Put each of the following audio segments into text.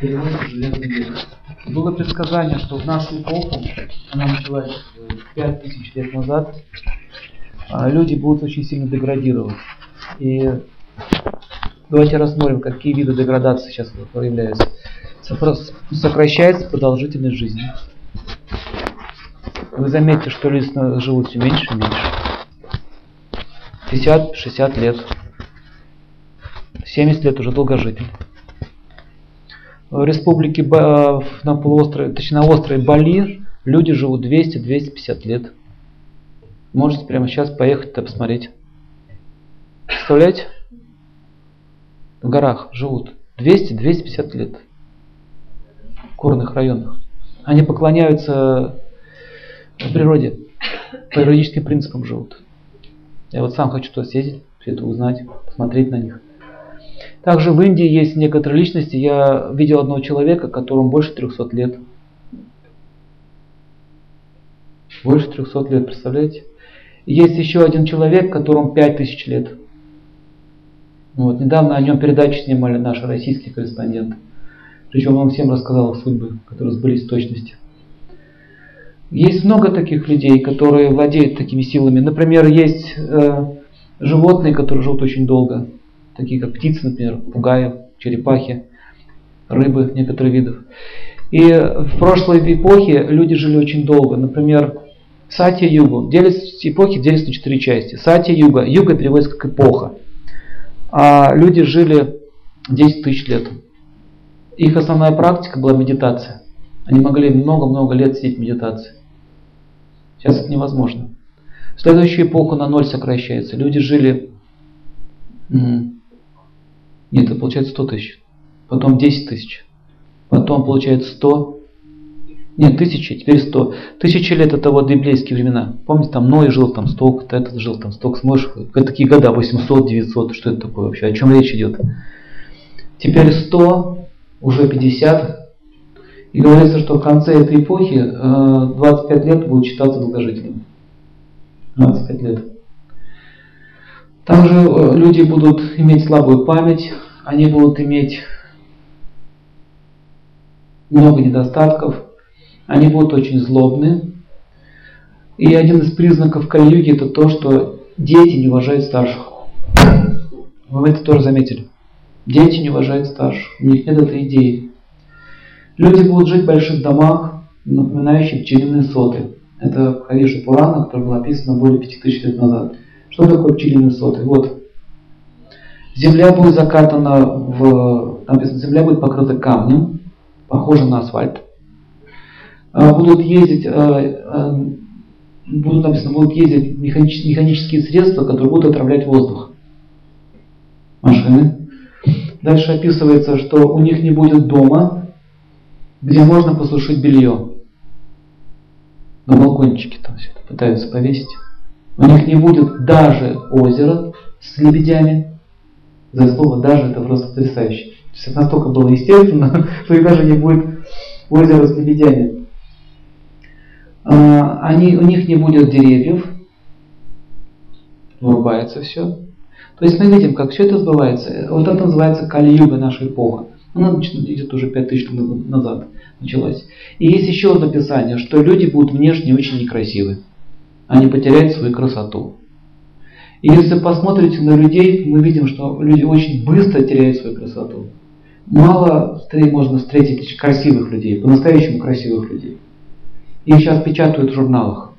Было предсказание, что в нашу эпоху, она началась 5000 лет назад, а, люди будут очень сильно деградировать. И давайте рассмотрим, какие виды деградации сейчас проявляются. Сокращается продолжительность жизни. Вы заметите, что люди живут все меньше и меньше. 50-60 лет. 70 лет уже долгожитель. В республике на полуострове, точнее на острове Бали люди живут 200-250 лет. Можете прямо сейчас поехать и посмотреть. Представляете? В горах живут 200-250 лет. В горных районах. Они поклоняются природе. По юридическим принципам живут. Я вот сам хочу туда съездить, все это узнать, посмотреть на них. Также в Индии есть некоторые личности. Я видел одного человека, которому больше 300 лет. Больше 300 лет, представляете? есть еще один человек, которому 5000 лет. Вот, недавно о нем передачу снимали наши российские корреспонденты. Причем он всем рассказал судьбы, которые сбылись в точности. Есть много таких людей, которые владеют такими силами. Например, есть э, животные, которые живут очень долго, такие как птицы, например, пугаи, черепахи, рыбы некоторых видов. И в прошлой эпохе люди жили очень долго. Например, Сатья Югу. Делится, эпохи делятся на четыре части. Сатья Юга. Переводится как эпоха. А люди жили 10 тысяч лет. Их основная практика была медитация. Они могли много-много лет сидеть в медитации. Сейчас это невозможно. В следующую эпоху на ноль сокращается. Люди жили... Нет, это получается 100 тысяч. Потом 10 тысяч. Потом получается 100. Нет, тысячи, теперь 100. Тысячи лет это вот библейские времена. Помните, там Ной жил там столько, этот жил там столько. Смотришь, такие года, 800, 900, что это такое вообще, о чем речь идет? Теперь 100, уже 50, и говорится, что в конце этой эпохи 25 э, лет будут считаться долгожителями. 25 лет. Также э, люди будут иметь слабую память, они будут иметь много недостатков, они будут очень злобны. И один из признаков Кали-юги это то, что дети не уважают старших. Вы это тоже заметили. Дети не уважают старших. У них нет этой идеи. Люди будут жить в больших домах, напоминающих пчелиные соты. Это Хариша Пурана, которая была описана более 5000 лет назад. Что такое пчелиные соты? Вот. Земля будет закатана в... Там написано, земля будет покрыта камнем, похоже на асфальт. А, будут ездить, а, а, будут написано, будут ездить механические средства, которые будут отравлять воздух. Машины. Дальше описывается, что у них не будет дома, где можно посушить белье. На балкончике там все это пытаются повесить. У них не будет даже озера с лебедями. За слово даже это просто потрясающе. То есть это настолько было естественно, что и даже не будет озера с лебедями. А, они, у них не будет деревьев, вырубается все. То есть мы видим, как все это сбывается. Вот это называется Кали-юга, наша эпоха. Она идет уже 5000 лет назад началась. И есть еще одно описание, что люди будут внешне очень некрасивы. Они потеряют свою красоту. И если посмотрите на людей, мы видим, что люди очень быстро теряют свою красоту. Мало можно встретить красивых людей, по-настоящему красивых людей. Их сейчас печатают в журналах.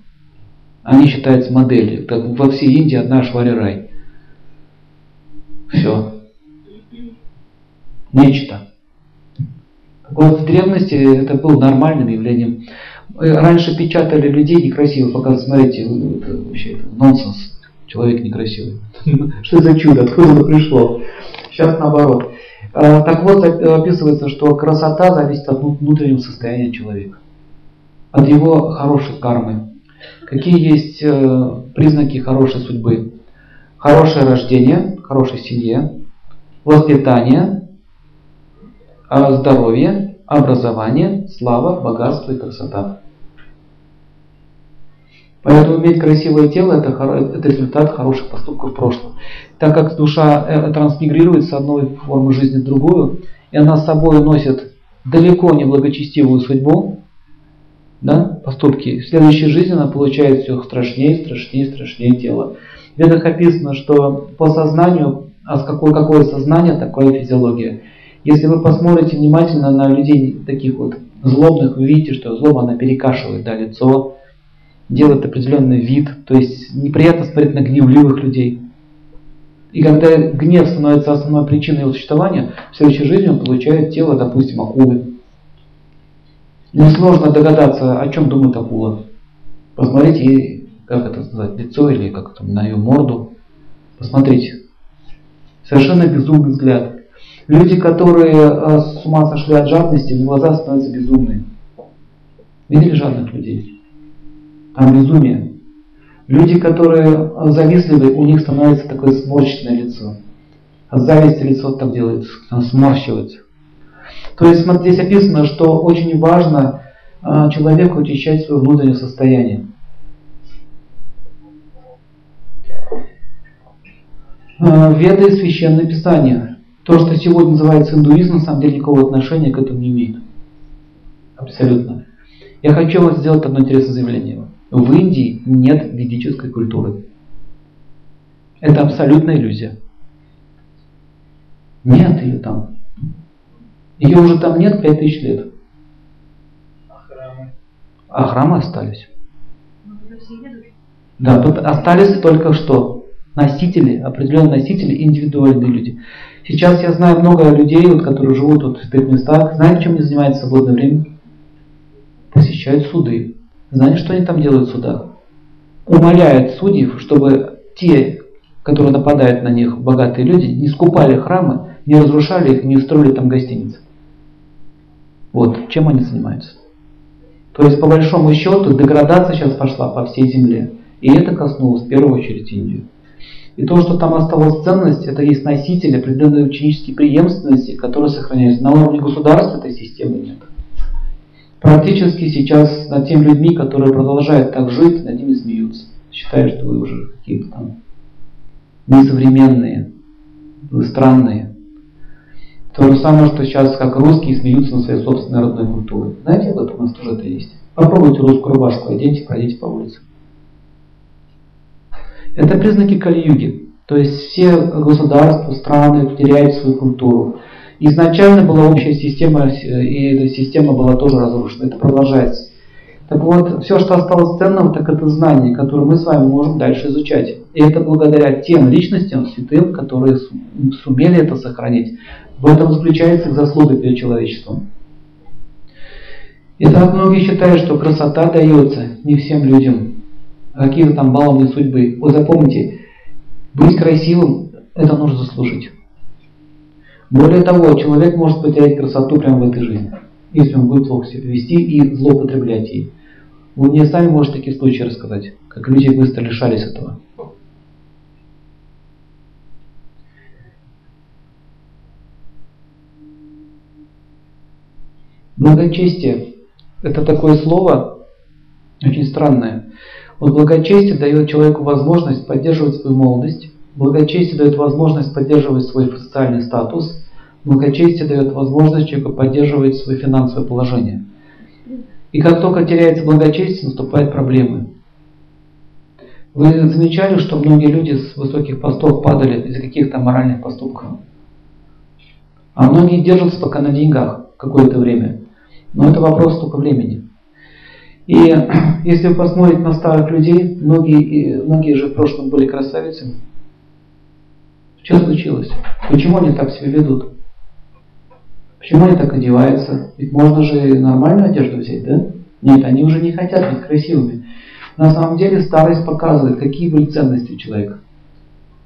Они считаются моделью. Так во всей Индии одна Швари Все. Нечто. Вот в древности это было нормальным явлением. Раньше печатали людей некрасиво, показывали, смотрите, это вообще это нонсенс, человек некрасивый. Что за чудо, откуда это пришло? Сейчас наоборот. А, так вот, описывается, что красота зависит от внутреннего состояния человека, от его хорошей кармы. Какие есть э, признаки хорошей судьбы? Хорошее рождение, хорошей семье, воспитание, здоровье, образование, слава, богатство и красота. Поэтому иметь красивое тело это, это результат хороших поступков в прошлом. Так как душа э, трансмигрирует с одной формы жизни в другую, и она с собой носит далеко не благочестивую судьбу, да, поступки, в следующей жизни она получает все страшнее, страшнее, страшнее тело. В ведах описано, что по сознанию, а какое, какое сознание, такое физиология. Если вы посмотрите внимательно на людей таких вот злобных, вы видите, что злоба она перекашивает да, лицо, делает определенный вид. То есть неприятно смотреть на гневливых людей. И когда гнев становится основной причиной его существования, в следующей жизни он получает тело, допустим, акулы. Несложно догадаться, о чем думает акула. Посмотрите, как это сказать, лицо или как там на ее морду. Посмотрите. Совершенно безумный взгляд. Люди, которые э, с ума сошли от жадности, в глаза становятся безумные. Видели жадных людей? Там безумие. Люди, которые завистливы, у них становится такое сморщенное лицо. От зависти лицо так делается, сморщивается. То есть здесь описано, что очень важно а, человеку очищать свое внутреннее состояние. А, Веды и Священное Писание. То, что сегодня называется индуизм, на самом деле никакого отношения к этому не имеет. Абсолютно. Я хочу вам сделать одно интересное заявление. В Индии нет ведической культуры. Это абсолютная иллюзия. Нет ее там. Ее уже там нет 5000 лет. А храмы? А храмы остались. Да, тут остались только что носители, определенные носители, индивидуальные люди. Сейчас я знаю много людей, вот, которые живут вот в этих местах. Знаете, чем они занимаются в свободное время? Посещают суды. Знаете, что они там делают в судах? Умоляют судьев, чтобы те, которые нападают на них, богатые люди, не скупали храмы, не разрушали их, не устроили там гостиницы. Вот, чем они занимаются. То есть, по большому счету, деградация сейчас пошла по всей земле. И это коснулось в первую очередь Индию. И то, что там осталось ценность, это есть носитель определенной ученической преемственности, которая сохраняется. На уровне государства этой системы нет. Практически сейчас над теми людьми, которые продолжают так жить, над ними смеются. Считают, что вы уже какие-то там несовременные, вы странные. То же самое, что сейчас как русские смеются на своей собственной родной культуре. Знаете, этом у нас тоже это есть. Попробуйте русскую рубашку оденьте, пройдите по улице. Это признаки Кали-юги. То есть все государства, страны теряют свою культуру. Изначально была общая система, и эта система была тоже разрушена. Это продолжается. Так вот, все, что осталось ценным, так это знание, которое мы с вами можем дальше изучать. И это благодаря тем личностям, святым, которые сумели это сохранить. В этом заключается их заслуга перед человечеством. Итак, многие считают, что красота дается не всем людям, а какие-то там баловные судьбы. Вот запомните, быть красивым – это нужно заслужить. Более того, человек может потерять красоту прямо в этой жизни, если он будет плохо себя вести и злоупотреблять ей. Вы мне сами можете такие случаи рассказать, как люди быстро лишались этого. Благочестие – это такое слово очень странное. Вот благочестие дает человеку возможность поддерживать свою молодость, благочестие дает возможность поддерживать свой социальный статус, благочестие дает возможность человеку поддерживать свое финансовое положение. И как только теряется благочестие, наступают проблемы. Вы замечали, что многие люди с высоких постов падали из-за каких-то моральных поступков? А многие держатся пока на деньгах какое-то время. Но это вопрос только времени. И если вы посмотрите на старых людей, многие, многие же в прошлом были красавицами. Что случилось? Почему они так себя ведут? Почему они так одеваются? Ведь можно же нормальную одежду взять, да? Нет, они уже не хотят быть красивыми. На самом деле старость показывает, какие были ценности у человека.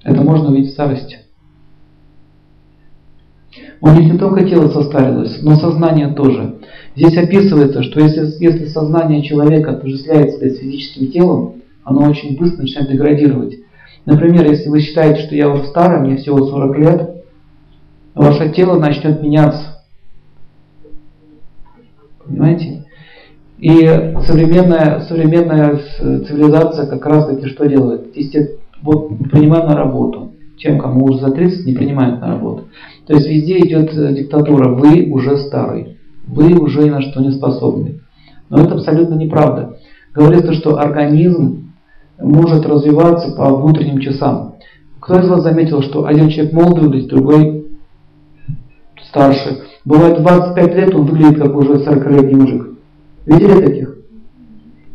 Это можно увидеть в старости. У них не только тело состарилось, но сознание тоже. Здесь описывается, что если, если сознание человека отождествляется с физическим телом, оно очень быстро начинает деградировать. Например, если вы считаете, что я уже старый, мне всего 40 лет, ваше тело начнет меняться. Понимаете? И современная, современная цивилизация как раз таки что делает? Вот принимаем на работу. Тем, кому уже за 30, не принимают на работу. То есть везде идет э, диктатура. Вы уже старый. вы уже ни на что не способны. Но это абсолютно неправда. Говорится, что организм может развиваться по внутренним часам. Кто из вас заметил, что один человек выглядит, другой старше? Бывает 25 лет, он выглядит как уже 40-летний мужик. Видели таких?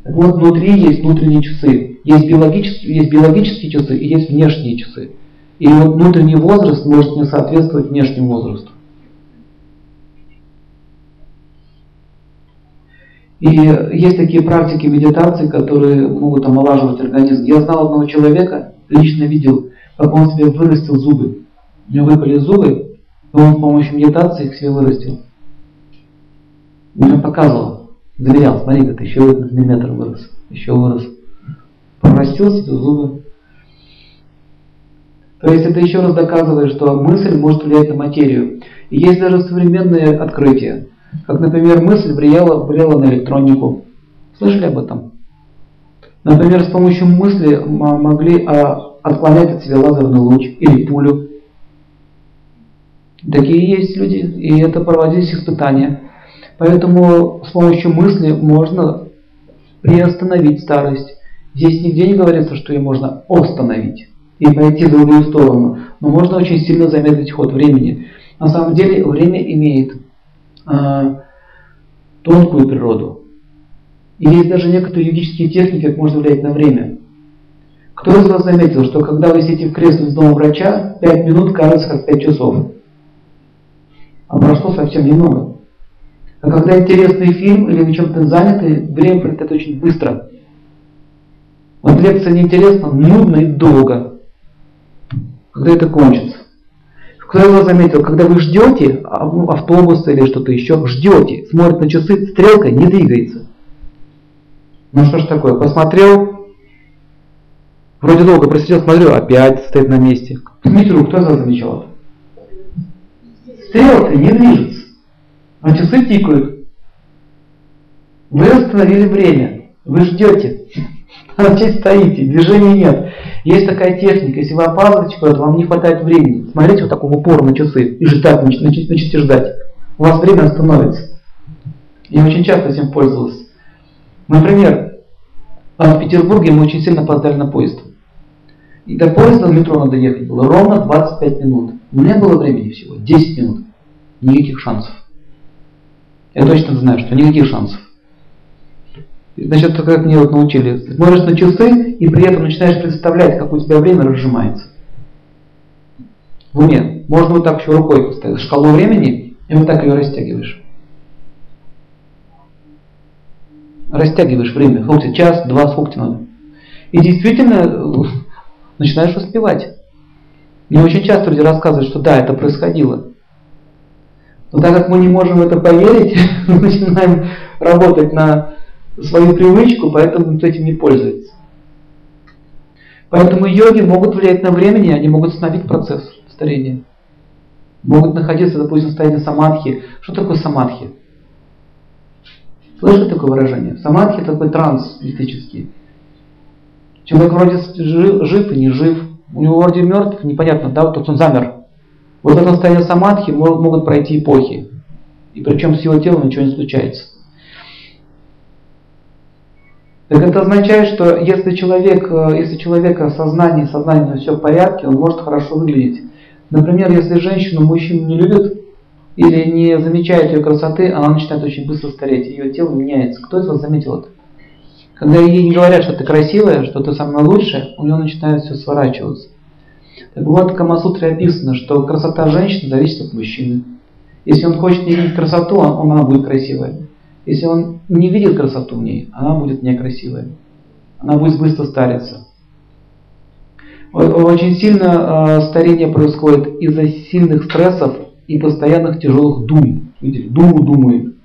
Вот внутри есть внутренние часы. Есть биологические, есть биологические часы и есть внешние часы. И вот внутренний возраст может не соответствовать внешнему возрасту. И есть такие практики медитации, которые могут омолаживать организм. Я знал одного человека, лично видел, как он себе вырастил зубы. У него выпали зубы, и он с помощью медитации их себе вырастил. Мне показывал, заверял, смотри, как еще один миллиметр вырос, еще вырос. Прорастил себе зубы. То есть это еще раз доказывает, что мысль может влиять на материю. И есть даже современные открытия. Как, например, мысль влияла, влияла на электронику. Слышали об этом? Например, с помощью мысли могли а, отклонять от себя лазерный луч или пулю. Такие есть люди, и это проводились испытания. Поэтому с помощью мысли можно приостановить старость. Здесь нигде не говорится, что ее можно остановить и пойти в другую сторону. Но можно очень сильно замедлить ход времени. На самом деле время имеет тонкую природу. И есть даже некоторые юридические техники, как можно влиять на время. Кто из вас заметил, что когда вы сидите в кресле с дома врача, 5 минут кажется как 5 часов? А прошло совсем немного. А когда интересный фильм или вы чем-то заняты, время пролетает очень быстро. Вот лекция неинтересна, нудно и долго. Когда это кончится? Кто его заметил, когда вы ждете а, автобуса или что-то еще, ждете, смотрит на часы, стрелка не двигается. Ну что ж такое, посмотрел, вроде долго просидел, смотрю, опять стоит на месте. Поднимите кто вас замечал это? Стрелка не движется, а часы тикают. Вы остановили время, вы ждете. Значит, стоите, движения нет. Есть такая техника, если вы опаздываете куда-то, вам не хватает времени. Смотрите вот такого упора на часы и ждать, начните, начните ждать. У вас время остановится. Я очень часто этим пользовался. Например, в Петербурге мы очень сильно опоздали на поезд. И до поезда в метро надо ехать было ровно 25 минут. У меня было времени всего 10 минут. Никаких шансов. Я точно знаю, что никаких шансов. Значит, как мне вот научили, смотришь на часы и при этом начинаешь представлять, как у тебя время разжимается. В уме. Можно вот так еще рукой поставить шкалу времени, и вот так ее растягиваешь. Растягиваешь время. Сколько час, два, сколько надо. И действительно начинаешь успевать. Мне очень часто люди рассказывают, что да, это происходило. Но так как мы не можем в это поверить, начинаем работать на свою привычку, поэтому никто этим не пользуется. Поэтому йоги могут влиять на времени, они могут остановить процесс старения. Могут находиться, допустим, в состоянии самадхи. Что такое самадхи? Слышали такое выражение? Самадхи это такой транс мистический. Человек вроде жив, жив и не жив. У него вроде мертв, непонятно, да, вот он замер. Вот это состояние самадхи могут пройти эпохи. И причем с его телом ничего не случается. Так это означает, что если человек, э, если человека сознание, сознание все в порядке, он может хорошо выглядеть. Например, если женщину мужчина не любит или не замечает ее красоты, она начинает очень быстро стареть, ее тело меняется. Кто из вас заметил это? Когда ей не говорят, что ты красивая, что ты самая лучшая, у нее начинает все сворачиваться. Так вот, в Камасутре описано, что красота женщины зависит от мужчины. Если он хочет видеть красоту, она будет красивая. Если он не видит красоту в ней, она будет некрасивая. Она будет быстро стариться. Очень сильно э, старение происходит из-за сильных стрессов и постоянных тяжелых дум. Видите, думу думает.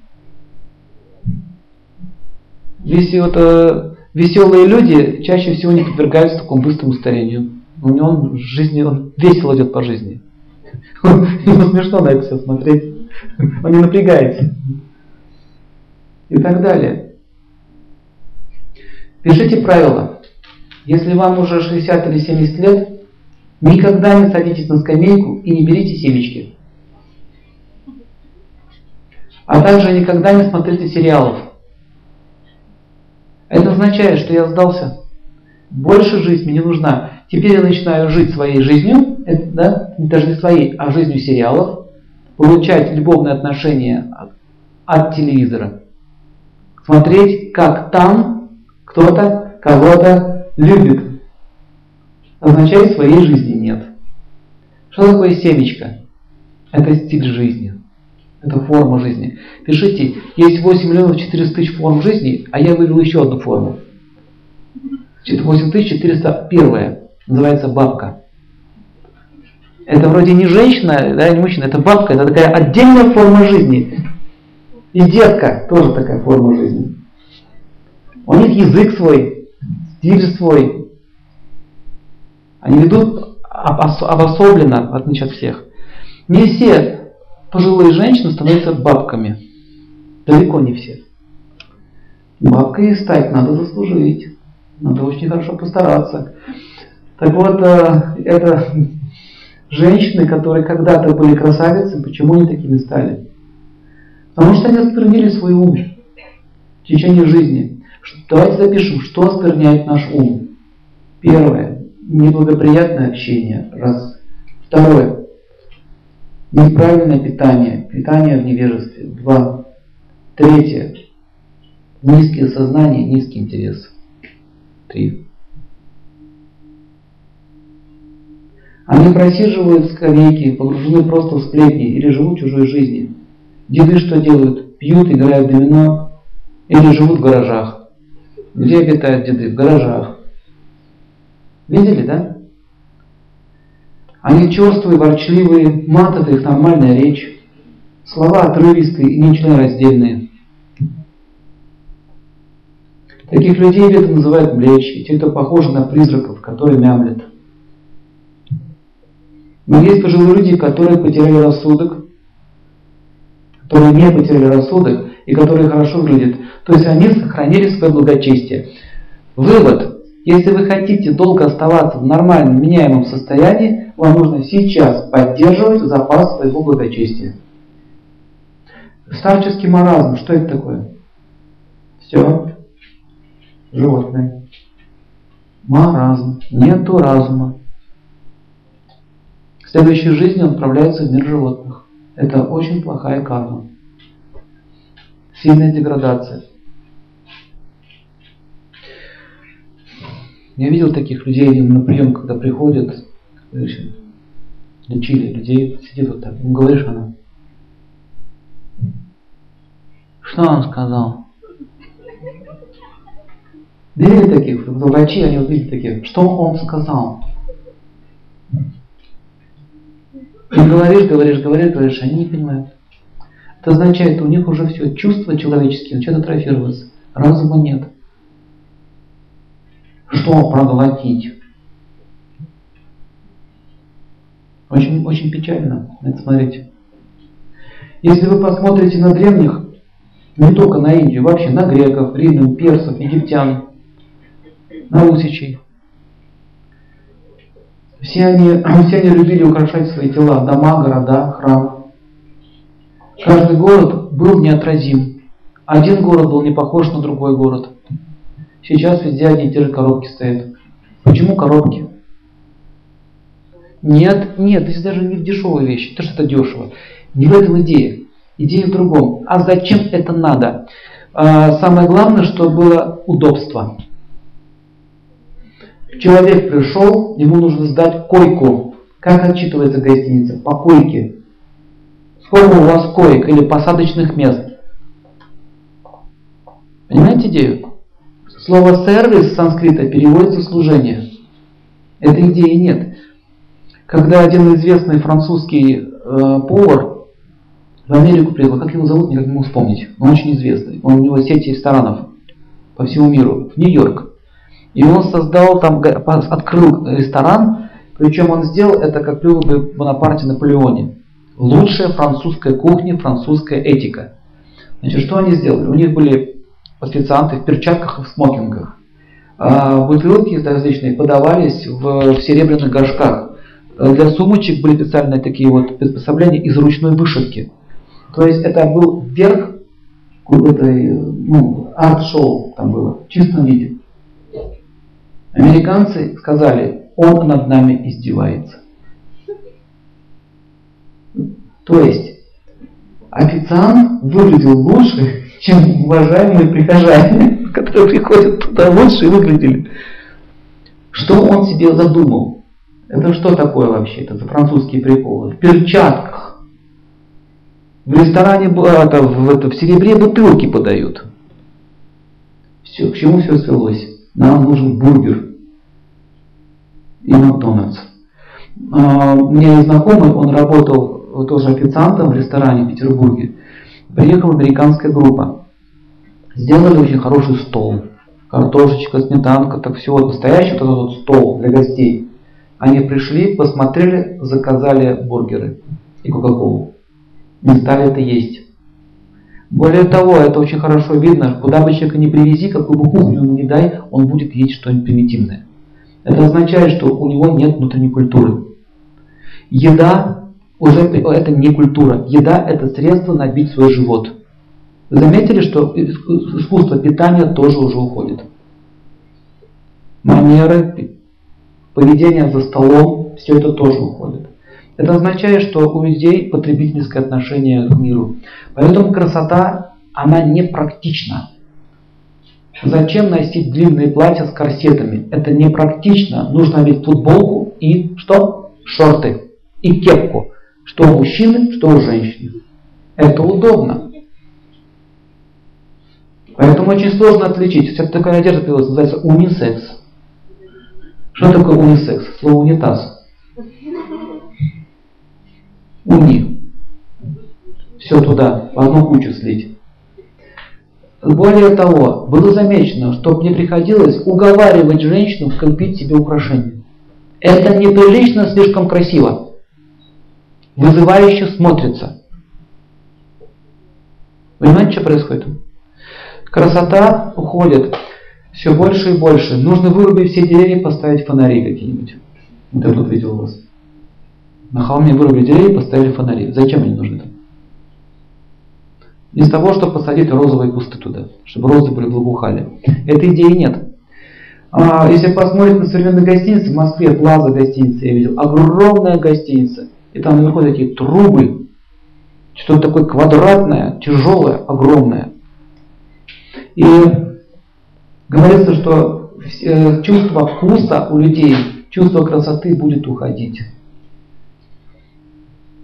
Весел, э, веселые люди чаще всего не подвергаются такому быстрому старению. У него он в жизни, он весело идет по жизни. Ему смешно на это все смотреть. Он не напрягается и так далее. Пишите правила. Если вам уже 60 или 70 лет, никогда не садитесь на скамейку и не берите семечки. А также никогда не смотрите сериалов. Это означает, что я сдался. Больше жизнь мне не нужна. Теперь я начинаю жить своей жизнью, это, да, даже не своей, а жизнью сериалов, получать любовные отношения от, телевизора, смотреть, как там кто-то кого-то любит. Означает, своей жизни нет. Что такое семечко? Это стиль жизни. Это форма жизни. Пишите, есть 8 миллионов 400 тысяч форм жизни, а я вывел еще одну форму. 8401 называется бабка. Это вроде не женщина, да, не мужчина, это бабка, это такая отдельная форма жизни. И детка тоже такая форма жизни. У них язык свой, стиль свой. Они ведут обособленно, в отличие от всех. Не все пожилые женщины становятся бабками. Далеко не все. Бабкой стать надо заслужить. Надо очень хорошо постараться. Так вот, э, это женщины, которые когда-то были красавицы, почему они такими стали? Потому что они осквернили свой ум в течение жизни. Давайте запишем, что оскверняет наш ум. Первое. Неблагоприятное общение. Раз. Второе. Неправильное питание. Питание в невежестве. Два. Третье. Низкие сознания, низкий интерес. Три. Они просиживают скамейки, погружены просто в сплетни или живут чужой жизнью. Деды что делают? Пьют, играют в домино или живут в гаражах. Где обитают деды? В гаражах. Видели, да? Они черствые, ворчливые, мат это их нормальная речь. Слова отрывистые и нечленораздельные. Таких людей веды называют млечи, те, кто похожи на призраков, которые мямлят. Но есть пожилые люди, которые потеряли рассудок, которые не потеряли рассудок и которые хорошо выглядят. То есть они сохранили свое благочестие. Вывод. Если вы хотите долго оставаться в нормальном, меняемом состоянии, вам нужно сейчас поддерживать запас своего благочестия. Старческий маразм, что это такое? Все. Животное. Маразм. Нету разума следующей жизни он отправляется в мир животных. Это очень плохая карма. Сильная деградация. Я видел таких людей на прием, когда приходят, лечили людей, сидит вот так, говоришь она. Что он сказал? Видели таких? Врачи, они вот видели таких. Что он сказал? И говоришь, говоришь, говоришь, говоришь, они не понимают. Это означает, у них уже все, чувства человеческие начинают атрофироваться. Разума нет. Что проглотить? Очень, очень печально это смотреть. Если вы посмотрите на древних, не только на Индию, вообще на греков, римлян, персов, египтян, на русичей, все они, все они любили украшать свои тела, дома, города, храмы. Каждый город был неотразим. Один город был не похож на другой город. Сейчас везде одни и те же коробки стоят. Почему коробки? Нет, нет, здесь даже не в дешевые вещи, то, что это дешево. Не в этом идея. Идея в другом. А зачем это надо? А, самое главное, чтобы было удобство. Человек пришел, ему нужно сдать койку. Как отчитывается гостиница? По койке. Сколько у вас коек или посадочных мест? Понимаете идею? Слово сервис с санскрита переводится служение. Этой идеи нет. Когда один известный французский э, повар в Америку приехал, как его зовут, никак не могу вспомнить. Он очень известный. Он, у него сеть ресторанов по всему миру. В Нью-Йорк. И он создал там, открыл ресторан, причем он сделал это, как было бы Бонапарте Наполеоне. Лучшая французская кухня, французская этика. Значит, что они сделали? У них были официанты в перчатках и в смокингах. А бутылки различные подавались в, в серебряных горшках. Для сумочек были специальные такие вот приспособления из ручной вышивки. То есть это был верх этой, ну, арт-шоу там было, в чистом виде. Американцы сказали, он над нами издевается. То есть официант выглядел лучше, чем уважаемые прихожане, которые приходят туда лучше выглядели. Что он себе задумал? Это что такое вообще? Это за французские приколы. В перчатках. В ресторане это, в, это, в серебре бутылки подают. Все, к чему все свелось? Нам нужен бургер и Макдональдс. А, мне знакомый, он работал тоже официантом в ресторане в Петербурге. Приехала американская группа. Сделали очень хороший стол. Картошечка, сметанка, так все. Настоящий вот этот вот стол для гостей. Они пришли, посмотрели, заказали бургеры и кока-колу. Не стали это есть. Более того, это очень хорошо видно, куда бы человека не привези, какую бы кухню ему не дай, он будет есть что-нибудь примитивное. Это означает, что у него нет внутренней культуры. Еда уже это не культура. Еда это средство набить свой живот. Заметили, что искусство питания тоже уже уходит. Манеры, поведение за столом, все это тоже уходит. Это означает, что у людей потребительское отношение к миру. Поэтому красота, она не практична. Зачем носить длинные платья с корсетами? Это непрактично. Нужно одеть футболку и что? Шорты. И кепку. Что у мужчины, что у женщины. Это удобно. Поэтому очень сложно отличить. Вся такая одежда называется унисекс. Что такое унисекс? Слово унитаз. Уни. Все туда, в одну кучу слить. Более того, было замечено, что мне приходилось уговаривать женщину купить себе украшения. Это неприлично, слишком красиво. Вызывающе смотрится. Понимаете, что происходит? Красота уходит все больше и больше. Нужно вырубить все деревья, поставить фонари какие-нибудь. Вот я тут видел у вас. На холме вырубили деревья, поставили фонари. Зачем они нужны там? Из того, чтобы посадить розовые кусты туда, чтобы розы были благоухали. Этой идеи нет. А, если посмотреть на современные гостиницы, в Москве Плаза гостиница я видел, огромная гостиница. И там наверху такие трубы, что-то такое квадратное, тяжелое, огромное. И говорится, что э, чувство вкуса у людей, чувство красоты будет уходить.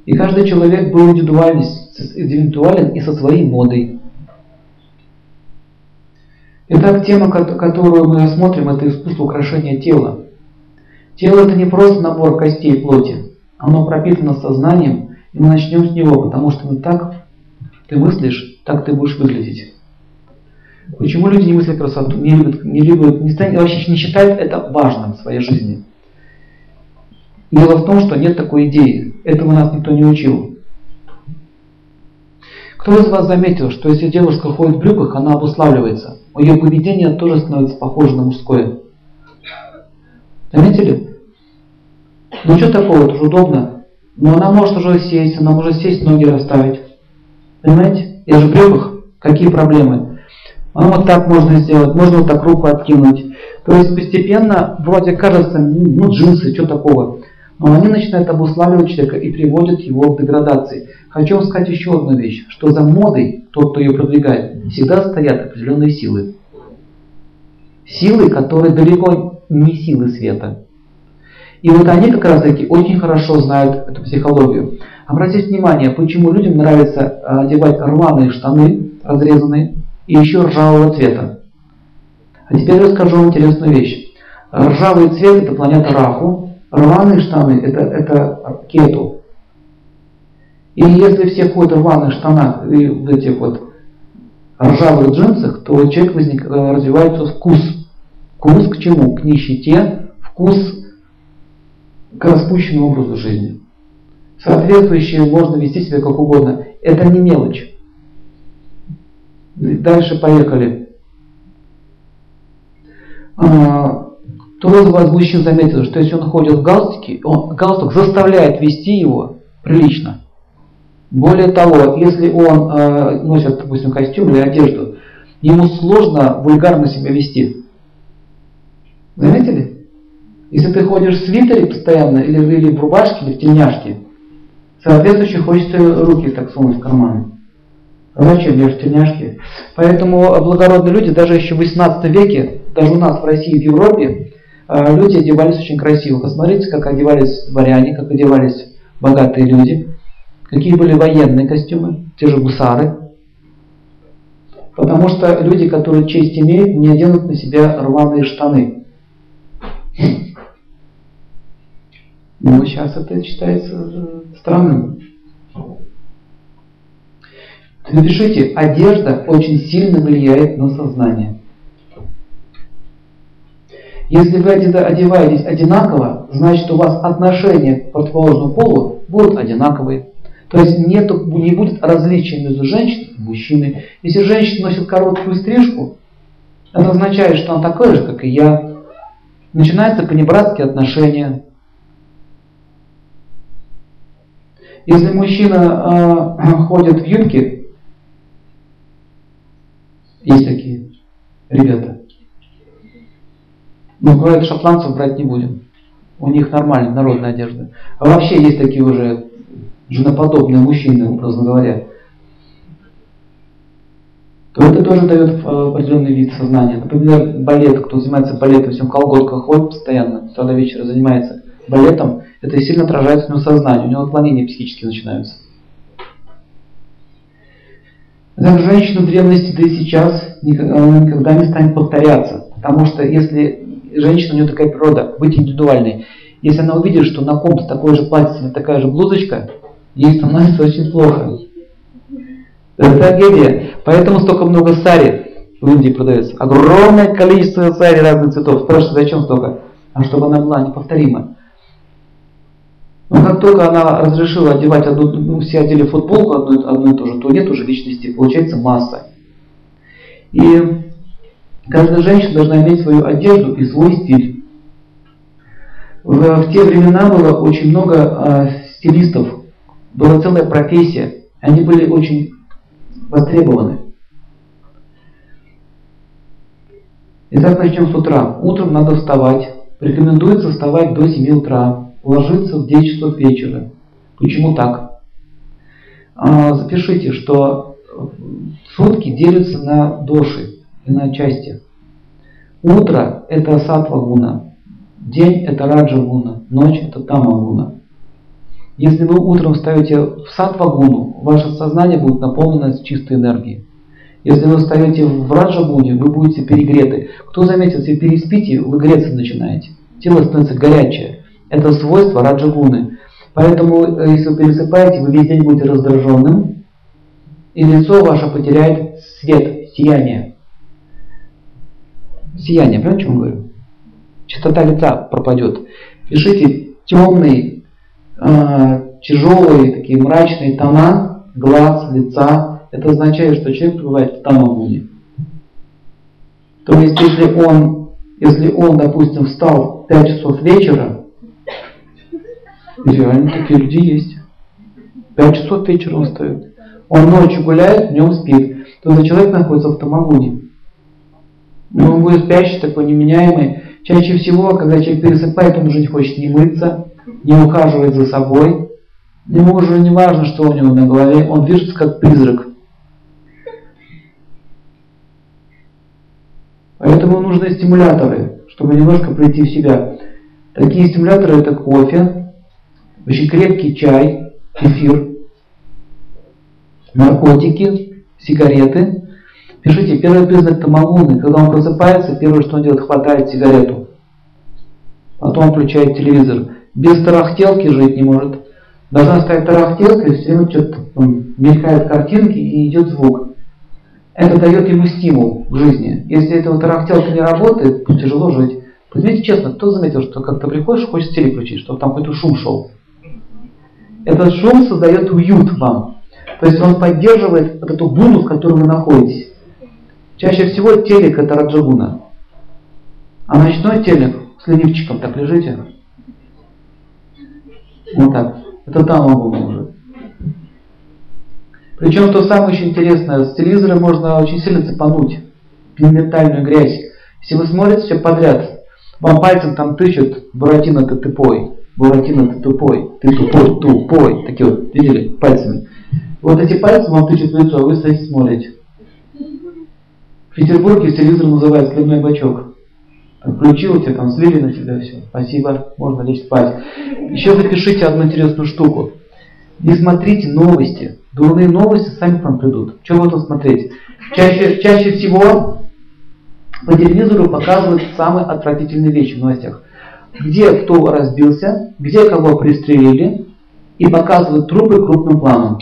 И каждый человек был индивидуален и со своей модой. Итак, тема, которую мы рассмотрим, это искусство украшения тела. Тело это не просто набор костей и плоти. Оно пропитано сознанием, и мы начнем с него, потому что мы так ты мыслишь, так ты будешь выглядеть. Почему люди не мыслят красоту, не любят, не любят, не, вообще не считают это важным в своей жизни? Дело в том, что нет такой идеи. Этому нас никто не учил. Кто из вас заметил, что если девушка ходит в брюках, она обуславливается? Ее поведение тоже становится похоже на мужское. Заметили? Ну что такого, это же удобно. Но она может уже сесть, она может сесть, ноги расставить. Понимаете? Я же в брюках. Какие проблемы? А вот так можно сделать, можно вот так руку откинуть. То есть постепенно, вроде кажется, ну джинсы, что такого. Но они начинают обуславливать человека и приводят его к деградации. Хочу вам сказать еще одну вещь, что за модой, тот, кто ее продвигает, всегда стоят определенные силы. Силы, которые далеко не силы света. И вот они как раз таки очень хорошо знают эту психологию. Обратите внимание, почему людям нравится одевать рваные штаны, разрезанные, и еще ржавого цвета. А теперь расскажу вам интересную вещь. Ржавый цвет это планета Раху, рваные штаны это, это кету. И если все ходят в рваных штанах и в этих вот ржавых джинсах, то у человека возник, э, развивается вкус. Вкус к чему? К нищете, вкус к распущенному образу жизни. Соответствующие можно вести себя как угодно. Это не мелочь. Дальше поехали. А, вас мужчин заметил, что если он ходит в галстуке, он, галстук заставляет вести его прилично. Более того, если он э, носит, допустим, костюм или одежду, ему сложно вульгарно себя вести. Заметили? Если ты ходишь в свитере постоянно, или, или в рубашке, или в тельняшке, соответствующе хочется руки так сунуть в карман. А зачем? Я же в тельняшке. Поэтому благородные люди, даже еще в 18 веке, даже у нас в России, в Европе, люди одевались очень красиво. Посмотрите, как одевались дворяне, как одевались богатые люди. Какие были военные костюмы, те же гусары. Потому что люди, которые честь имеют, не оденут на себя рваные штаны. Ну, сейчас это считается э, странным. Напишите, одежда очень сильно влияет на сознание. Если вы одеваетесь одинаково, значит у вас отношения к противоположному полу будут одинаковые. То есть нету, не будет различия между женщиной и мужчиной. Если женщина носит короткую стрижку, это означает, что она такая же, как и я. Начинаются понебратские отношения. Если мужчина э, ходит в юбке, есть такие ребята. Но кроме шотландцев брать не будем. У них нормальная народная одежда. А вообще есть такие уже женоподобные мужчины, образно говоря, то это тоже дает э, определенный вид сознания. Например, балет, кто занимается балетом, всем колготках ходит постоянно, с до вечера занимается балетом, это сильно отражается в него сознание, у него отклонения психические начинаются. Так женщина древности, да сейчас, никогда не станет повторяться. Потому что если женщина, у нее такая природа, быть индивидуальной, если она увидит, что на ком-то такое же платье, такая же блузочка, ей становится очень плохо. Это трагедия. Поэтому столько много сари в Индии продается. Огромное количество сари разных цветов. Спрашивают, зачем столько? А чтобы она была неповторима. Но как только она разрешила одевать одну, ну, все одели футболку одну, одну и ту же, то нет уже личности, получается масса. И каждая женщина должна иметь свою одежду и свой стиль. В, в те времена было очень много э, стилистов, была целая профессия. Они были очень востребованы. Итак, начнем с утра. Утром надо вставать. Рекомендуется вставать до 7 утра, ложиться в 9 часов вечера. Почему так? А, запишите, что сутки делятся на доши на части. Утро – это сатва гуна, день – это раджа гуна, ночь – это тама гуна. Если вы утром встаете в сатвагуну, ваше сознание будет наполнено чистой энергией. Если вы встаете в раджагуне, вы будете перегреты. Кто заметил, если переспите, вы греться начинаете. Тело становится горячее. Это свойство раджагуны. Поэтому, э, если вы пересыпаете, вы весь день будете раздраженным, и лицо ваше потеряет свет, сияние. Сияние, понимаете, о чем говорю? Чистота лица пропадет. Пишите темный, э, тяжелые, такие мрачные тона глаз, лица, это означает, что человек пребывает в тамагуне. То есть, если он, если он, допустим, встал в 5 часов вечера, реально такие люди есть. 5 часов вечера он встает. Он ночью гуляет, днем спит. То есть человек находится в тамагуне. Но он будет спящий, такой неменяемый. Чаще всего, когда человек пересыпает, он уже не хочет не мыться, не ухаживает за собой, ему уже не важно, что у него на голове, он движется как призрак. Поэтому нужны стимуляторы, чтобы немножко прийти в себя. Такие стимуляторы это кофе, очень крепкий чай, эфир, наркотики, сигареты. Пишите, первый признак тамагуны, когда он просыпается, первое, что он делает, хватает сигарету. Потом включает телевизор без тарахтелки жить не может. Должна стоять тарахтелка, и все время что-то мелькают картинки и идет звук. Это дает ему стимул в жизни. Если этого тарахтелка не работает, то тяжело жить. Возьмите честно, кто заметил, что как-то приходишь, хочешь телек включить, чтобы там какой-то шум шел? Этот шум создает уют вам. То есть он поддерживает вот эту гуну, в которой вы находитесь. Чаще всего телек это раджагуна. А ночной телек с ленивчиком так лежите, вот так. Это там Агуна уже. Причем то самое очень интересное, с телевизора можно очень сильно цепануть ментальную грязь. Если вы смотрите все подряд, вам пальцем там тычут, Буратино, ты тупой, Буратино, ты тупой, ты тупой, тупой. Такие вот, видели, пальцами. Вот эти пальцы вам тычут в лицо, а вы стоите смотрите. Петербурге телевизор называют сливной бачок. Включил тебя, там слили на тебя все. Спасибо, можно лечь спать. Еще запишите одну интересную штуку. Не смотрите новости. Дурные новости сами к вам придут. Что вы тут смотреть? Чаще, чаще всего по телевизору показывают самые отвратительные вещи в новостях. Где кто разбился, где кого пристрелили, и показывают трупы крупным планом.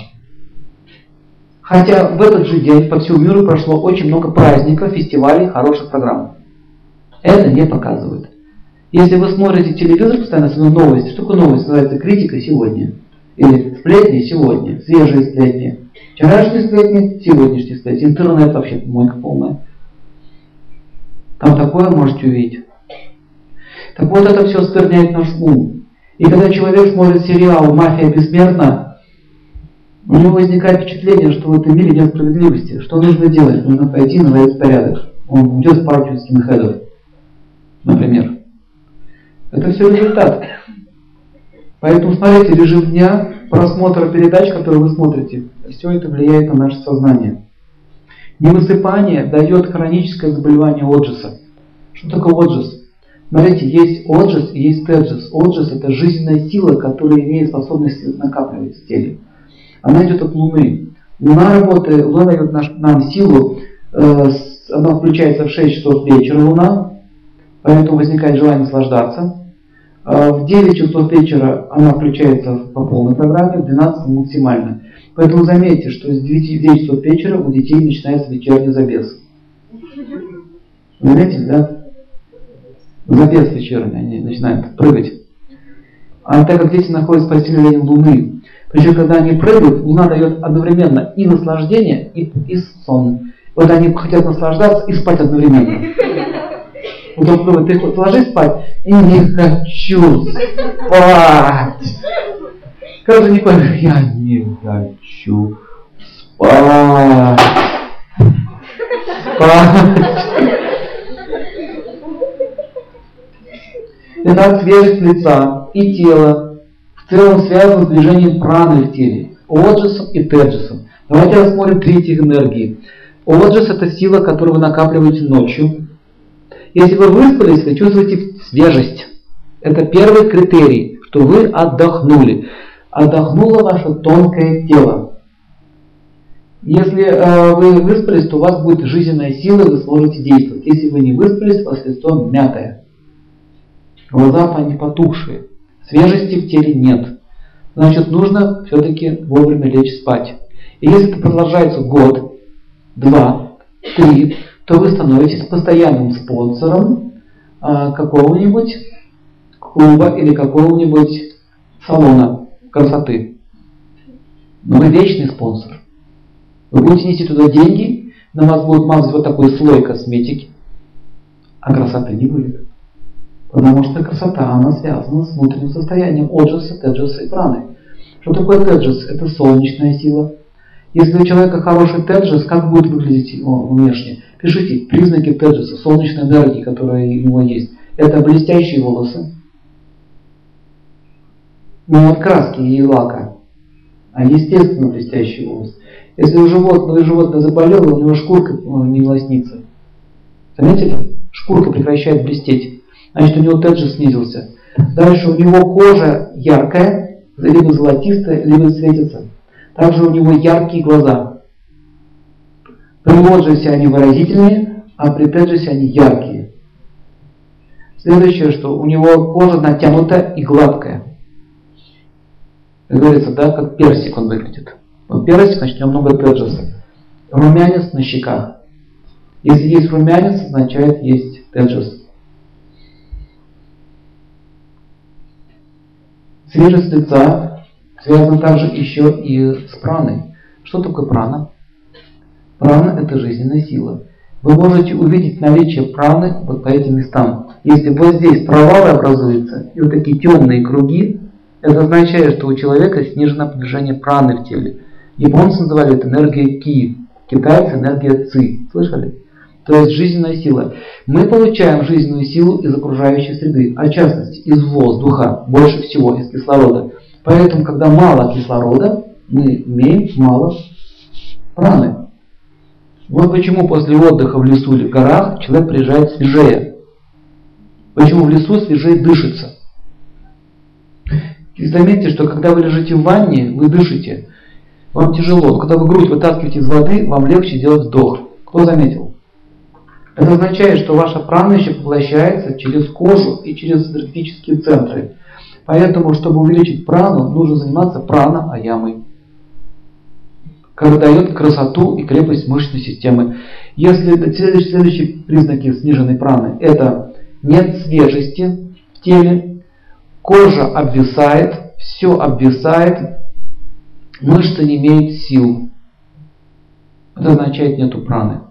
Хотя в этот же день по всему миру прошло очень много праздников, фестивалей, хороших программ. Это не показывают. Если вы смотрите телевизор, постоянно смотрите новости, что такое новость? Называется критика сегодня. Или сплетни сегодня, свежие сплетни. Вчерашние сплетни, сегодняшние сплетни. Интернет вообще мойка полная. Там такое можете увидеть. Так вот это все оскверняет наш ум. И когда человек смотрит сериал «Мафия бессмертна», у него возникает впечатление, что в этом мире нет справедливости. Что нужно делать? Нужно пойти наводить порядок. Он уйдет с пару скинхедов, например. Это все результат. Поэтому смотрите режим дня, просмотр передач, которые вы смотрите. Все это влияет на наше сознание. Невысыпание дает хроническое заболевание Оджиса. Что такое Оджис? Смотрите, есть Оджис и есть Теджис. Оджис это жизненная сила, которая имеет способность накапливать в теле. Она идет от Луны. Луна работает, Луна дает наш, нам силу, э, она включается в 6 часов вечера Луна, поэтому возникает желание наслаждаться. Э, в 9 часов вечера она включается по полной программе, в 12 максимально. Поэтому заметьте, что с 9, 9 часов вечера у детей начинается вечерний забес. Заметили, да? Забес вечерний, они начинают прыгать. А так как дети находятся под сильным Луны, причем когда они прыгают, Луна дает одновременно и наслаждение, и, и сон. Вот они хотят наслаждаться и спать одновременно. Вот он говорит, ты ложись спать, и не хочу спать. Каждый не понял, я не хочу спать. Спать. Это свежесть лица и тела в целом связано с движением праны в теле, оджисом и теджисом. Давайте рассмотрим третьих энергии. Оджис это сила, которую вы накапливаете ночью. Если вы выспались, вы чувствуете свежесть. Это первый критерий, что вы отдохнули. Отдохнуло ваше тонкое тело. Если э, вы выспались, то у вас будет жизненная сила, вы сможете действовать. Если вы не выспались, у вас лицо мятое. Глаза они потухшие. Свежести в теле нет. Значит, нужно все-таки вовремя лечь спать. И если это продолжается год, два, три, то вы становитесь постоянным спонсором а, какого-нибудь клуба или какого-нибудь салона красоты. Но вы вечный спонсор. Вы будете нести туда деньги, на вас будет мазать вот такой слой косметики, а красоты не будет. Потому что красота, она связана с внутренним состоянием оджаса, теджаса и праны. Что такое теджас? Это солнечная сила. Если у человека хороший теджас, как будет выглядеть он внешне? Пишите признаки теджаса, солнечной энергии, которая у него есть. Это блестящие волосы. Не от краски и лака, а естественно блестящие волосы. Если у животного, животное заболело, у него шкурка не лоснится. Заметили? Шкурка прекращает блестеть значит у него теджи снизился. Дальше у него кожа яркая, либо золотистая, либо светится. Также у него яркие глаза. При Моджесе они выразительнее, а при Теджесе они яркие. Следующее, что у него кожа натянута и гладкая. Как говорится, да, как персик он выглядит. Вот персик, значит, у него много теджеса. Румянец на щеках. Если есть румянец, означает есть теджес. Свежесть лица связана также еще и с праной. Что такое прана? Прана – это жизненная сила. Вы можете увидеть наличие праны вот по этим местам. Если вот здесь провалы образуются и вот такие темные круги, это означает, что у человека снижено напряжение праны в теле. Японцы называли это энергия Ки, китайцы энергия Ци. Слышали? То есть жизненная сила. Мы получаем жизненную силу из окружающей среды, а в частности из воздуха, больше всего из кислорода. Поэтому, когда мало кислорода, мы имеем мало праны. Вот почему после отдыха в лесу или в горах человек приезжает свежее. Почему в лесу свежее дышится. И заметьте, что когда вы лежите в ванне, вы дышите. Вам тяжело. Когда вы грудь вытаскиваете из воды, вам легче делать вдох. Кто заметил? Это означает, что ваша прана еще поглощается через кожу и через энергетические центры. Поэтому, чтобы увеличить прану, нужно заниматься прана-аямой который дает красоту и крепость мышечной системы. Если следующие, следующие признаки сниженной праны – это нет свежести в теле, кожа обвисает, все обвисает, мышцы не имеют сил. Это означает нету праны.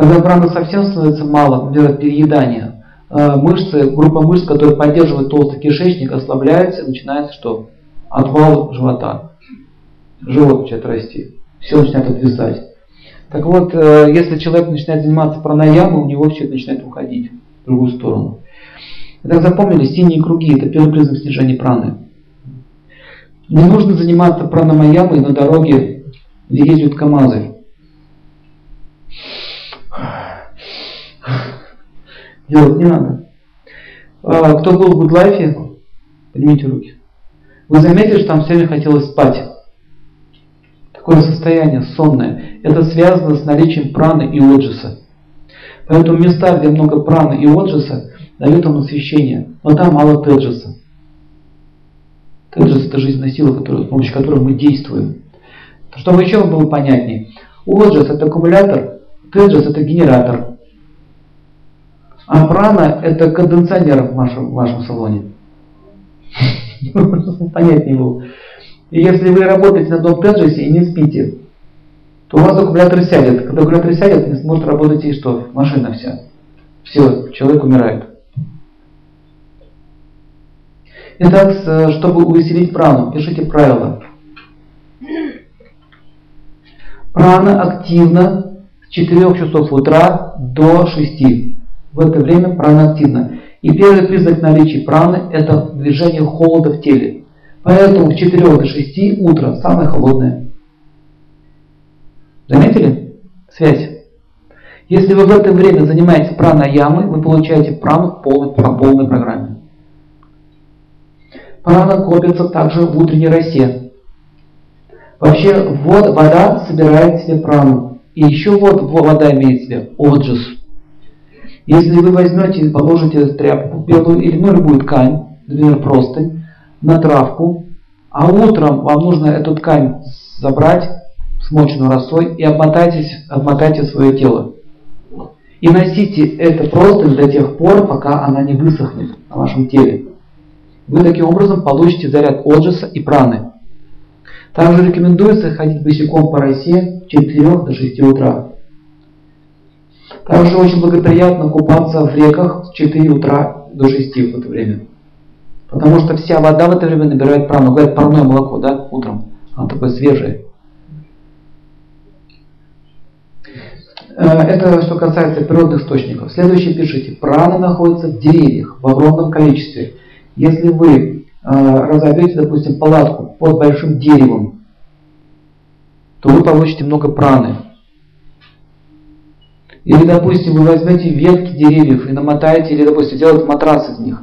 Когда праны совсем становится мало, например, переедание, э, мышцы, группа мышц, которые поддерживают толстый кишечник, ослабляются, и начинается что? Отвал живота живот начинает расти, все начинает обвисать. Так вот, э, если человек начинает заниматься пранаямой, у него все начинает уходить в другую сторону. Итак, запомнили, синие круги – это первый признак снижения праны. Не нужно заниматься пранамаямой на дороге, где ездят КАМАЗы. Делать не надо. А, кто был в Гудлайфе, поднимите руки. Вы заметили, что там все время хотелось спать такое состояние сонное, это связано с наличием праны и оджиса. Поэтому места, где много праны и оджиса, дают вам освещение, но там мало теджиса. Теджис – это жизненная сила, которая, с помощью которой мы действуем. Чтобы еще было понятнее, оджис – это аккумулятор, теджис – это генератор. А прана – это конденсионер в вашем, в вашем салоне. Понятнее было. И если вы работаете на одном и не спите, то у вас аккумулятор сядет. Когда аккумулятор сядет, не сможет работать и что? Машина вся. Все, человек умирает. Итак, чтобы увеселить прану, пишите правила. Прана активна с 4 часов утра до 6. В это время прана активна. И первый признак наличия праны – это движение холода в теле. Поэтому с 4 до 6 утро самое холодное. Заметили связь? Если вы в это время занимаетесь пранаямой, вы получаете прану полной, по полной программе. Прана копится также в утренней росе. Вообще вод, вода собирает в себе прану. И еще вот вода имеет в себе оджис. Если вы возьмете и положите тряпку белую или ну, любую ткань, например, простынь, на травку, а утром вам нужно эту ткань забрать, смоченную росой, и обмотайтесь, обмотайте свое тело. И носите это просто до тех пор, пока она не высохнет на вашем теле. Вы таким образом получите заряд оджиса и праны. Также рекомендуется ходить босиком по росе с 4 до 6 утра. Также очень благоприятно купаться в реках с 4 утра до 6 в это время. Потому что вся вода в это время набирает прану. Говорят, парное молоко, да, утром. Оно такое свежее. Э, это что касается природных источников. Следующее пишите. Прана находится в деревьях в огромном количестве. Если вы э, разобьете, допустим, палатку под большим деревом, то вы получите много праны. Или, допустим, вы возьмете ветки деревьев и намотаете, или, допустим, делаете матрас из них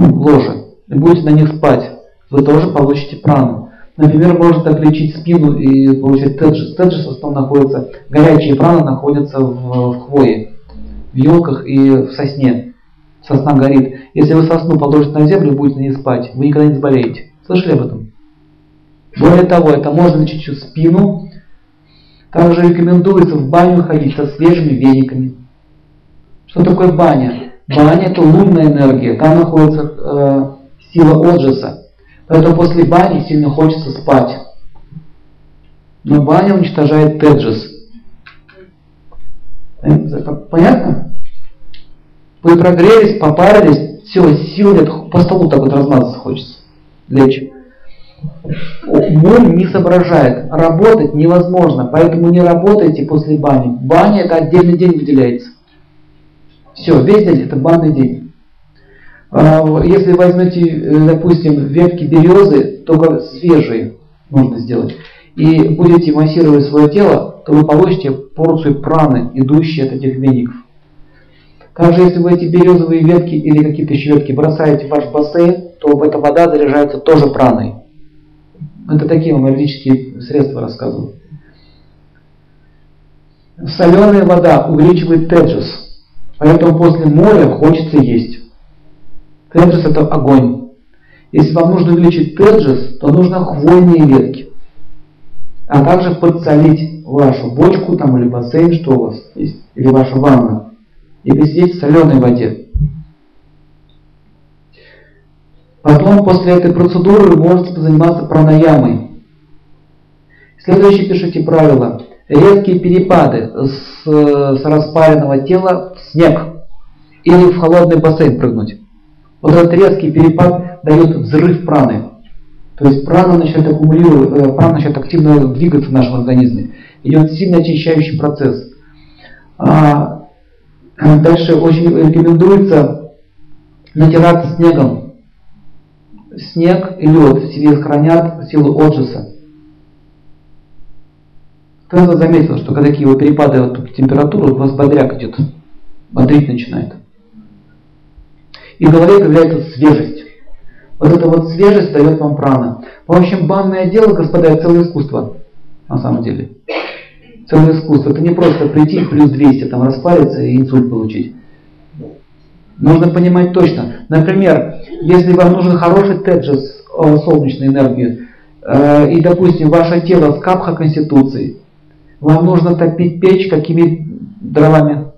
ну, ложе, и будете на них спать, вы тоже получите прану. Например, можно так лечить спину и получать теджис. Теджис в основном находится, горячие праны находятся в, в хвое, в елках и в сосне. Сосна горит. Если вы сосну положите на землю и будете на ней спать, вы никогда не заболеете. Слышали об этом? Более того, это можно лечить спину. Также рекомендуется в баню ходить со свежими вениками. Что такое баня? Баня это лунная энергия, там находится э, сила Оджиса. Поэтому после бани сильно хочется спать. Но баня уничтожает Теджис. Понятно? Вы прогрелись, попарились, все, сил нет, по столу так вот размазаться хочется, лечь. Ум не соображает. Работать невозможно, поэтому не работайте после бани. Баня это отдельный день выделяется. Все, весь день это банный день. А, если возьмете, э, допустим, ветки березы, только свежие нужно сделать, и будете массировать свое тело, то вы получите порцию праны, идущей от этих веников. Также, если вы эти березовые ветки или какие-то еще ветки бросаете в ваш бассейн, то эта вода заряжается тоже праной. Это такие вам юридические средства рассказываю. Соленая вода увеличивает теджес, поэтому после моря хочется есть. Теджес это огонь. Если вам нужно увеличить теджес, то нужно хвойные ветки. А также подсолить вашу бочку там, или бассейн, что у вас есть, или ваша ванна, и посидеть в соленой воде. Потом после этой процедуры вы можете заниматься пранаямой. Следующее пишите правило. Резкие перепады с, с распаренного тела в снег или в холодный бассейн прыгнуть. Вот этот резкий перепад дает взрыв праны. То есть прана начинает аккумулировать, э, прана начинает активно двигаться в нашем организме. Идет сильно очищающий процесс. А, дальше очень рекомендуется натираться снегом снег и лед в себе хранят силу отжиса. Кто-то заметил, что когда такие вот перепады вот температуры, у вас бодряк идет, бодрить начинает. И в голове появляется свежесть. Вот эта вот свежесть дает вам прана. В общем, банное дело, господа, это целое искусство. На самом деле. Целое искусство. Это не просто прийти плюс 200, там распариться и инсульт получить. Нужно понимать точно. Например, если вам нужен хороший теджес, э, солнечную энергию, э, и, допустим, ваше тело с капха конституции, вам нужно топить печь какими дровами?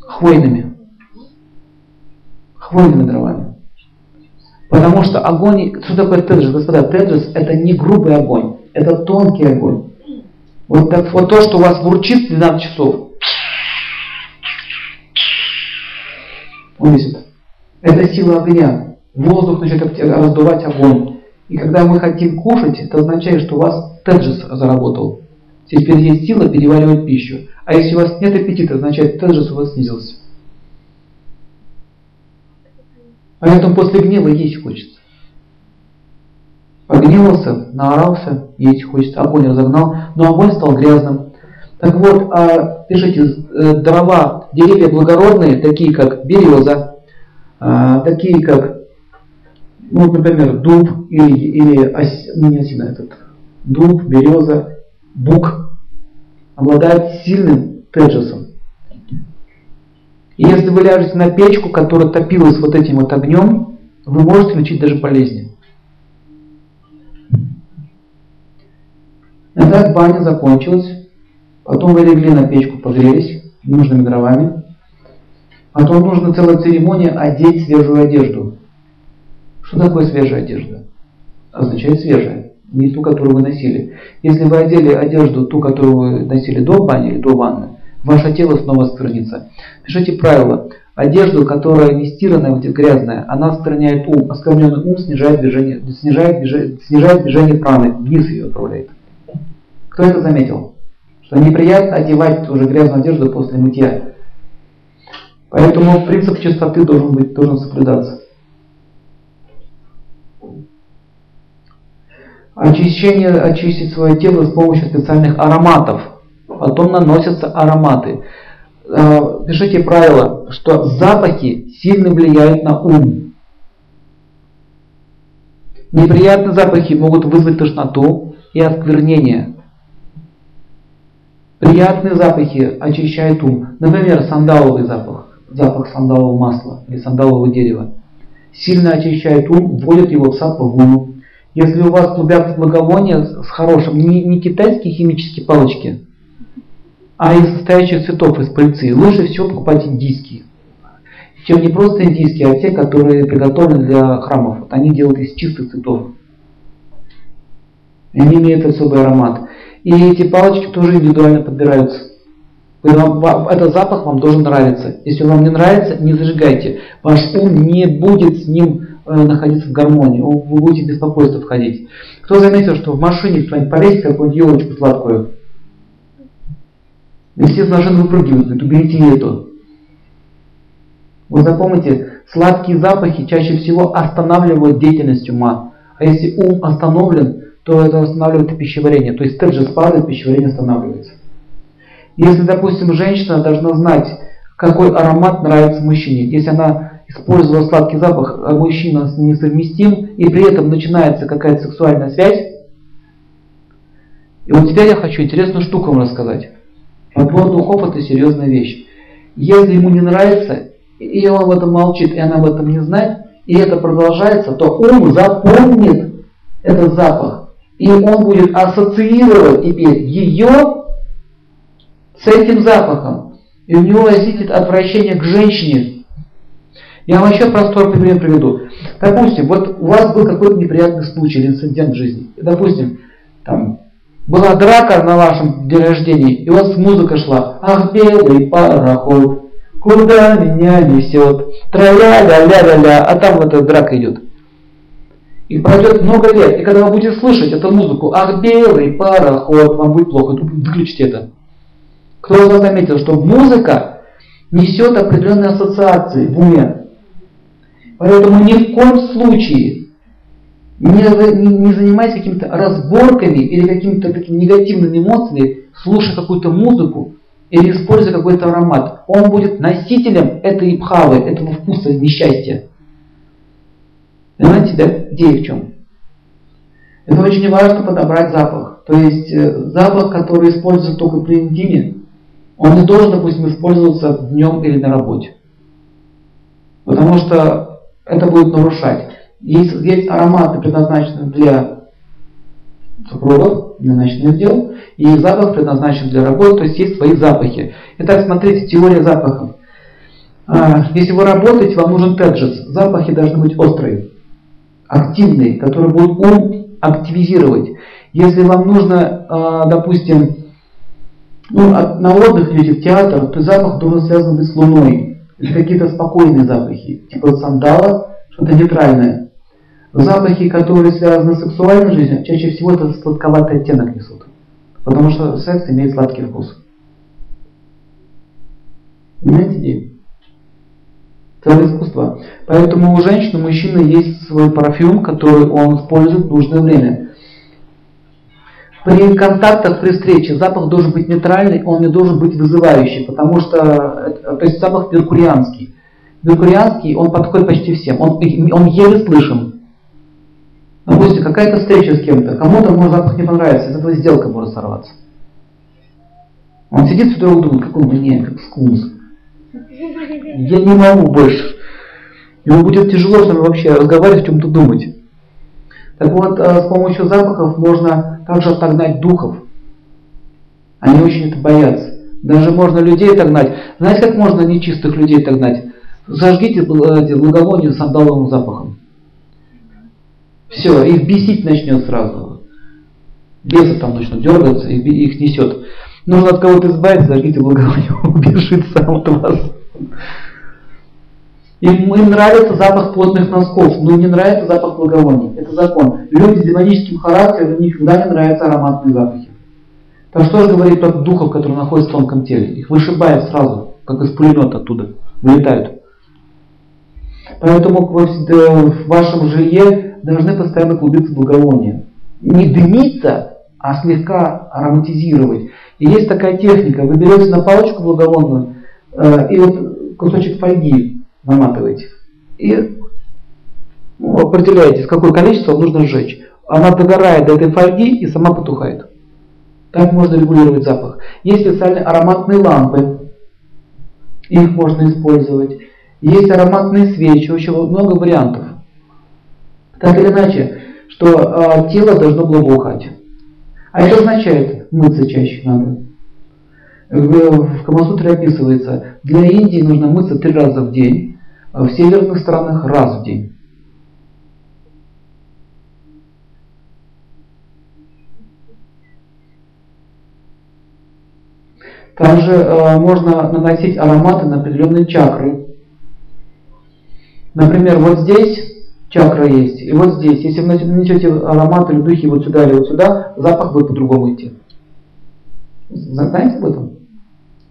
Хвойными. Хвойными дровами. Потому что огонь, что такое теджес, господа? Теджес это не грубый огонь, это тонкий огонь. Вот, так, вот то, что у вас бурчит 12 часов, вывесит. Это сила огня. Воздух начнет раздувать огонь. И когда мы хотим кушать, это означает, что у вас теджес заработал. Теперь есть сила переваривать пищу. А если у вас нет аппетита, означает теджес у вас снизился. Поэтому после гнева есть хочется. Погневался, наорался, есть хочется. Огонь разогнал, но огонь стал грязным. Так вот, а, пишите, дрова, деревья благородные, такие как береза, а, такие как, ну, например, дуб или, или ос, ну, не осина этот, дуб, береза, бук, обладают сильным теджесом. И если вы ляжете на печку, которая топилась вот этим вот огнем, вы можете лечить даже болезни. Итак, баня закончилась. Потом вы легли на печку, погрелись нужными дровами. Потом нужно целая церемония одеть свежую одежду. Что такое свежая одежда? Означает свежая, не ту, которую вы носили. Если вы одели одежду, ту, которую вы носили до бани или до ванны, ваше тело снова сквернится. Пишите правило. Одежду, которая не стиранная, грязная, она оскверняет ум. Оскверненный ум снижает движение, снижает движение, снижает движение праны, вниз ее отправляет. Кто это заметил? Что неприятно одевать уже грязную одежду после мытья. Поэтому принцип чистоты должен быть, должен соблюдаться. Очищение, очистить свое тело с помощью специальных ароматов. Потом наносятся ароматы. Э, пишите правило, что запахи сильно влияют на ум. Неприятные запахи могут вызвать тошноту и осквернение. Приятные запахи очищают ум. Например, сандаловый запах, запах сандалового масла или сандалового дерева. Сильно очищает ум, вводит его в сатву Если у вас клубятся благовония с хорошим, не, не китайские химические палочки, а из состоящих цветов из пыльцы, лучше всего покупать индийские. Чем не просто индийские, а те, которые приготовлены для храмов. Вот они делают из чистых цветов. И они имеют особый аромат. И эти палочки тоже индивидуально подбираются. Этот запах вам должен нравиться. Если вам не нравится, не зажигайте. Ваш ум не будет с ним э, находиться в гармонии, вы будете в беспокойство входить. Кто заметил, что в машине кто-нибудь повесит какую-нибудь елочку сладкую? И все совершенно выпрыгивают, говорят, уберите эту. Вы запомните, сладкие запахи чаще всего останавливают деятельность ума. А если ум остановлен, то это останавливает пищеварение. То есть же падает, пищеварение останавливается. Если, допустим, женщина должна знать, какой аромат нравится мужчине. Если она использовала сладкий запах, а мужчина несовместим, и при этом начинается какая-то сексуальная связь. И вот теперь я хочу интересную штуку вам рассказать. Отбор духов это серьезная вещь. Если ему не нравится, и он об этом молчит, и она об этом не знает, и это продолжается, то ум запомнит этот запах. И он будет ассоциировать теперь ее с этим запахом. И у него возникнет отвращение к женщине. Я вам еще простой пример приведу. Допустим, вот у вас был какой-то неприятный случай или инцидент в жизни. Допустим, там была драка на вашем день рождения, и у вас музыка шла. Ах, белый пароход, куда меня несет? Тра-ля-ля-ля-ля-ля, а там вот эта драка идет. И пройдет много лет, и когда вы будете слышать эту музыку, ах, белый пароход, вам будет плохо, выключите это. Кто из вас заметил, что музыка несет определенные ассоциации в уме. Поэтому ни в коем случае не, не, не занимайся какими-то разборками или какими-то такими негативными эмоциями, слушая какую-то музыку или используя какой-то аромат. Он будет носителем этой пхавы, этого вкуса несчастья. Понимаете, да? Идея в чем? Это очень важно подобрать запах. То есть э, запах, который используется только при интиме, он не должен, допустим, использоваться днем или на работе. Потому что это будет нарушать. Есть, есть ароматы, предназначенные для супругов, для ночных дел, и запах предназначен для работы, то есть есть свои запахи. Итак, смотрите, теория запахов. А, если вы работаете, вам нужен теджес. Запахи должны быть острые, активные, которые будут ум активизировать. Если вам нужно, а, допустим, ну, на отдых идете в театр, то запах должен связан с луной. Или какие-то спокойные запахи, типа сандала, что-то нейтральное. Запахи, которые связаны с сексуальной жизнью, чаще всего это сладковатый оттенок несут. Потому что секс имеет сладкий вкус. Понимаете идею? Целое искусство. Поэтому у женщины, у мужчины есть свой парфюм, который он использует в нужное время. При контактах, при встрече запах должен быть нейтральный, он не должен быть вызывающий, потому что, то есть запах меркурианский. Меркурианский, он подходит почти всем, он, он еле слышен. Допустим, какая-то встреча с кем-то, кому-то может запах не понравится, из этого сделка может сорваться. Он сидит все и думает, как он мне, как скунс. Я не могу больше. Ему будет тяжело с нами вообще разговаривать, о чем-то думать. Так вот, э, с помощью запахов можно также отогнать духов. Они очень это боятся. Даже можно людей отогнать. Знаете, как можно нечистых людей отогнать? Зажгите эти благовония с сандаловым запахом. Все, их бесить начнет сразу. Бесы там начнут дергаться, и их несет. Нужно от кого-то избавиться, зажгите благовоние, убежит сам от вас. Им, им нравится запах плотных носков, но не нравится запах благовоний. Это закон. Люди с демоническим характером, никогда не нравятся ароматные запахи. Так что же говорит про духов, которые находятся в тонком теле? Их вышибает сразу, как из пулемета оттуда, вылетают. Поэтому в вашем жилье должны постоянно клубиться благовония. Не дымиться, а слегка ароматизировать. И есть такая техника. Вы берете на палочку благовонную э, и вот кусочек фольги наматываете. И ну, определяете, какое количество нужно сжечь. Она догорает до этой фольги и сама потухает. Так можно регулировать запах. Есть специальные ароматные лампы. Их можно использовать. Есть ароматные свечи, очень много вариантов. Так или иначе, что э, тело должно благоухать. А это означает, мыться чаще надо. В, в Камасутре описывается, для Индии нужно мыться три раза в день, а в северных странах раз в день. Также э, можно наносить ароматы на определенные чакры. Например, вот здесь чакра есть. И вот здесь, если вы нанесете аромат или духи вот сюда или вот сюда, запах будет по-другому идти. Знаете об этом?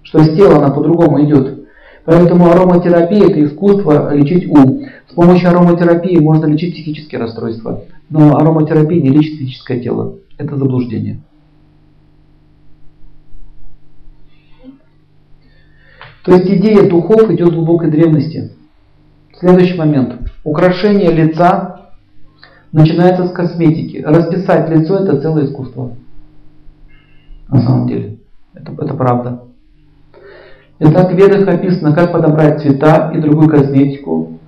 Что с тела она по-другому идет. Поэтому ароматерапия – это искусство лечить ум. С помощью ароматерапии можно лечить психические расстройства. Но ароматерапия не лечит физическое тело. Это заблуждение. То есть идея духов идет в глубокой древности. Следующий момент. Украшение лица начинается с косметики. Расписать лицо это целое искусство. На самом деле. Это, это правда. Итак, в ведах описано, как подобрать цвета и другую косметику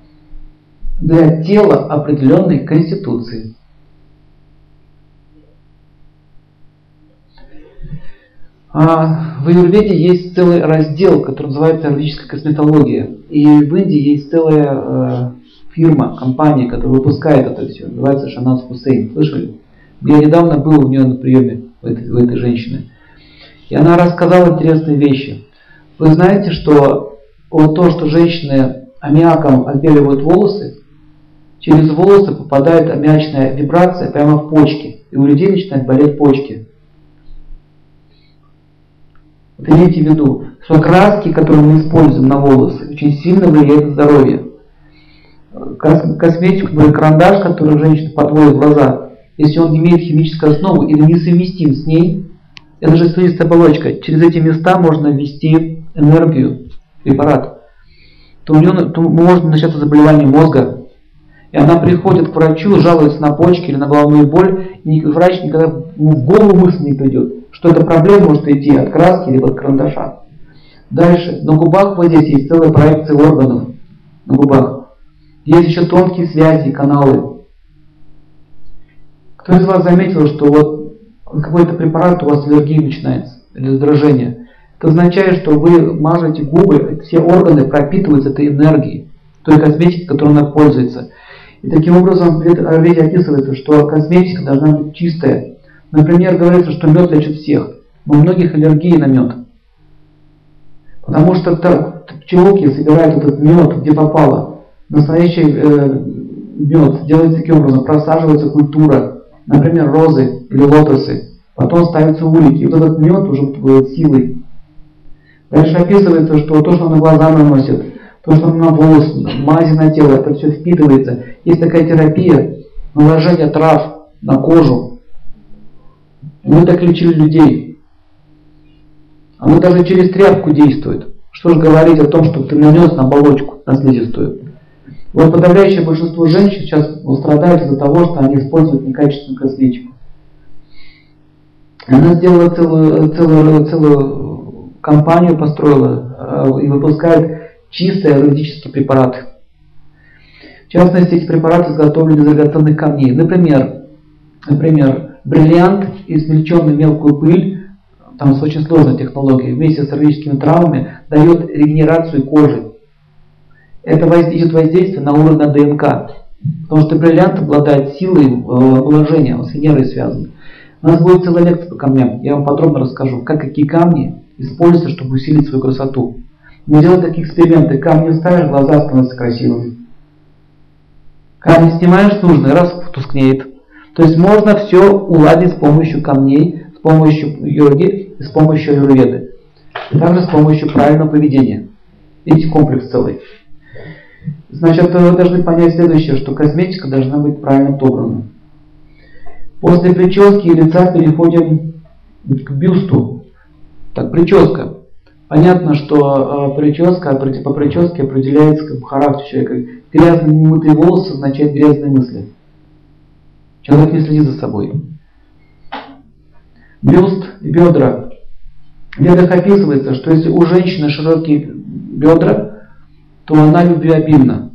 для тела определенной конституции. А в Аюрведе есть целый раздел, который называется аюрведическая косметология. И в Индии есть целая э, фирма, компания, которая выпускает это все. Называется Шанас Хусейн. Слышали? Я недавно был у нее на приеме, у этой, у этой женщины. И она рассказала интересные вещи. Вы знаете, что вот то, что женщины аммиаком отбеливают волосы, через волосы попадает аммиачная вибрация прямо в почки. И у людей начинают болеть почки. Вот имейте в виду, что краски, которые мы используем на волосы, очень сильно влияют на здоровье. Косметику, например, карандаш, который женщина подводит глаза, если он имеет химическую основу или несовместим с ней, это же слизистая оболочка, через эти места можно ввести энергию, препарат, то у нее то может начаться заболевание мозга. И она приходит к врачу, жалуется на почки или на головную боль, и врач никогда в голову мысль не придет что эта проблема может идти от краски либо от карандаша. Дальше, на губах вот здесь есть целая проекция органов на губах. Есть еще тонкие связи, каналы. Кто из вас заметил, что вот какой-то препарат у вас аллергия начинается, или раздражение? Это означает, что вы мажете губы, все органы пропитываются этой энергией, той косметикой, которой она пользуется. И таким образом в Аюрведе описывается, что косметика должна быть чистая, Например, говорится, что мед лечит всех, но у многих аллергии на мед. Потому что пчелки собирают этот мед, где попало. Настоящий э, мед делается таким образом, просаживается культура, например, розы или лотосы. Потом ставятся улики, и вот этот мед уже будет силой. Дальше описывается, что то, что на глаза наносит, то, что на волос, мази на тело, это все впитывается. Есть такая терапия, наложение трав на кожу, мы так лечили людей. Оно даже через тряпку действует. Что же говорить о том, что ты нанес на оболочку, на слизистую. Вот подавляющее большинство женщин сейчас страдают из-за того, что они используют некачественную косметику. Она сделала целую, целую, целую компанию, построила э, и выпускает чистые аюрведические препараты. В частности, эти препараты изготовлены из драгоценных камней. Например, например, бриллиант, измельченный мелкую пыль, там с очень сложной технологией, вместе с аллергическими травмами, дает регенерацию кожи. Это идет воздействие на уровень ДНК. Потому что бриллиант обладает силой э, вложения, он с Венерой связан. У нас будет целая лекция по камням. Я вам подробно расскажу, как какие камни используются, чтобы усилить свою красоту. Мы делаем такие эксперименты. Камни ставишь, глаза становятся красивыми. Камни снимаешь нужный, раз тускнеет. То есть можно все уладить с помощью камней, с помощью йоги и с помощью аюрведы. Также с помощью правильного поведения. Видите, комплекс целый. Значит, вы должны понять следующее, что косметика должна быть правильно отобрана. После прически и лица переходим к бюсту. Так, прическа. Понятно, что э, прическа по прическе определяется как характер человека. Грязные немытые волосы означают грязные мысли. Человек не следит за собой. Бюст и бедра. В описывается, что если у женщины широкие бедра, то она любвеобильна.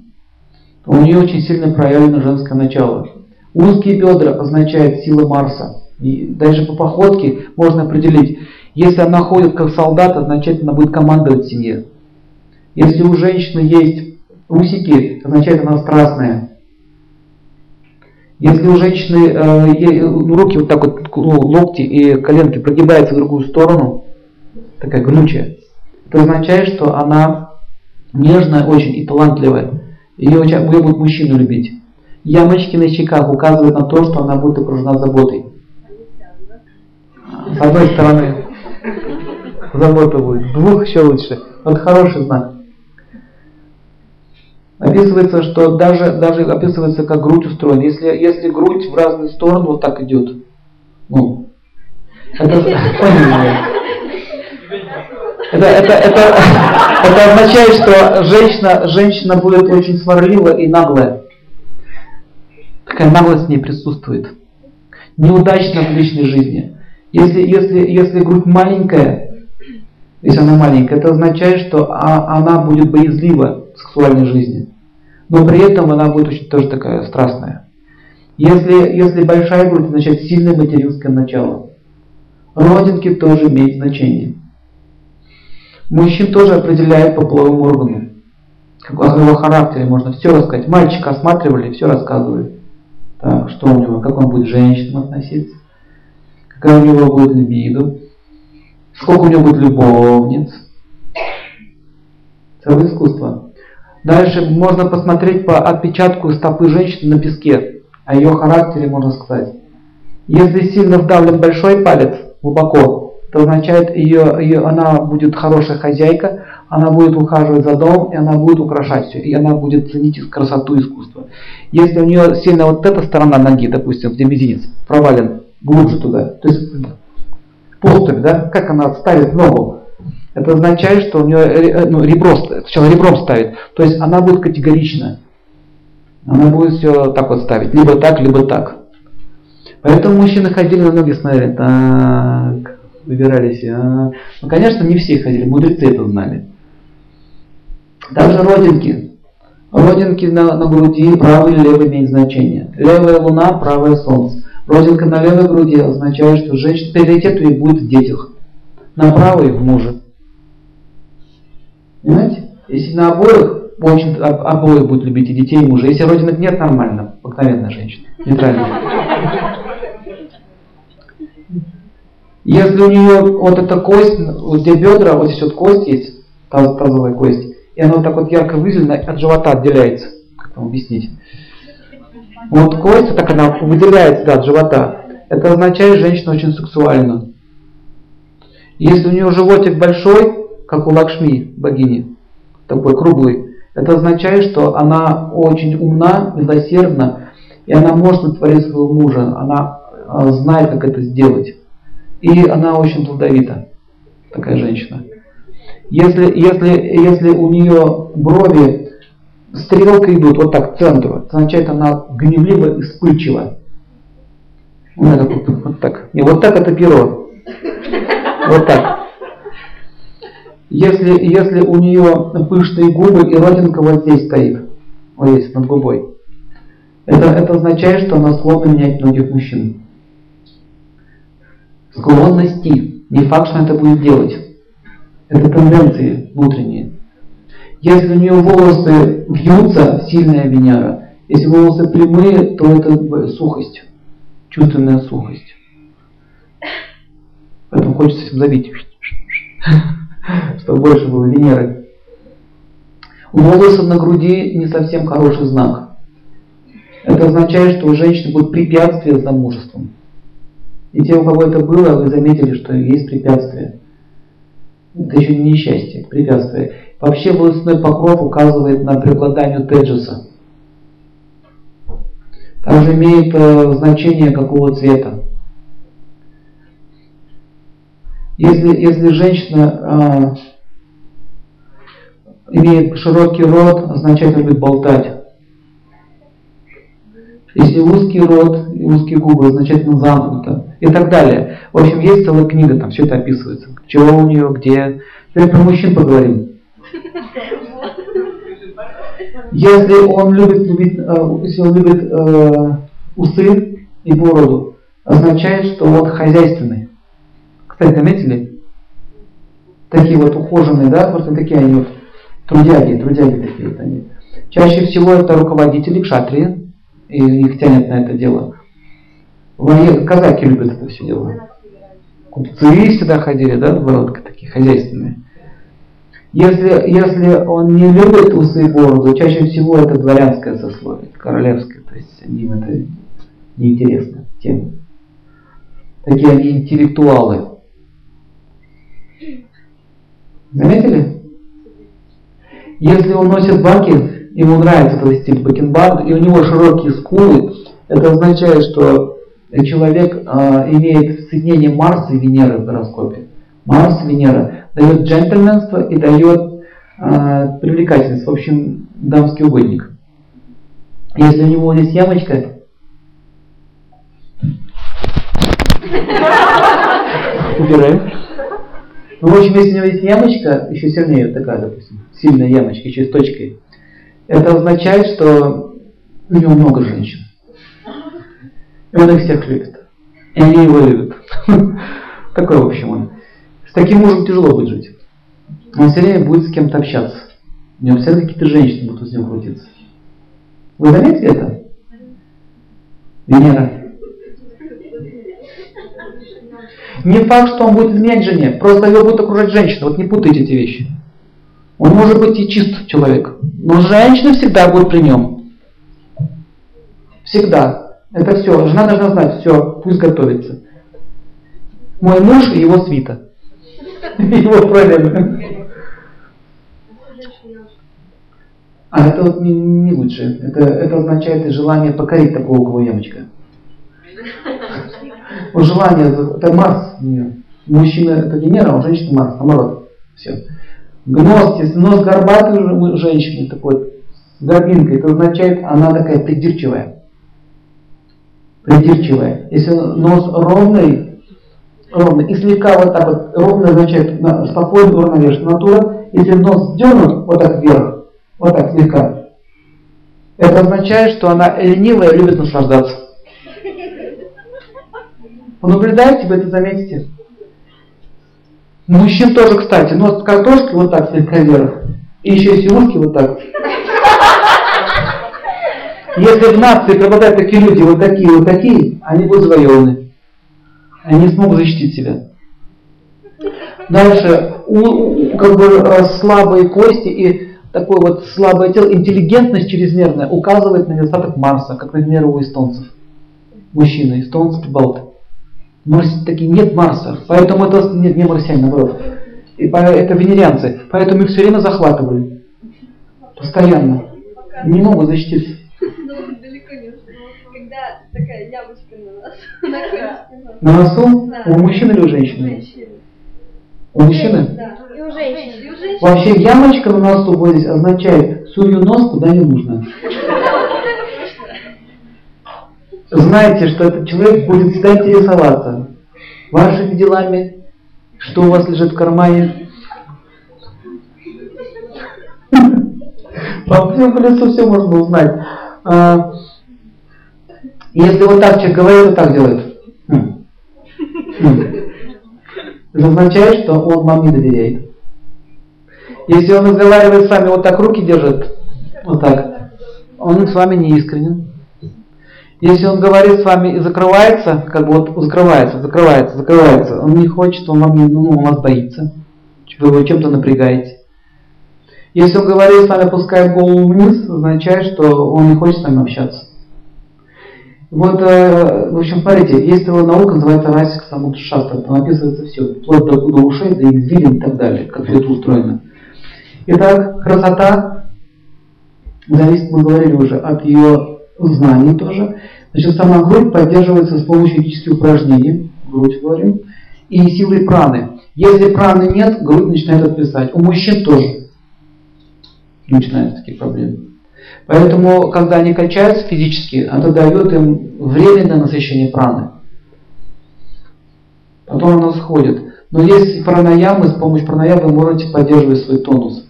У нее очень сильно проявлено женское начало. Узкие бедра означают сила Марса. И даже по походке можно определить, если она ходит как солдат, означает она будет командовать семье. Если у женщины есть усики, означает она страстная. Если у женщины э, руки вот так вот, ну, локти и коленки прогибаются в другую сторону, такая гнучая, это означает, что она нежная очень и талантливая. Ее, ее будут мужчину любить. Ямочки на щеках указывают на то, что она будет окружена заботой. С одной стороны, забота будет. Двух еще лучше. Вот хороший знак. Описывается, что даже, даже описывается, как грудь устроена. Если, если грудь в разные стороны вот так идет, ну, это, это, это, это, это означает, что женщина, женщина будет очень сварлива и наглая. Такая наглость в ней присутствует. Неудачно в личной жизни. Если, если, если грудь маленькая, если она маленькая, это означает, что а, она будет боязлива в сексуальной жизни. Но при этом она будет очень тоже такая страстная. Если, если большая грудь, означает сильное материнское начало. Родинки тоже имеют значение. Мужчин тоже определяют по половым органам. Как о его характере можно все рассказать. Мальчика осматривали, все рассказывали. Так, что у него, как он будет к женщинам относиться, какая у него будет либидо, сколько у него будет любовниц. Целое искусство. Дальше можно посмотреть по отпечатку стопы женщины на песке. О ее характере можно сказать. Если сильно вдавлен большой палец глубоко, то означает, ее, ее, она будет хорошая хозяйка, она будет ухаживать за домом, и она будет украшать все, и она будет ценить красоту искусства. Если у нее сильно вот эта сторона ноги, допустим, где мизинец провален глубже туда, то есть поступь, да, как она ставит ногу, это означает, что у нее э, ну, ребро, сначала ребром ставит, то есть она будет категорична. Она будет все так вот ставить, либо так, либо так. Поэтому мужчины ходили на ноги, смотрели, так, выбирались. А. Ну, конечно, не все ходили, мудрецы это знали. Также родинки. Родинки на, на груди правый или левый имеет значение. Левая луна, правое солнце. Родинка на левой груди означает, что женщина приоритет ей будет в детях. На правой в муже. Понимаете? Если на обоих, очень обоих будут любить и детей, и мужа. Если родинок нет, нормально. Обыкновенная женщина. Нейтральная. Если у нее вот эта кость, вот где бедра, вот здесь вот кость есть, таз, тазовая кость, и она вот так вот ярко выделена, от живота отделяется. Как вам объяснить? Вот кость, так она выделяется да, от живота. Это означает, что женщина очень сексуальна. Если у нее животик большой, как у Лакшми, богини, такой круглый, это означает, что она очень умна, милосердна, и она может натворить своего мужа, она а, знает, как это сделать. И она очень плодовита, такая женщина. Если, если, если у нее брови стрелкой идут вот так к центру, означает, она гневлива и вспыльчива. Вот, вот, вот так. Не, вот так это перо. Вот так. Если, если у нее пышные губы и родинка вот здесь стоит, вот здесь, над губой, это, это означает, что она склонна менять многих мужчин склонности. Не факт, что это будет делать. Это тенденции внутренние. Если у нее волосы вьются, сильная Венера. Если волосы прямые, то это сухость, чувственная сухость. Поэтому хочется всем забить, чтобы больше было Венеры. Волосы на груди не совсем хороший знак. Это означает, что у женщины будет препятствие замужеством. И те, у кого это было, вы заметили, что есть препятствия. Это еще не несчастье, препятствие. Вообще волосяной покров указывает на преобладание теджеса. Также имеет э, значение какого цвета. Если, если женщина э, имеет широкий рот, означает любит болтать. Если узкий рот узкие губы, ну, замкнуто. И так далее. В общем, есть целая книга, там все это описывается. Чего у нее, где. Теперь про мужчин поговорим. Если он любит, любит, э, если он любит э, усы и бороду, означает, что он хозяйственный. Кстати, заметили? Такие вот ухоженные, да, просто такие они вот трудяги, трудяги такие вот они. Чаще всего это руководители кшатрии, и их тянет на это дело. Казаки любят это все дело. Купцы всегда ходили, да, в такие хозяйственные. Если, если он не любит усы и бороду, чаще всего это дворянское сословие, королевское, то есть им это неинтересно тема. Такие они интеллектуалы. Заметили? Если он носит баки, ему нравится этот стиль бакенбард, и у него широкие скулы, это означает, что человек э, имеет соединение Марса и Венеры в гороскопе. Марс, Венера дает джентльменство и дает э, привлекательность, в общем, дамский угодник. Если у него есть ямочка, убираем. Ну, в общем, если у него есть ямочка, еще сильнее такая, допустим, сильная ямочка, еще с точкой, это означает, что у него много женщин. И он их всех любит. И они его любят. Такой, в общем, он. С таким мужем тяжело будет жить. Он все время будет с кем-то общаться. У него всегда какие-то женщины будут с ним крутиться. Вы заметили это? Венера. Не факт, что он будет изменять жене, просто его будет окружать женщина. Вот не путайте эти вещи. Он может быть и чист человек, но женщина всегда будет при нем. Всегда. Это все. Жена должна знать, все, пусть готовится. Мой муж и его свита. Его проблемы. А это вот не, не лучше. Это, это означает желание покорить такого, у кого ямочка. Вот желание, это Марс. Мужчина это Венера, а женщина Марс, наоборот. Все. Гност, если нос горбатый у женщины такой, горбинкой, это означает, она такая придирчивая. Придирчивая. Если нос ровный, ровный, и слегка вот так вот, ровный означает спокойно, уравновешенная натура. Если нос дернут вот так вверх, вот так слегка, это означает, что она ленивая и любит наслаждаться. Вы наблюдаете, вы это заметите. Мужчин тоже, кстати, нос картошки вот так слегка вверх. И еще и ушки вот так. Если в нации пропадают такие люди, вот такие, вот такие, они будут завоеваны. Они смогут защитить себя. Дальше, у, у, как бы э, слабые кости и такое вот слабое тело, интеллигентность чрезмерная указывает на недостаток Марса, как, например, у эстонцев. Мужчины, эстонцы, балты. Марс, такие нет Марса, поэтому это нет, не марсиане, наоборот. И это венерианцы, поэтому их все время захватывали. Постоянно. Не могут защититься. Ну, Когда такая на носу. На носу? У мужчины или у женщины? У мужчины? Да, и у женщин. И у женщин. Вообще ямочка на носу вот здесь означает сую нос куда не нужно. Знайте, что этот человек будет всегда интересоваться вашими делами, что у вас лежит в кармане. По всему лицу все можно узнать. А, если вот так человек говорит, вот так делает. Хм. Хм. Это означает, что он вам не доверяет. Если он разговаривает с вами, вот так руки держит, вот так, он с вами не искренен. Если он говорит с вами и закрывается, как бы вот закрывается, закрывается, закрывается, он не хочет, он вам ну, он вас боится. Вы его чем-то напрягаете. Если он говорит с вами, опускает голову вниз, означает, что он не хочет с вами общаться. Вот, э, в общем, смотрите, есть его наука, называется Расик Самут Шастра, там описывается все, вплоть до, до ушей, до извилин и так далее, как все это устроено. Итак, красота зависит, мы говорили уже, от ее знаний тоже. Значит, сама грудь поддерживается с помощью физических упражнений, грудь говорим, и силой праны. Если праны нет, грудь начинает отписать. У мужчин тоже начинаются такие проблемы. Поэтому, когда они качаются физически, это дает им временное насыщение праны. Потом оно сходит. Но есть пранаямы, с помощью пранаямы вы можете поддерживать свой тонус.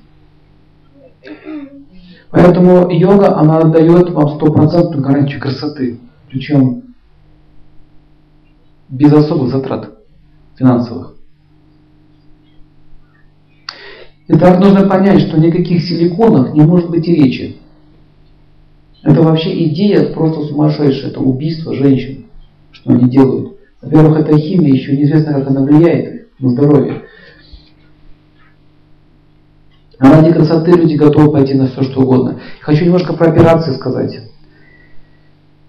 Поэтому йога, она дает вам стопроцентную гарантию красоты. Причем без особых затрат финансовых. Итак, нужно понять, что никаких силиконов не может быть и речи. Это вообще идея просто сумасшедшая. Это убийство женщин, что они делают. Во-первых, эта химия еще неизвестно, как она влияет на здоровье. Ради красоты люди готовы пойти на все, что угодно. Хочу немножко про операции сказать.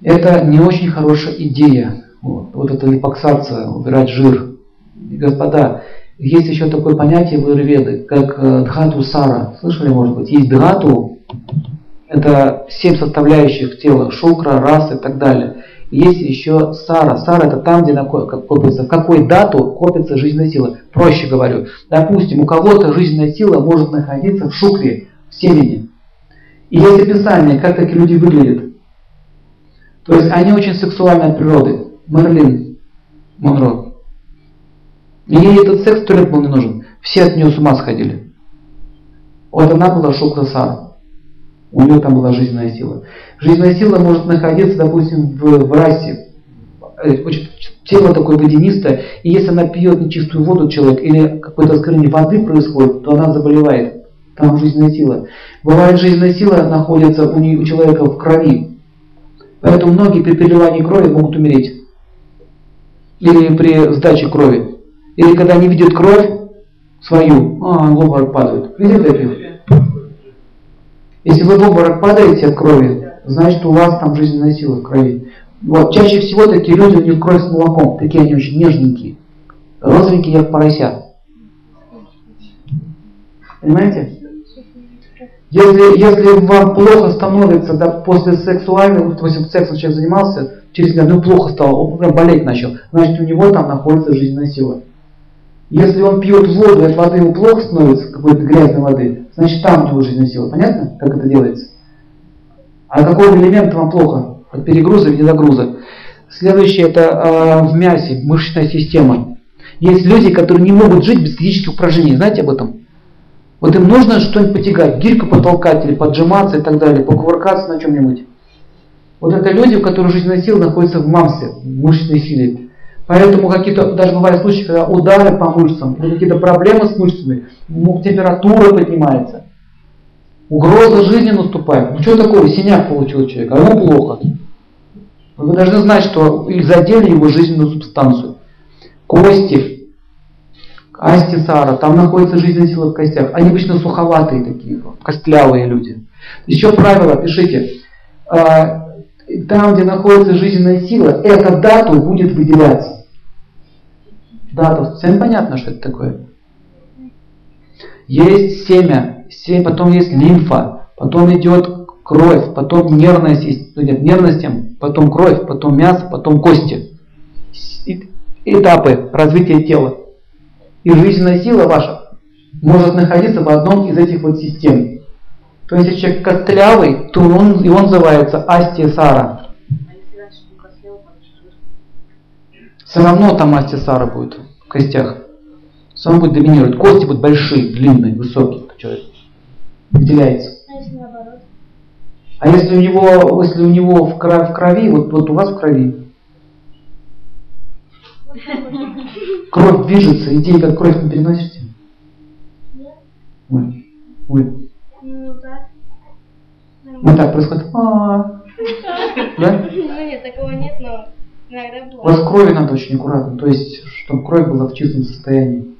Это не очень хорошая идея. Вот, вот эта липоксация, убирать жир. Господа, есть еще такое понятие в Ирведы, как э, дхату сара. Слышали, может быть? Есть дхату, это семь составляющих тела, шукра, рас и так далее. Есть еще сара. Сара это там, где копится, в какой дату копится жизненная сила. Проще говорю. Допустим, у кого-то жизненная сила может находиться в шукре, в семени. И есть описание, как такие люди выглядят. То есть они очень сексуальны от природы. Мерлин Монро. Ей этот секс туалет был не нужен. Все от нее с ума сходили. Вот она была шукра сара. У нее там была жизненная сила. Жизненная сила может находиться, допустим, в, в расе. Э, очень, тело такое водянистое, и если она пьет нечистую воду человек или какое-то оскорбление воды происходит, то она заболевает. Там жизненная сила. Бывает, жизненная сила находится у, нее, у человека в крови. Поэтому многие при переливании крови могут умереть. Или при сдаче крови. Или когда они видят кровь свою, а, в обморок. Видели таких? Если вы в обморок падаете от крови, значит у вас там жизненная сила в крови. Вот, чаще всего такие люди, у них кровь с молоком, такие они очень нежненькие, розовенькие, как поросят. Понимаете? Если, если вам плохо становится да, после сексуального, то есть сексом человек занимался, через дня, ну плохо стало, он прям болеть начал, значит у него там находится жизненная сила. Если он пьет воду, от воды ему плохо становится, какой-то грязной воды, значит там него жизненная сила. Понятно, как это делается? А какого элемента вам плохо? От перегруза или недогруза? Следующее это э, в мясе, мышечная система. Есть люди, которые не могут жить без физических упражнений. Знаете об этом? Вот им нужно что-нибудь потягать, гирьку потолкать или поджиматься и так далее, покувыркаться на чем-нибудь. Вот это люди, у которых жизненная сила находится в мамсе, в мышечной силе. Поэтому какие-то, даже бывают случаи, когда удары по мышцам, какие-то проблемы с мышцами, температура поднимается, угроза жизни наступает. Ну что такого, синяк получил человек, а ему плохо. Вы должны знать, что их задели его жизненную субстанцию. Кости, астисара, там находится жизненная сила в костях. Они обычно суховатые такие, костлявые люди. Еще правило, пишите. Там, где находится жизненная сила, эта дату будет выделяться. Дату. Всем понятно, что это такое? Есть семя, семя потом есть лимфа, потом идет кровь, потом нервная система, нет, нервная система, потом кровь, потом мясо, потом кости. Этапы развития тела. И жизненная сила ваша может находиться в одном из этих вот систем. То есть, если человек костлявый, то он, и он называется астия Все равно там астия будет в костях. Все равно будет доминировать. Кости будут большие, длинные, высокие. Человек выделяется. А если у него, если у него в крови, в крови вот, вот у вас в крови, кровь движется, идея, как кровь не переносите? Нет. Ой. Ой. Вот так происходит. А Да? Ну нет, такого нет, но иногда бывает. У вас крови надо очень аккуратно, то есть, чтобы кровь была в чистом состоянии.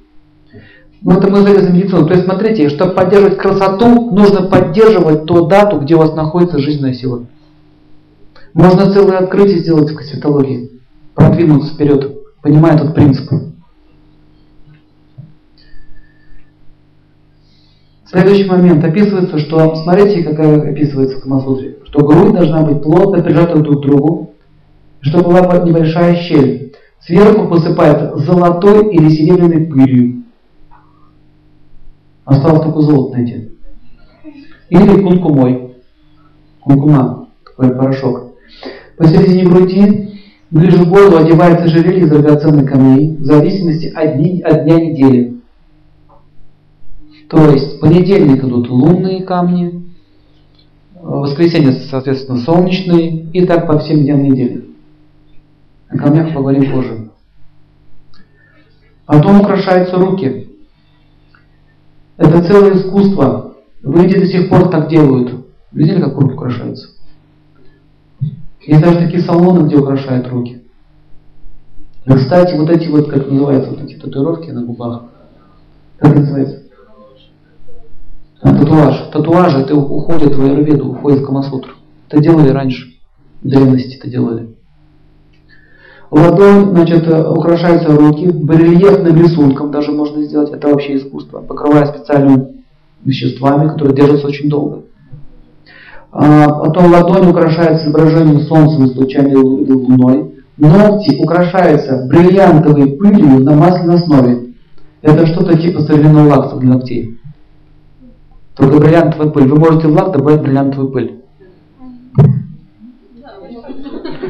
Ну, это мы завязываем медицину. То есть, смотрите, чтобы поддерживать красоту, нужно поддерживать ту дату, где у вас находится жизненная сила. Можно целое открытие сделать в косметологии, продвинуться вперед, понимая этот принцип. Следующий момент. Описывается, что, смотрите, как описывается в Камасутре, что грудь должна быть плотно прижата друг к другу, чтобы была небольшая щель. Сверху посыпают золотой или серебряной пылью. Осталось только золото найти. Или кункумой. Кункума, такой порошок. Посередине груди, ближе к горлу одевается ожерелье из драгоценных камней, в зависимости от дня недели. То есть в понедельник идут лунные камни, воскресенье, соответственно, солнечные, и так по всем дням недели. О камнях поговорим позже. Потом украшаются руки. Это целое искусство. В Индии до сих пор так делают. Видели, как руки украшаются? Есть даже такие салоны, где украшают руки. И, кстати, вот эти вот, как называются, вот эти татуировки на губах, как называется? Татуаж. Татуажи это уходит в аюрведу, уходит в Камасутру. Это делали раньше. В древности это делали. Ладонь, значит, украшаются руки, барельефным рисунком даже можно сделать. Это вообще искусство. Покрывая специальными веществами, которые держатся очень долго. А потом ладонь украшается изображением солнцем с лучами или луной. Ногти украшаются бриллиантовой пылью на масляной основе. Это что-то типа современного лакса для ногтей. Только бриллиантовая пыль. Вы можете в лак добавить бриллиантовую пыль.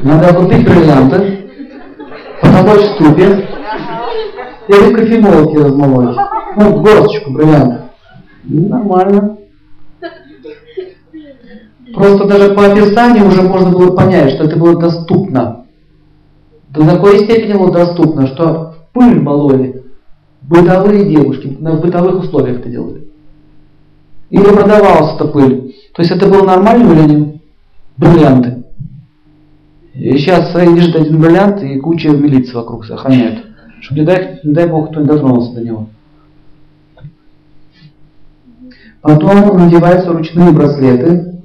Надо купить бриллианты, потолочь в ступе или в кофемолке размолоть. Ну, горсточку бриллиантов. Нормально. Просто даже по описанию уже можно было понять, что это было доступно. До такой степени было доступно, что пыль мололи бытовые девушки, в бытовых условиях это делали. Или продавалась эта пыль. То есть это было нормальным явлением? Бриллианты. И сейчас лежит один бриллиант и куча милиции вокруг охраняют. Чтобы не дай, не дай бог кто-нибудь дотронулся до него. Потом надеваются ручные браслеты,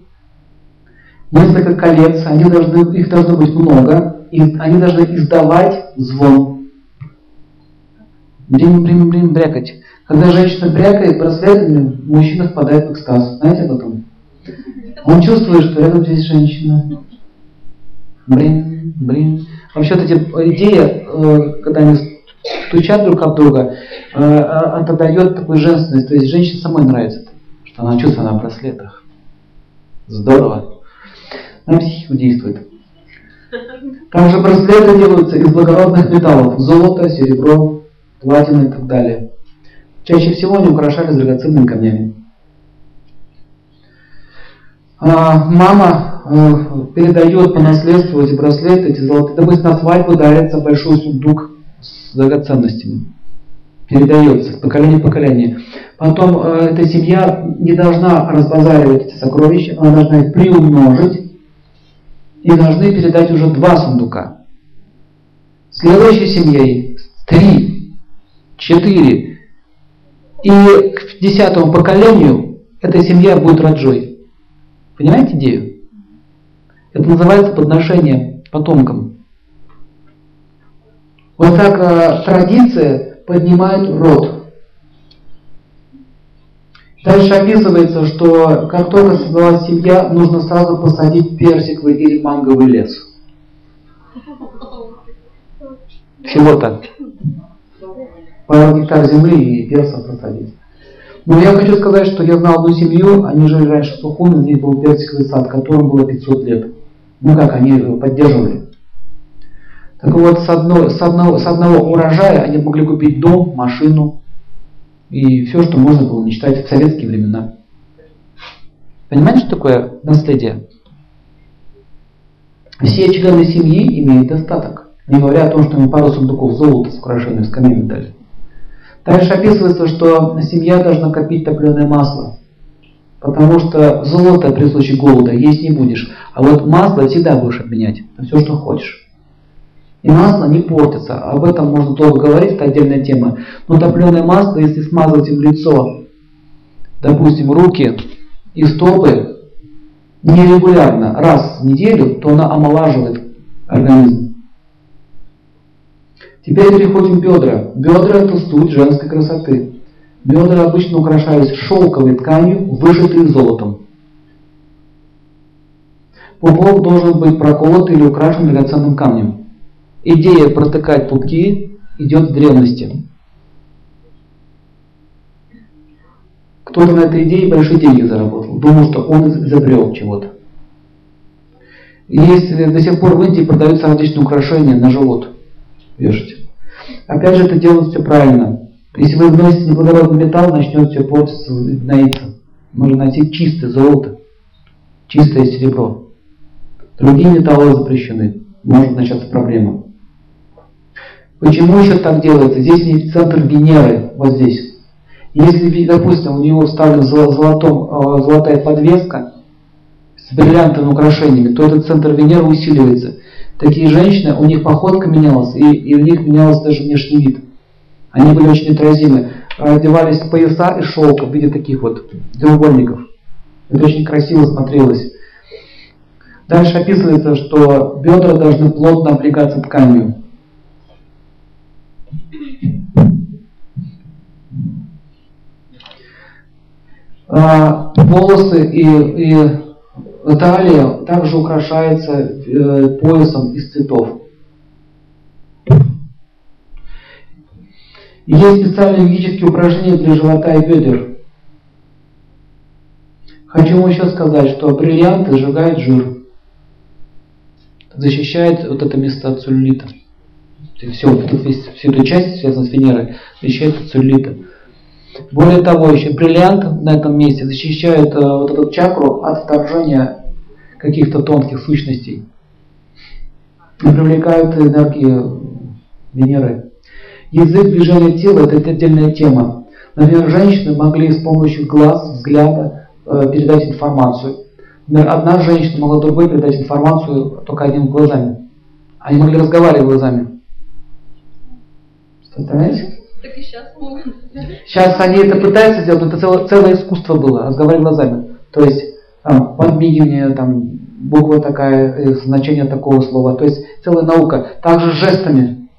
несколько колец, они должны, их должно быть много, и они должны издавать звон. Блин, блин, блин, брякать. Когда женщина брякает браслетами, мужчина впадает в экстаз. Знаете об этом? Он чувствует, что рядом здесь женщина. Блин, блин. Вообще вот эти идеи, э, когда они стучат друг об друга, э, э, это дает такую женственность. То есть женщине самой нравится, что она чувствует на браслетах. Здорово. На психику действует. Также браслеты делаются из благородных металлов. Золото, серебро, платина и так далее. Чаще всего они украшались драгоценными камнями. А, мама э, передает по наследству эти браслеты, эти золотые. Допустим, на свадьбу дарится большой сундук с драгоценностями. Передается с поколения в поколение. Потом э, эта семья не должна разбазаривать эти сокровища, она должна их приумножить и должны передать уже два сундука. Следующей семьей три, четыре. И к десятому поколению эта семья будет раджой. Понимаете идею? Это называется подношение потомкам. Вот так э, традиция поднимает род. Дальше описывается, что как только создалась семья, нужно сразу посадить персиковый или манговый лес. Всего-то. Пару гектар земли и персов посадить. Но я хочу сказать, что я знал одну семью, они жили раньше в Сухуме, здесь был персиковый сад, которому было 500 лет. Ну как, они его поддерживали. Так вот, с, одной, с, одного, с одного урожая они могли купить дом, машину и все, что можно было мечтать в советские времена. Понимаете, что такое наследие? Все члены семьи имеют достаток, не говоря о том, что им пару сундуков золота с украшенными с камнями дали. Дальше описывается, что семья должна копить топленое масло. Потому что золото при случае голода есть не будешь. А вот масло всегда будешь обменять на все, что хочешь. И масло не портится. Об этом можно долго говорить, это отдельная тема. Но топленое масло, если смазывать им лицо, допустим, руки и стопы нерегулярно, раз в неделю, то она омолаживает организм. Теперь переходим к бедра. Бедра это суть женской красоты. Бедра обычно украшались шелковой тканью, вышитой золотом. Пупок должен быть проколот или украшен драгоценным камнем. Идея протыкать пупки идет в древности. Кто-то на этой идее большие деньги заработал. Думал, что он изобрел чего-то. Есть до сих пор в Индии продаются различные украшения на живот вешать. Опять же, это делать все правильно. Если вы вносите неблагородный металл, начнет все портиться, гноиться. Можно найти чистое золото, чистое серебро. Другие металлы запрещены. Может начаться проблема. Почему еще так делается? Здесь не центр Венеры, вот здесь. Если, допустим, у него вставлена золотом, э, золотая подвеска с бриллиантовыми украшениями, то этот центр Венеры усиливается. Такие женщины, у них походка менялась, и, и у них менялся даже внешний вид. Они были очень отразимы. одевались в пояса из шелка в виде таких вот треугольников. Это очень красиво смотрелось. Дальше описывается, что бедра должны плотно облегаться тканью. А, волосы и, и талия также украшается э, поясом из цветов. Есть специальные физические упражнения для живота и бедер. Хочу вам еще сказать, что бриллианты сжигают жир. Защищает вот это место от целлюлита. Все, вот эту, всю эту часть, связанную с Венерой, защищает от целлюлита. Более того, еще бриллиант на этом месте защищает э, вот эту чакру от вторжения каких-то тонких сущностей. И привлекают энергию Венеры. Язык движения тела – это отдельная тема. Например, женщины могли с помощью глаз, взгляда э, передать информацию. Например, одна женщина могла другой передать информацию только одним глазами. Они могли разговаривать глазами. Представляете? Так и сейчас могут. Сейчас они это пытаются сделать, но это целое, целое искусство было, разговаривать глазами. То есть там, подмигивание, там, буква такая, э, значение такого слова. То есть целая наука. Также жестами.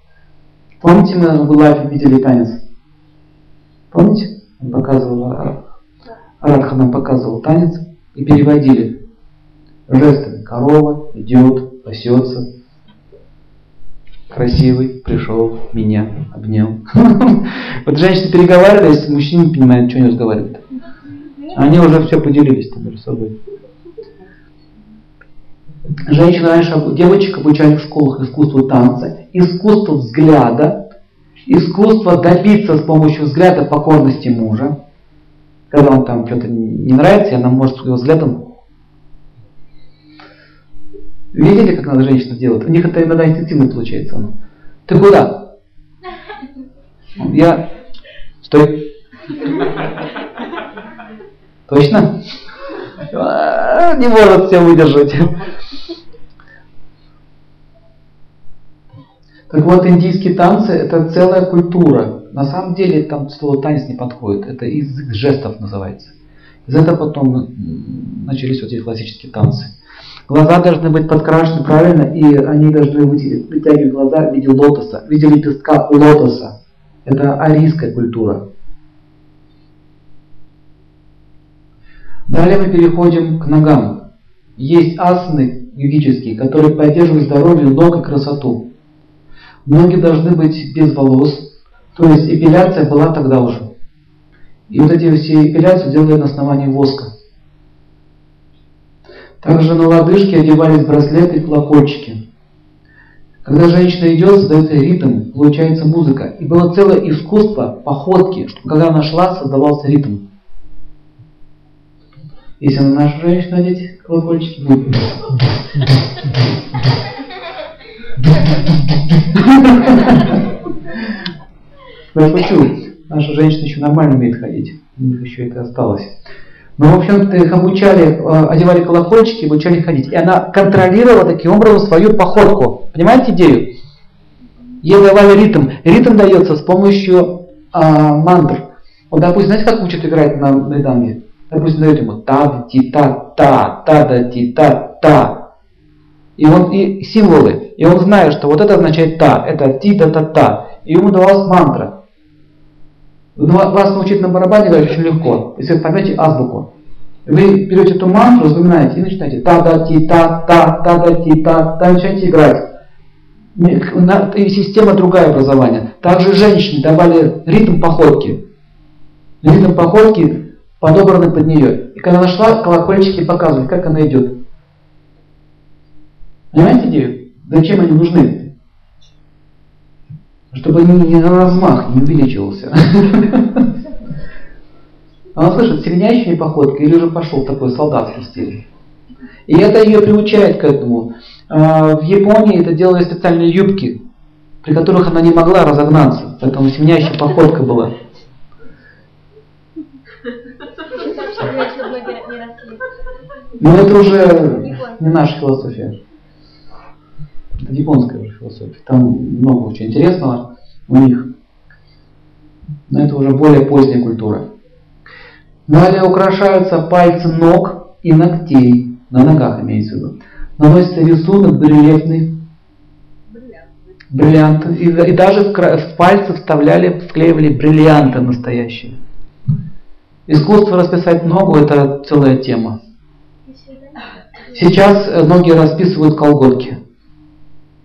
Помните, мы в лайфе видели танец? Помните? Он показывал, а, Радха нам показывал танец и переводили жестами. Корова идет, пасется, красивый, пришел, меня обнял. Вот женщины переговаривались, мужчины не понимают, что они разговаривают. Они уже все поделились между собой. Женщины раньше, девочек обучали в школах искусству танца, искусству взгляда, искусство добиться с помощью взгляда покорности мужа. Когда он там что-то не нравится, и она может своим взглядом Видели, как надо женщина делать? У них это иногда инстинктивно получается. Ты куда? Я... Стой. Точно? Не может все выдержать. Так вот, индийские танцы – это целая культура. На самом деле там слово танец не подходит. Это язык жестов называется. Из этого потом начались вот эти классические танцы. Глаза должны быть подкрашены правильно, и они должны вытягивать глаза в виде лотоса, в виде лепестка лотоса. Это арийская культура. Далее мы переходим к ногам. Есть асаны югические, которые поддерживают здоровье ног и красоту. Ноги должны быть без волос, то есть эпиляция была тогда уже. И вот эти все эпиляции делали на основании воска. Также на лодыжки одевались браслеты и колокольчики. Когда женщина идет, создается ритм, получается музыка. И было целое искусство походки, чтобы когда она шла, создавался ритм. Если на нашу женщину одеть колокольчики, будет. Я шучу. Наша женщина еще нормально умеет ходить. У них еще это осталось. Но, в общем-то, их обучали, э, одевали колокольчики, обучали ходить. И она контролировала таким образом свою походку. Понимаете идею? Ей давали ритм. Ритм дается с помощью а, мантр. Вот, допустим, знаете, как учат играть на мриданге? Допустим, дают ему та ти та та та да ти та та и он и символы. И он знает, что вот это означает та, это ти та та та. И ему давалась мантра. Вас научить на барабане играть очень легко, если вы поймете азбуку. Вы берете эту мантру, запоминаете и начинаете та-да-ти-та-та-та-да-ти-та-та, начинаете играть. И система другая образования. Также женщине давали ритм походки. Ритм походки подобраны под нее. И когда она шла, колокольчики показывали, как она идет. Понимаете идею? Зачем они нужны? Чтобы не на размах не увеличивался. Она слышит семенящими походкой или уже пошел такой солдатский стиль. И это ее приучает к этому. А, в Японии это делали специальные юбки, при которых она не могла разогнаться, поэтому семенящая походка была. Но это уже не наша философия. Это японская уже философия. Там много очень интересного у них. Но это уже более поздняя культура. Далее украшаются пальцы ног и ногтей. На ногах имеется в виду. Наносится рисунок бриллиантный, бриллианты. И, и даже в, в пальцы вставляли, вклеивали бриллианты настоящие. Искусство расписать ногу – это целая тема. Сейчас э, многие расписывают колготки.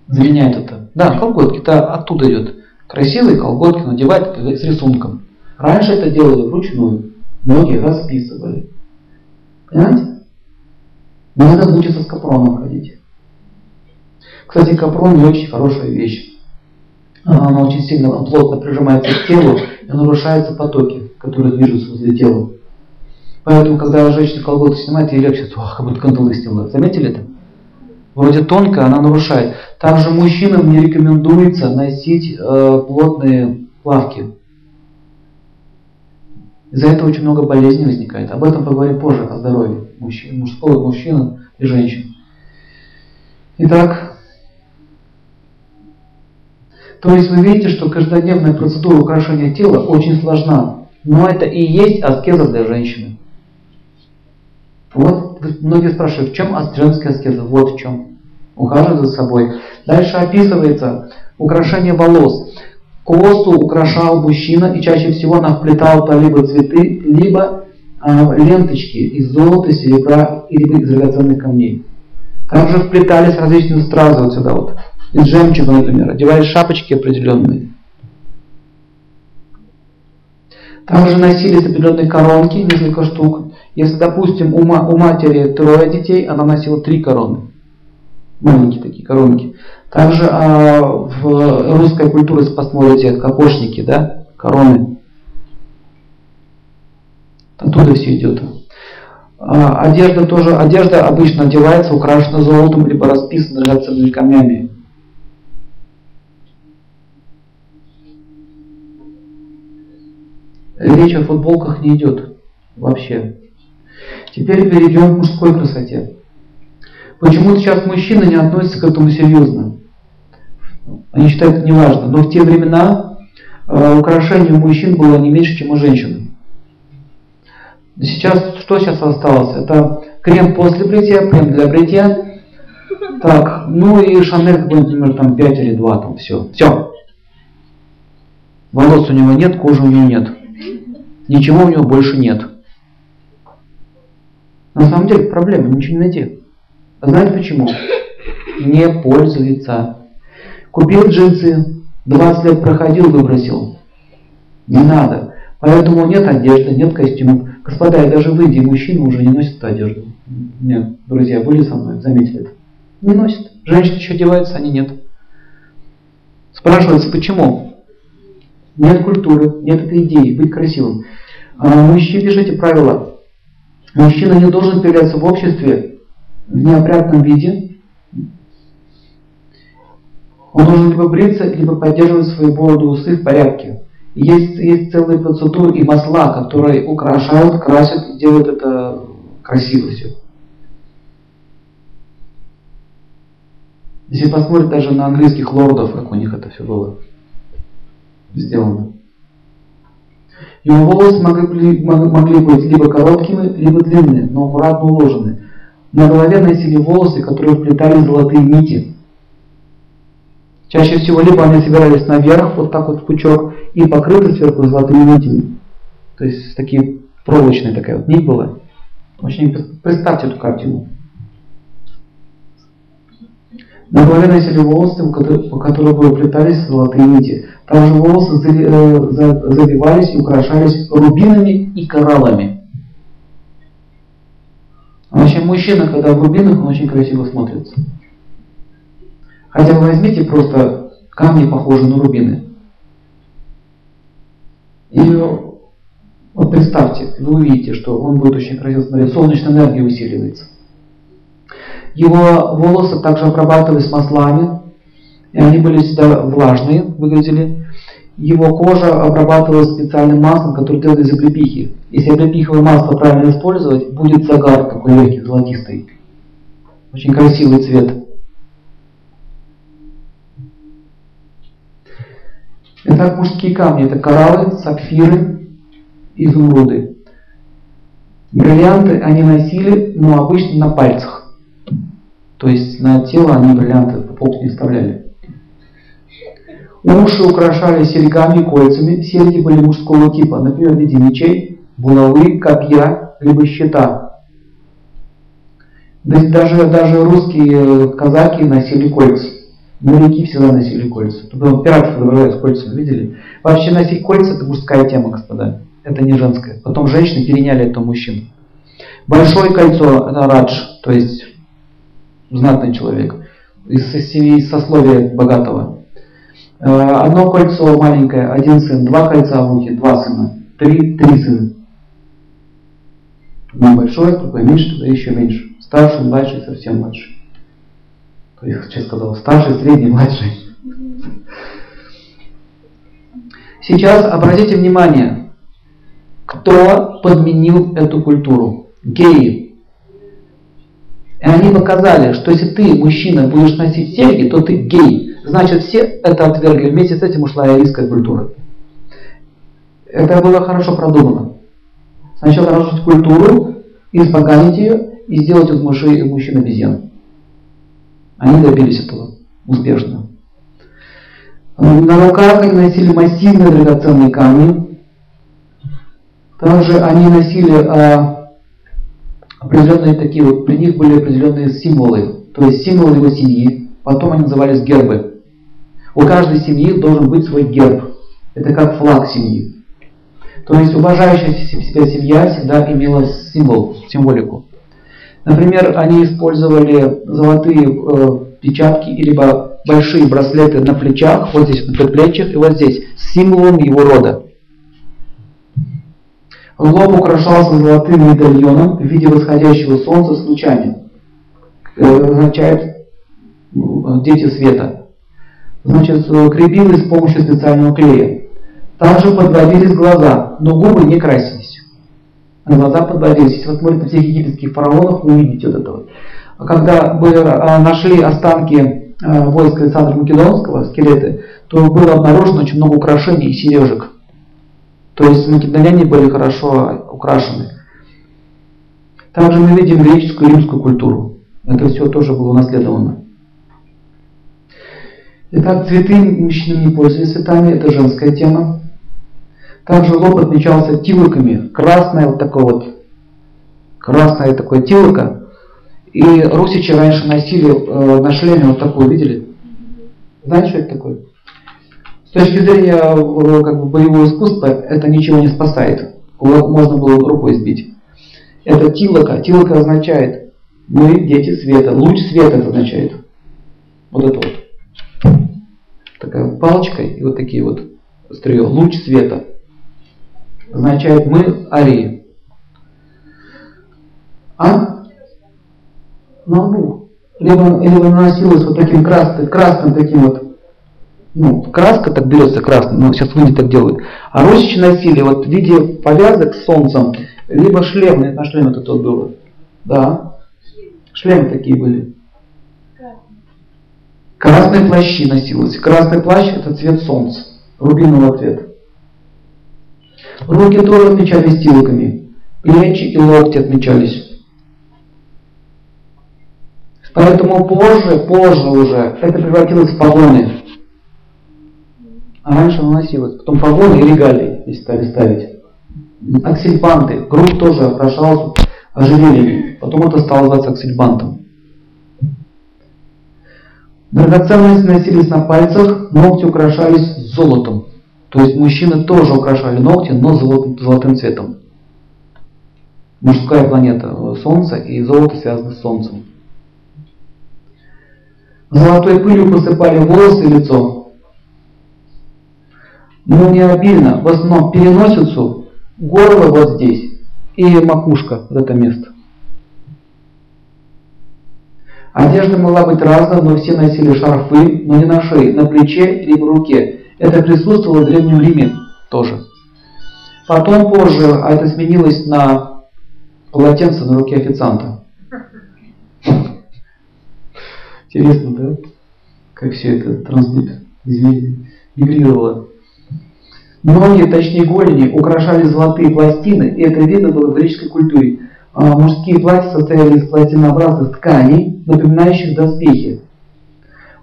Заменяют это. Да, колготки, это оттуда идет. Красивые колготки надевают с рисунком. Раньше это делали вручную. Многие расписывали. Понимаете? Надо учиться с капроном ходить. Кстати, капрон не очень хорошая вещь. Она очень сильно, плотно прижимается к телу и нарушаются потоки, которые движутся возле тела. Поэтому, когда женщина колготки снимает, ей легче, ох, как будто кандалы сняла. Заметили это? Вроде тонкая, она нарушает. Также мужчинам не рекомендуется носить э, плотные плавки. Из-за этого очень много болезней возникает. Об этом поговорим позже, о здоровье мужчин, мужского мужчин и женщин. Итак, то есть вы видите, что каждодневная процедура украшения тела очень сложна. Но это и есть аскеза для женщины. Вот многие спрашивают, в чем женская аскеза? Вот в чем. Ухаживать за собой. Дальше описывается украшение волос. Косу украшал мужчина, и чаще всего она вплетала то либо цветы, либо э, ленточки из золота, серебра или из драгоценных камней. Также вплетались различные стразы вот сюда вот из жемчуга, например, одевали шапочки определенные. Также носились определенные коронки, несколько штук. Если, допустим, у, ма- у матери трое детей, она носила три короны. Маленькие такие коронки. Также а, в русской культуре, если посмотрите, кокошники, да, короны. Оттуда все идет. А, одежда тоже, одежда обычно одевается, украшена золотом, либо расписана драгоценными камнями. Речь о футболках не идет вообще. Теперь перейдем к мужской красоте. Почему-то сейчас мужчины не относятся к этому серьезно. Они считают это неважно. Но в те времена э, украшение у мужчин было не меньше, чем у женщин. Сейчас, что сейчас осталось? Это крем после бритья, крем для бритья. Так, ну и Шанель какой-нибудь, например, там 5 или 2, там все. Все. Волос у него нет, кожи у него нет. Ничего у него больше нет. На самом деле проблема, ничего не найти. А знаете почему? Не пользуется. Купил джинсы, 20 лет проходил, выбросил. Не надо. Поэтому нет одежды, нет костюмов. Господа, и даже в Индии мужчины уже не носят эту одежду. Нет, друзья были со мной, заметили это. Не носят. Женщины еще одеваются, они нет. Спрашивается, почему? Нет культуры, нет этой идеи, быть красивым. А мужчине пишите правила. Мужчина не должен появляться в обществе в неопрятном виде. Он должен либо бриться, либо поддерживать свои бороду усы в порядке. есть, есть целые процедуры и масла, которые украшают, красят, делают это красиво все. Если посмотреть даже на английских лордов, как у них это все было сделано. Его волосы могли, могли быть либо короткими, либо длинными, но аккуратно уложены. На голове носили волосы, которые вплетали золотые нити. Чаще всего либо они собирались наверх, вот так вот в пучок, и покрыты сверху золотыми нитями. То есть такие проволочная такая вот нить была. Очень представьте эту картину. На голове носили волосы, по которым выплетались золотые нити. Также волосы э, завивались и украшались рубинами и кораллами. Вообще мужчина, когда в рубинах, он очень красиво смотрится. Хотя вы возьмите просто камни, похожие на рубины. И вот представьте, вы увидите, что он будет очень красиво смотреть. Солнечная энергия усиливается. Его волосы также обрабатывались маслами, и они были всегда влажные, выглядели. Его кожа обрабатывалась специальным маслом, которое делали из облепихи. Если облепиховое масло правильно использовать, будет загар такой легкий, золотистый. Очень красивый цвет. Итак, мужские камни это кораллы, сапфиры, изумруды. Бриллианты они носили, но обычно на пальцах. То есть на тело они бриллианты в пол не вставляли. Уши украшали серьгами кольцами. Серьги были мужского типа, например, в виде мечей, булавы, копья, либо щита. Даже, даже русские казаки носили кольца. Моряки всегда носили кольца. Тут пиратов добавляют с кольцами, видели? Вообще носить кольца это мужская тема, господа. Это не женская. Потом женщины переняли это мужчин. Большое кольцо это радж, то есть знатный человек, из сословия богатого. Э, одно кольцо маленькое, один сын, два кольца в руке, два сына, три, три сына. Одно большое, другое меньше, тогда еще меньше. Старший, младший, совсем младший. То есть, сейчас сказал, старший, средний, младший. Сейчас обратите внимание, кто подменил эту культуру. Геи. И они показали, что если ты, мужчина, будешь носить серьги, то ты гей. Значит, все это отвергли. Вместе с этим ушла арийская культура. Это было хорошо продумано. Сначала разрушить культуру, избаганить ее и сделать из мужчин, мужчин обезьян. Они добились этого успешно. На руках они носили массивные драгоценные камни. Также они носили а, определенные такие вот, при них были определенные символы, то есть символы его семьи. Потом они назывались гербы. У каждой семьи должен быть свой герб. Это как флаг семьи. То есть уважающая себя семья всегда имела символ, символику. Например, они использовали золотые э, печатки либо большие браслеты на плечах, вот здесь на предплечьях и вот здесь, с символом его рода. Лоб украшался золотым медальоном в виде восходящего солнца с лучами. Это означает ну, дети света. Значит, крепилось с помощью специального клея. Также подводились глаза, но губы не красились глаза подводились. Если вы смотрите на всех египетских фараонов, вы увидите вот это вот. Когда мы а, нашли останки а, войска Александра Македонского, скелеты, то было обнаружено очень много украшений и сережек. То есть македоняне были хорошо украшены. Также мы видим греческую и римскую культуру. Это все тоже было унаследовано. Итак, цветы мужчины не пользовались цветами, это женская тема. Также лоб отмечался тилоками, красное вот такое вот, красное такое тилоко. И русичи раньше носили э, на шлеме вот такое, видели? Знаете, что это такое? Точки зрения э, как бы, боевого искусства это ничего не спасает. Кулак можно было рукой сбить. Это тилока. Тилока означает мы дети света. Луч света это означает. Вот это вот. Такая палочка и вот такие вот острие. Луч света означает мы арии. А? На лбу. Либо, либо наносилось вот таким красным, красным таким вот, ну, краска так берется красным, но сейчас люди так делают. А русичи носили вот в виде повязок с солнцем, либо шлемы, на шлеме это тот было. Да. Шлемы такие были. Красные плащи носилось. Красный плащ это цвет солнца, рубинового цвета. Руки тоже отмечались тилками, плечи и локти отмечались. Поэтому позже, позже уже это превратилось в погоны. А раньше наносилось. Потом погоны и регалии здесь стали ставить. Аксельбанты. Грудь тоже окрашалась ожерельями. Потом это стало называться аксельбантом. Драгоценности носились на пальцах, ногти украшались золотом. То есть мужчины тоже украшали ногти, но золотым цветом. Мужская планета э, Солнце и золото связано с Солнцем. Золотой пылью посыпали волосы и лицо. Но не обильно, в основном переносицу, горло вот здесь и макушка, вот это место. Одежда могла быть разной, но все носили шарфы, но не на шее, на плече или в руке. Это присутствовало в Древнем Риме тоже. Потом позже, а это сменилось на полотенце на руке официанта. Интересно, да? Как все это трансмигрировало. Многие, точнее голени, украшали золотые пластины, и это видно было в греческой культуре. А мужские платья состояли из пластинообразных тканей, напоминающих доспехи.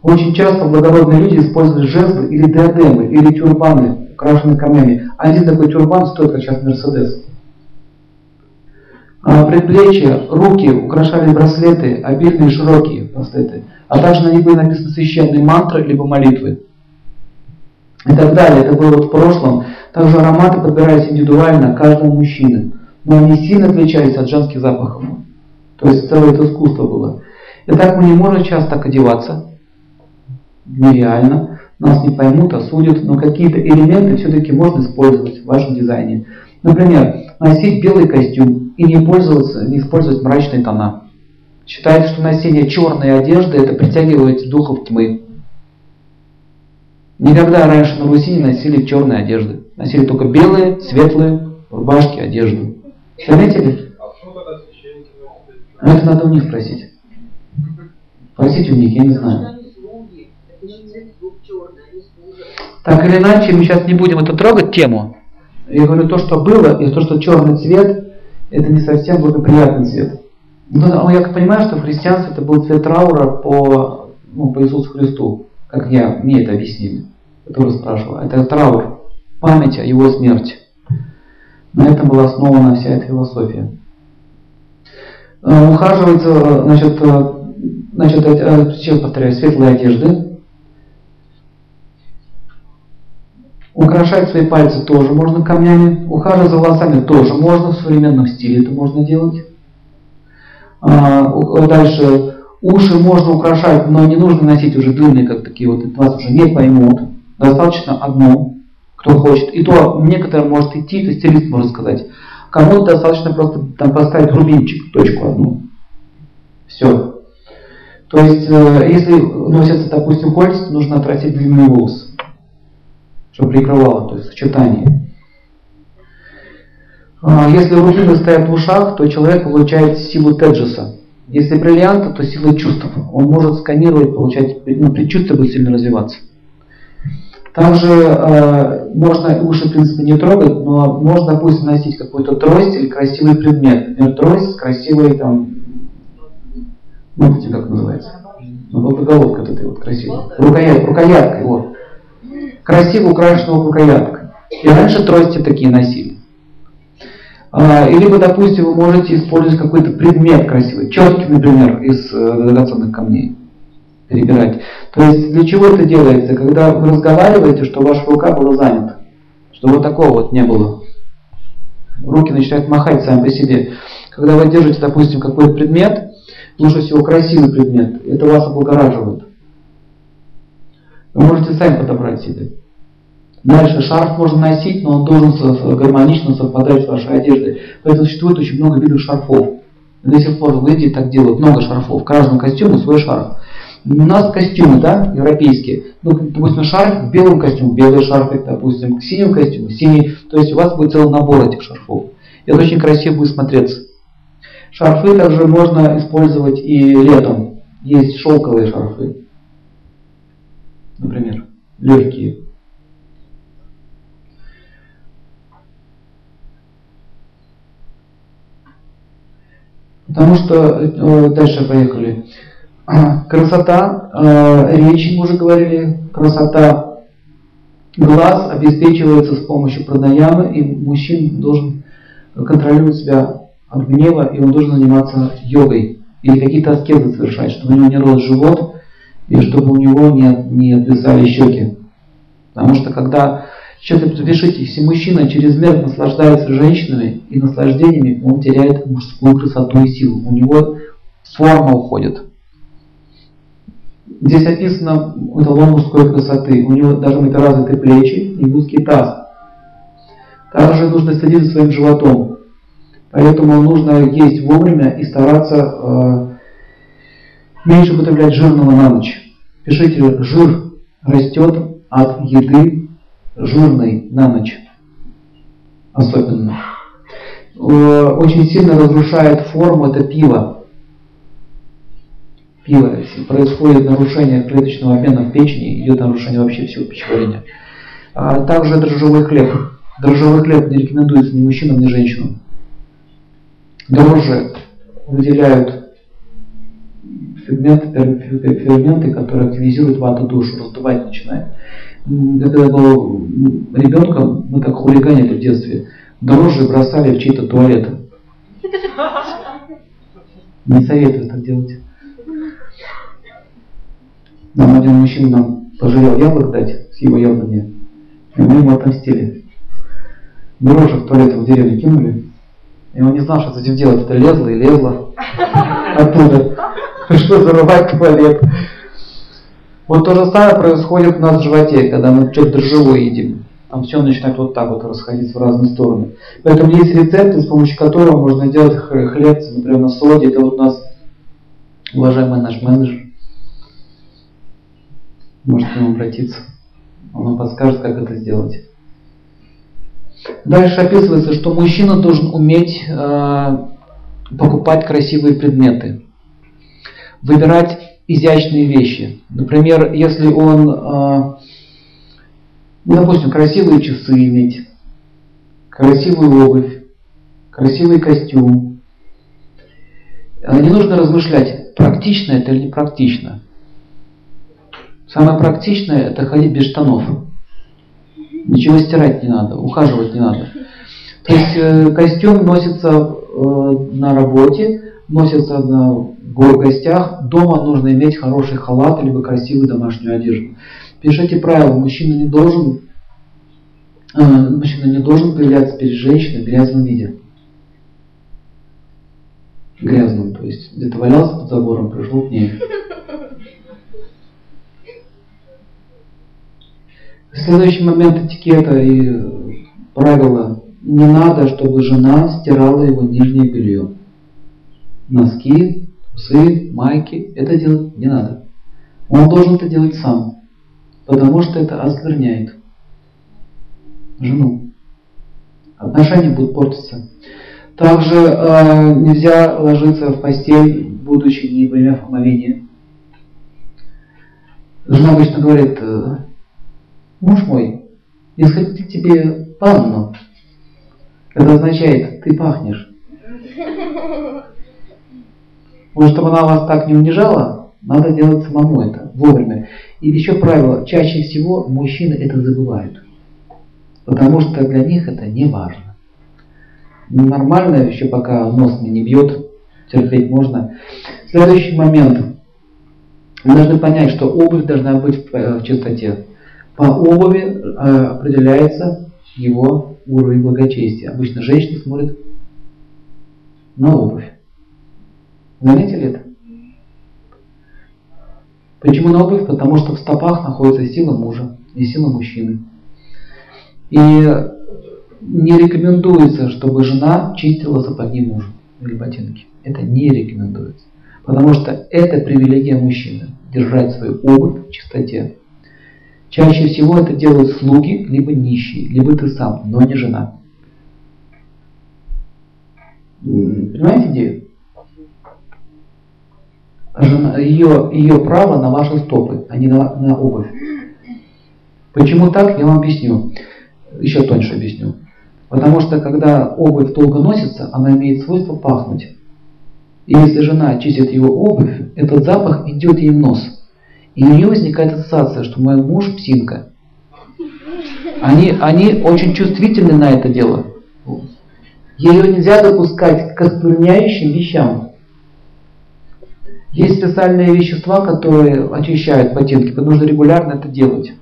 Очень часто благородные люди использовали жезлы или диадемы, или тюрбаны, украшенные камнями. Один такой тюрбан стоит, как сейчас Мерседес. А предплечья, руки украшали браслеты, обильные широкие браслеты, а также на них были написаны священные мантры либо молитвы. И так далее. Это было в прошлом. Также ароматы подбирались индивидуально каждому мужчине. Но они сильно отличались от женских запахов. То есть целое это искусство было. Итак, мы не можем часто так одеваться. Нереально. Нас не поймут, осудят. Но какие-то элементы все-таки можно использовать в вашем дизайне. Например, носить белый костюм и не пользоваться, не использовать мрачные тона. Считается, что носение черной одежды это притягивает духов тьмы. Никогда раньше на Руси не носили черные одежды. Носили только белые, светлые рубашки, одежду. Заметили? А это надо у них спросить. Спросите у них, я не знаю. Так или иначе, мы сейчас не будем это трогать тему. Я говорю, то, что было, и то, что черный цвет, это не совсем благоприятный цвет. Но ну, я понимаю, что в христианстве это был цвет траура по, ну, по Иисусу Христу, как я, мне это объяснили, который спрашивал. Это траур, память о его смерти. На этом была основана вся эта философия. Э, ухаживается, значит, э, значит, э, сейчас повторяю, светлые одежды, Украшать свои пальцы тоже можно камнями. Ухаживать за волосами тоже можно. В современном стиле это можно делать. А, дальше. Уши можно украшать, но не нужно носить уже длинные, как такие вот. Вас уже не поймут. Достаточно одно, кто хочет. И то некоторым может идти, то стилист может сказать. Кому-то достаточно просто там поставить рубинчик, точку одну. Все. То есть, э, если носятся, допустим, кольца, то нужно отрастить длинные волосы чтобы прикрывало, то есть сочетание. А, если рубины стоят в ушах, то человек получает силу теджеса. Если бриллианта, то сила чувств. Он может сканировать, получать, ну, предчувствие будет сильно развиваться. Также э, можно уши, в принципе, не трогать, но можно, допустим, носить какую-то трость или красивый предмет. Например, трость с красивой там, ну, как называется? Ну, вот головка вот этой вот красивой. Рукоятка, рукоятка, вот красиво украшенного рукоятка. И раньше трости такие носили. А, или, либо, допустим, вы можете использовать какой-то предмет красивый, четкий, например, из э, драгоценных камней, перебирать. То есть для чего это делается? Когда вы разговариваете, что ваша рука была занята, чтобы вот такого вот не было. Руки начинают махать сами по себе. Когда вы держите, допустим, какой-то предмет, лучше всего красивый предмет, это вас облагораживает. Вы можете сами подобрать себе. Дальше шарф можно носить, но он должен гармонично совпадать с вашей одеждой. Поэтому существует очень много видов шарфов. До сих пор в Индии так делают, много шарфов. Каждому костюму свой шарф. У нас костюмы, да, европейские. Ну, допустим, шарф в белом костюме, белый шарфик, допустим, к синему костюму, синий. То есть у вас будет целый набор этих шарфов. Это очень красиво будет смотреться. Шарфы также можно использовать и летом. Есть шелковые шарфы например, легкие. Потому что, э, дальше поехали. Красота э, речи, мы уже говорили, красота глаз обеспечивается с помощью пранаямы, и мужчина должен контролировать себя от гнева, и он должен заниматься йогой или какие-то аскезы совершать, чтобы у него не рос живот, и чтобы у него не, не отвисали щеки. Потому что когда, сейчас пишите, если мужчина чрезмерно наслаждается женщинами и наслаждениями, он теряет мужскую красоту и силу. У него форма уходит. Здесь описано эталон мужской красоты. У него должны быть развиты плечи и узкий таз. Также нужно следить за своим животом. Поэтому нужно есть вовремя и стараться э, меньше употреблять жирного на ночь. Пишите, жир растет от еды жирной на ночь. Особенно. Э, очень сильно разрушает форму это пиво. Пиво. Происходит нарушение клеточного обмена в печени, идет нарушение вообще всего пищеварения. А также дрожжевой хлеб. Дрожжевой хлеб не рекомендуется ни мужчинам, ни женщинам. Дрожжи выделяют ферменты, ферменты, которые активизируют вату душу, раздувать начинает. Когда я был ребенком, мы так хулиганили в детстве. Дрожжи бросали в чьи-то туалеты. Не советую так делать. Нам один мужчина пожалел яблок дать с его яблони. И мы ему отомстили. Дрожжи в туалет в деревне кинули. И он не знал, что с этим делать. Это лезло и лезло оттуда. Пришлось зарывать туалет. Вот то же самое происходит у нас в животе, когда мы что-то дрожжевое едим. Там все начинает вот так вот расходиться в разные стороны. Поэтому есть рецепты, с помощью которого можно делать хлеб, например, на соде. Это вот у нас уважаемый наш менеджер. Можете к нему обратиться. Он вам подскажет, как это сделать. Дальше описывается, что мужчина должен уметь э, покупать красивые предметы, выбирать изящные вещи. Например, если он, э, ну, допустим, красивые часы иметь, красивую обувь, красивый костюм. Не нужно размышлять, практично это или не практично. Самое практичное это ходить без штанов. Ничего стирать не надо, ухаживать не надо. То есть э, костюм носится э, на работе, носится на гостях. Дома нужно иметь хороший халат либо красивую домашнюю одежду. Пишите правила, мужчина не должен, э, мужчина не должен появляться перед женщиной в грязном виде. Грязным, то есть где-то валялся под забором, пришел к ней. Следующий момент этикета и правила. Не надо, чтобы жена стирала его нижнее белье. Носки, трусы, майки. Это делать не надо. Он должен это делать сам. Потому что это оскверняет жену. Отношения будут портиться. Также э, нельзя ложиться в постель, будучи не приняв омовение. Жена обычно говорит, э, муж мой, не сходить тебе ванну. Это означает, ты пахнешь. Может, чтобы она вас так не унижала, надо делать самому это вовремя. И еще правило, чаще всего мужчины это забывают. Потому что для них это не важно. Нормально, еще пока нос не бьет, терпеть можно. Следующий момент. Мы должны понять, что обувь должна быть в э, чистоте. По обуви э, определяется его уровень благочестия. Обычно женщина смотрит на обувь. Заметили это? Почему на обувь? Потому что в стопах находится сила мужа и сила мужчины. И не рекомендуется, чтобы жена чистила сапоги мужа или ботинки. Это не рекомендуется. Потому что это привилегия мужчины. Держать свою обувь в чистоте. Чаще всего это делают слуги, либо нищие, либо ты сам, но не жена. Понимаете идею? Жена, ее, ее право на ваши стопы, а не на, на обувь. Почему так, я вам объясню. Еще тоньше объясню. Потому что когда обувь долго носится, она имеет свойство пахнуть. И если жена чистит его обувь, этот запах идет ей в нос. И у нее возникает ассоциация, что мой муж псинка. Они, они очень чувствительны на это дело. Ее нельзя допускать к оскверняющим вещам. Есть специальные вещества, которые очищают ботинки, нужно регулярно это делать.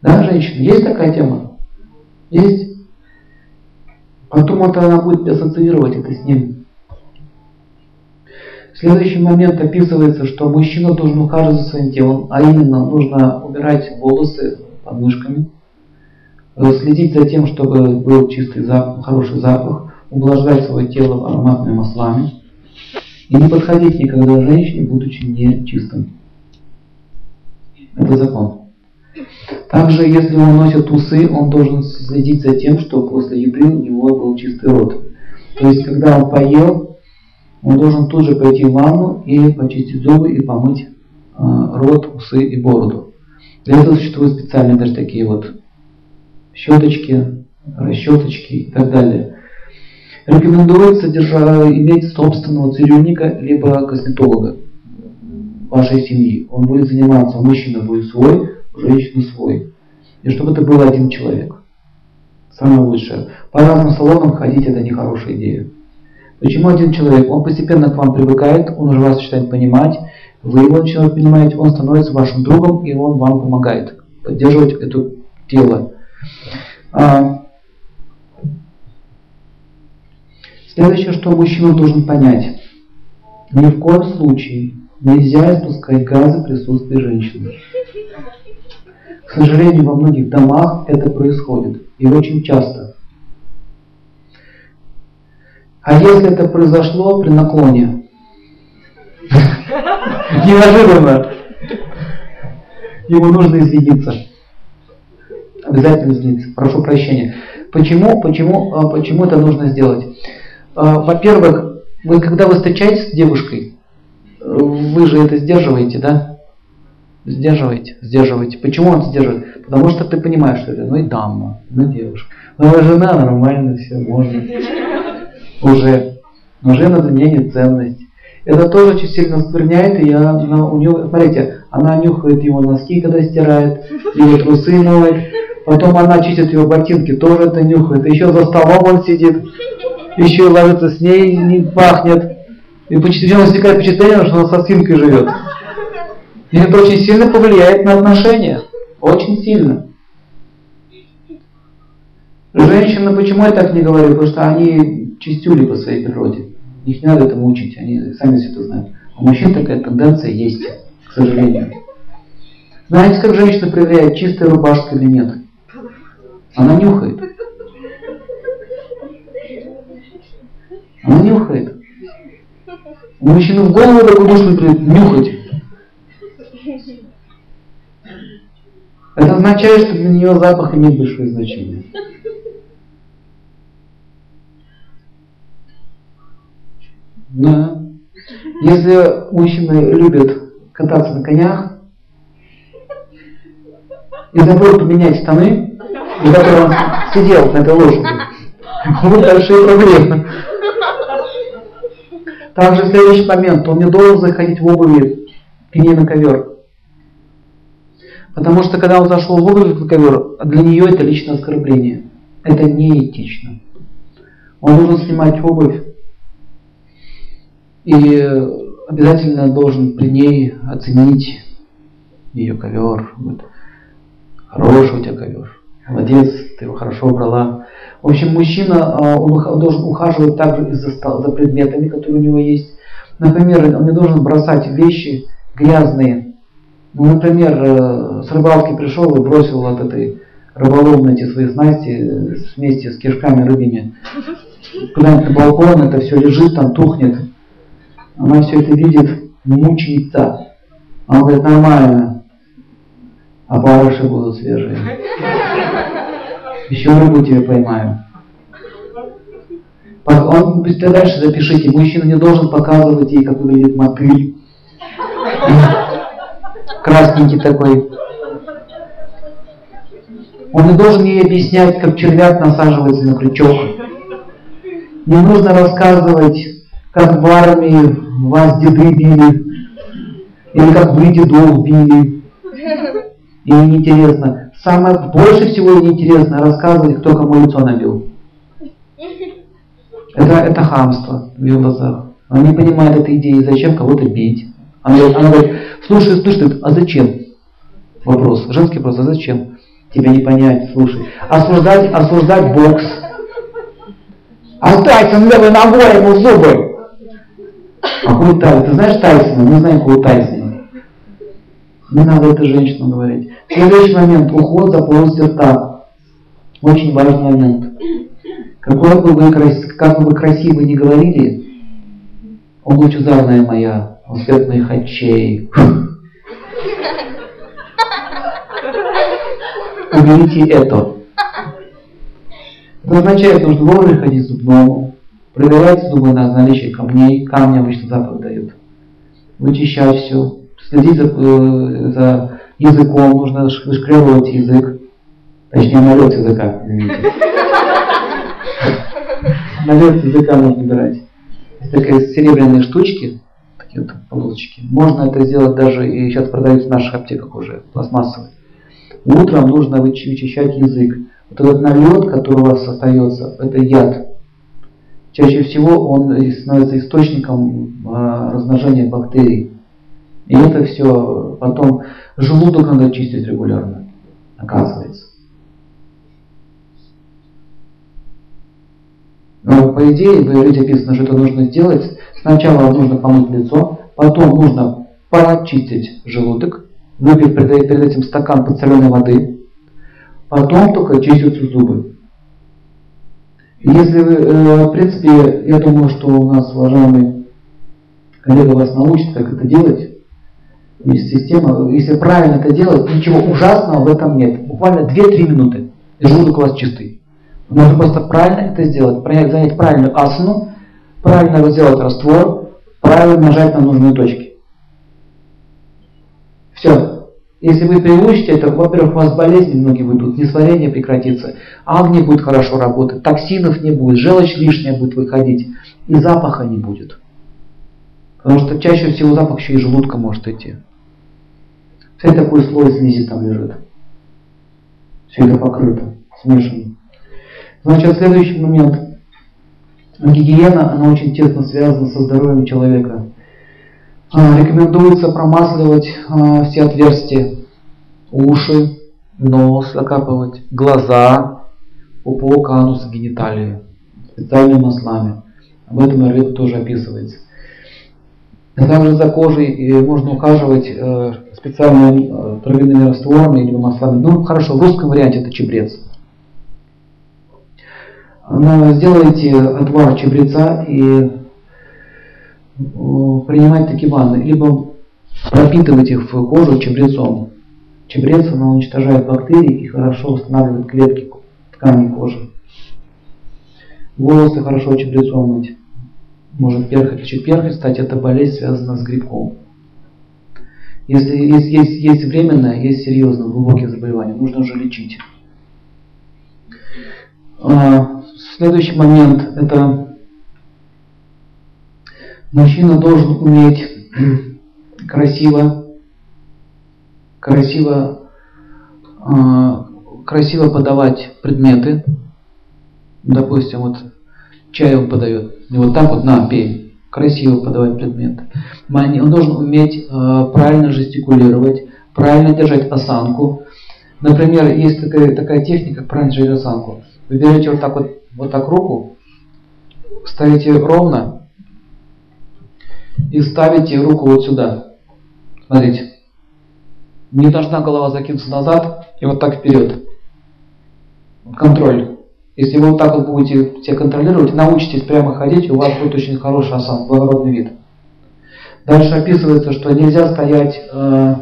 Да, женщина, есть такая тема? Есть? Потом это она будет ассоциировать это с ним. Следующий момент описывается, что мужчина должен ухаживать за своим телом, а именно нужно убирать волосы под мышками, следить за тем, чтобы был чистый запах, хороший запах, увлажнять свое тело ароматными маслами и не подходить никогда женщине, будучи не чистым. Это закон. Также, если он носит усы, он должен следить за тем, что после еды у него был чистый рот. То есть, когда он поел, он должен тут же пойти в ванну и почистить зубы и помыть э, рот, усы и бороду. Для этого существуют специальные даже такие вот щеточки, расчеточки и так далее. Рекомендуется держа, иметь собственного цирюльника либо косметолога вашей семьи. Он будет заниматься, мужчина будет свой, женщина свой. И чтобы это был один человек. Самое лучшее. По разным салонам ходить это нехорошая идея. Почему один человек? Он постепенно к вам привыкает, он уже вас начинает понимать, вы его начинаете понимать, он становится вашим другом, и он вам помогает поддерживать это тело. А, следующее, что мужчина должен понять. Ни в коем случае нельзя испускать газы в присутствии женщины. К сожалению, во многих домах это происходит. И очень часто. А если это произошло при наклоне? Неожиданно. Ему нужно извиниться. Обязательно извиниться. Прошу прощения. Почему, почему, а, почему это нужно сделать? А, во-первых, вы когда вы встречаетесь с девушкой, вы же это сдерживаете, да? Сдерживаете, сдерживаете. Почему он сдерживает? Потому что ты понимаешь, что это, ну и дама, ну девушка. Ну а жена нормально, все, можно. Уже. Но жена для меня не ценность. Это тоже очень сильно скверняет, и я, она, у нее, смотрите, она нюхает его носки, когда стирает, его трусы моет, потом она чистит его ботинки, тоже это нюхает, еще за столом он сидит, еще ложится с ней, не пахнет. И постепенно возникает впечатление, что она со свинкой живет. И это очень сильно повлияет на отношения. Очень сильно. Женщины, почему я так не говорю? Потому что они чистюли по своей природе. Их не надо этому учить, они сами все это знают. У мужчин такая тенденция есть, к сожалению. Знаете, как женщина проверяет, чистая рубашка или нет? Она нюхает. Она нюхает. У мужчины в голову такой душу нюхать. Это означает, что для нее запах имеет большое значение. Да. Если мужчины любят кататься на конях и забыл поменять штаны, и который он сидел на этой лошади, будут большие проблемы. Также следующий момент, он не должен заходить в обуви к ней на ковер. Потому что когда он зашел в обувь на ковер, для нее это личное оскорбление. Это неэтично. Он должен снимать обувь и обязательно должен при ней оценить ее ковер. Вот. Хороший у тебя ковер. Молодец, ты его хорошо убрала. В общем, мужчина, а, он должен ухаживать также и за, за предметами, которые у него есть. Например, он не должен бросать вещи грязные. Ну, например, э, с рыбалки пришел и бросил от этой рыболовной эти свои снасти вместе с кишками рыбами. Куда-нибудь на балкон, это все лежит, там тухнет. Она все это видит, мучается. Она говорит, нормально. А барыши будут свежие. Еще рыбу тебе поймаю. Он, дальше запишите, мужчина не должен показывать ей, как выглядит мотыль. Красненький такой. Он не должен ей объяснять, как червяк насаживается на крючок. Не нужно рассказывать, как в армии вас деды били, или как вы дедов били. И неинтересно. Самое больше всего неинтересно рассказывать, кто кому лицо набил. Это, это хамство в ее глазах. Она не понимает этой идеи, зачем кого-то бить. Она, она говорит, слушай, слушай, а зачем? Вопрос, женский вопрос, а зачем? Тебе не понять, слушай. Осуждать, осуждать бокс. Тайсон левой ногой ему зубы. А хуй Тайсон? Ты знаешь Тайсона? Не знаю, какого Тайсона. Не надо это женщину говорить. Следующий момент. Уход за полостью рта. Очень важный момент. Какой бы вы, как бы вы красиво не говорили, он лучезарная моя, он свет моих очей. Уберите это. Это означает, нужно вовремя ходить к зубному, проверять зубы на наличие камней, камни обычно запах дают, вычищать все, следить за, э, за языком, нужно шкребывать язык, точнее налет языка, извините. Налет языка нужно убирать. Есть такие серебряные штучки, такие вот полосочки. Можно это сделать даже, и сейчас продаются в наших аптеках уже, пластмассовые. Утром нужно вычищать язык. Вот этот налет, который у вас остается, это яд. Чаще всего он становится источником а, размножения бактерий. И это все потом желудок надо чистить регулярно, оказывается. Но по идее, в Иорите описано, что это нужно сделать. Сначала нужно помыть лицо, потом нужно прочистить желудок, выпить перед, этим стакан подсоленной воды, потом только чистятся зубы. Если вы, э, в принципе, я думаю, что у нас уважаемый коллега вас научит, как это делать. Есть система, если правильно это делать, ничего ужасного в этом нет. Буквально 2-3 минуты, и желудок у вас чистый. Нужно просто правильно это сделать, занять правильную асану, правильно сделать раствор, правильно нажать на нужные точки. Все. Если вы приучите это, во-первых, у вас болезни многие выйдут, несварение прекратится, агни будет хорошо работать, токсинов не будет, желчь лишняя будет выходить, и запаха не будет. Потому что чаще всего запах еще и желудка может идти. Все такой слой слизи там лежит. Все это покрыто, смешано. Значит, следующий момент. Гигиена, она очень тесно связана со здоровьем человека. А, рекомендуется промасливать а, все отверстия, уши, нос закапывать, глаза, пупок, анус, гениталии специальными маслами. Об этом Аюрведа тоже описывается. Также за кожей можно ухаживать э, специальными э, травяными растворами или маслами. Ну, хорошо, в русском варианте это чебрец. Но сделайте отвар чебреца и принимать такие ванны. Либо пропитывать их в кожу чебрецом. Чебрец она уничтожает бактерии и хорошо восстанавливает клетки ткани кожи. Волосы хорошо чебрецом мыть. Может перхоть, лечить перхоть, кстати, эта болезнь связана с грибком. Если есть, есть, есть временное, есть серьезное, глубокие заболевания, нужно уже лечить. А, следующий момент – это мужчина должен уметь красиво, красиво, а, красиво подавать предметы. Допустим, вот чай он подает, не вот так вот, на, пей красиво подавать предметы. Он должен уметь э, правильно жестикулировать, правильно держать осанку. Например, есть такая, такая техника, как правильно держать осанку. Вы берете вот так вот, вот так руку, ставите ровно и ставите руку вот сюда. Смотрите. Не должна голова закинуться назад и вот так вперед. Контроль. Если вы вот так вот будете себя контролировать, научитесь прямо ходить, у вас будет очень хороший осанка, благородный вид. Дальше описывается, что нельзя стоять э,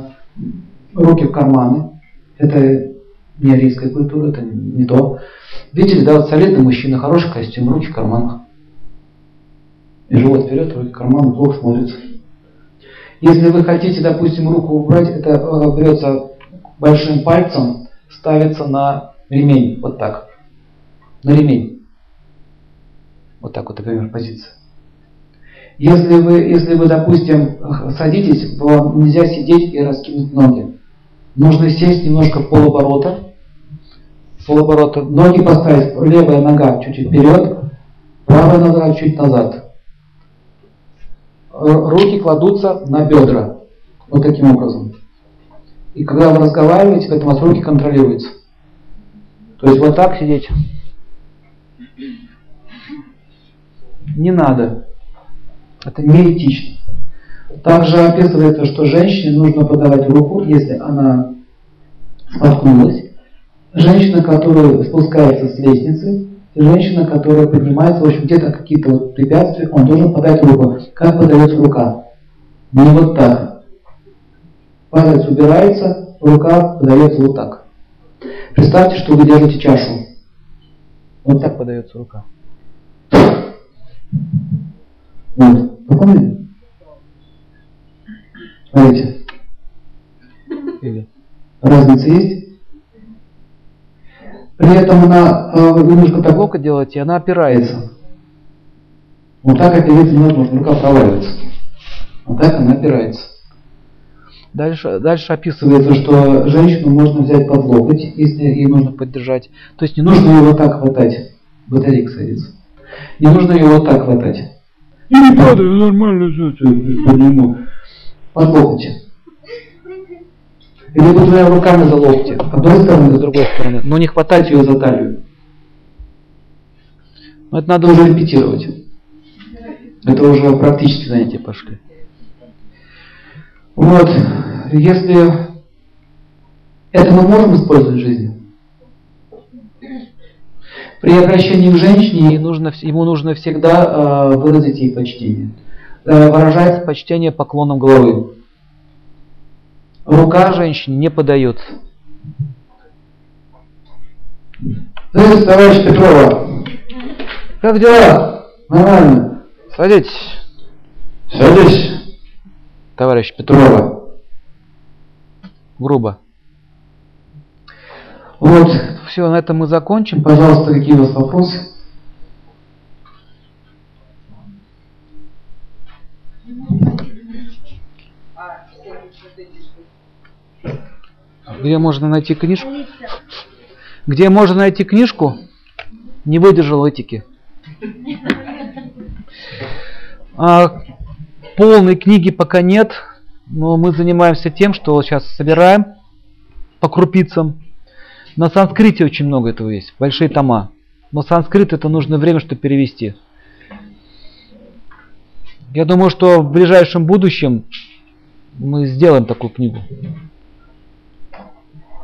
руки в карманы. Это не арийская культура, это не то. Видите, да, вот солидный мужчина, хороший костюм, руки в карманах. И живот вперед, руки в карманы, плохо смотрится. Если вы хотите, допустим, руку убрать, это э, берется большим пальцем, ставится на ремень, вот так на ремень. Вот так вот, например, позиция. Если вы, если вы, допустим, садитесь, вам нельзя сидеть и раскинуть ноги. Нужно сесть немножко в полоборота. Полоборота. Ноги поставить, левая нога чуть-чуть вперед, правая нога чуть назад. Руки кладутся на бедра. Вот таким образом. И когда вы разговариваете, поэтому у вас руки контролируются. То есть вот так сидеть. Не надо. Это неэтично. Также описывается, что женщине нужно подавать руку, если она споткнулась. Женщина, которая спускается с лестницы, женщина, которая поднимается, в общем, где-то какие-то вот препятствия, он должен подать руку. Как подается рука? Не вот так. Палец убирается, рука подается вот так. Представьте, что вы держите чашу. Вот так подается рука. Вот. Попомните? Смотрите. Или? Разница есть? При этом она э, немножко так Локоть делаете, и она опирается. Вот так опирается невозможно, рука проваливается. Вот так она опирается. Дальше, дальше описывается, что женщину можно взять под локоть, если ей нужно поддержать. То есть не нужно ее вот так хватать. Батарейка садится. Не нужно ее вот так хватать. Не падай, нормально все, подниму. Под локоть. Или вот руками за локти. Одной с стороны, другой стороны. Но не хватать ее за талию. Но это надо уже репетировать. Это уже практически занятие пошли. Вот, если это мы можем использовать в жизни? При обращении к женщине нужно, ему нужно всегда э, выразить ей почтение. Э, выражать почтение поклоном головы. Рука Рука же. женщине не подается. Здравствуйте, товарищ Петрова. Как дела? Нормально. Садитесь, Садись, товарищ Петров. Петрова. Грубо. Вот, Все, на этом мы закончим. пожалуйста, какие у вас вопросы? Где можно найти книжку? Где можно найти книжку? Не выдержал этики. А, полной книги пока нет, но мы занимаемся тем, что сейчас собираем по крупицам. На санскрите очень много этого есть, большие тома. Но санскрит это нужно время, чтобы перевести. Я думаю, что в ближайшем будущем мы сделаем такую книгу.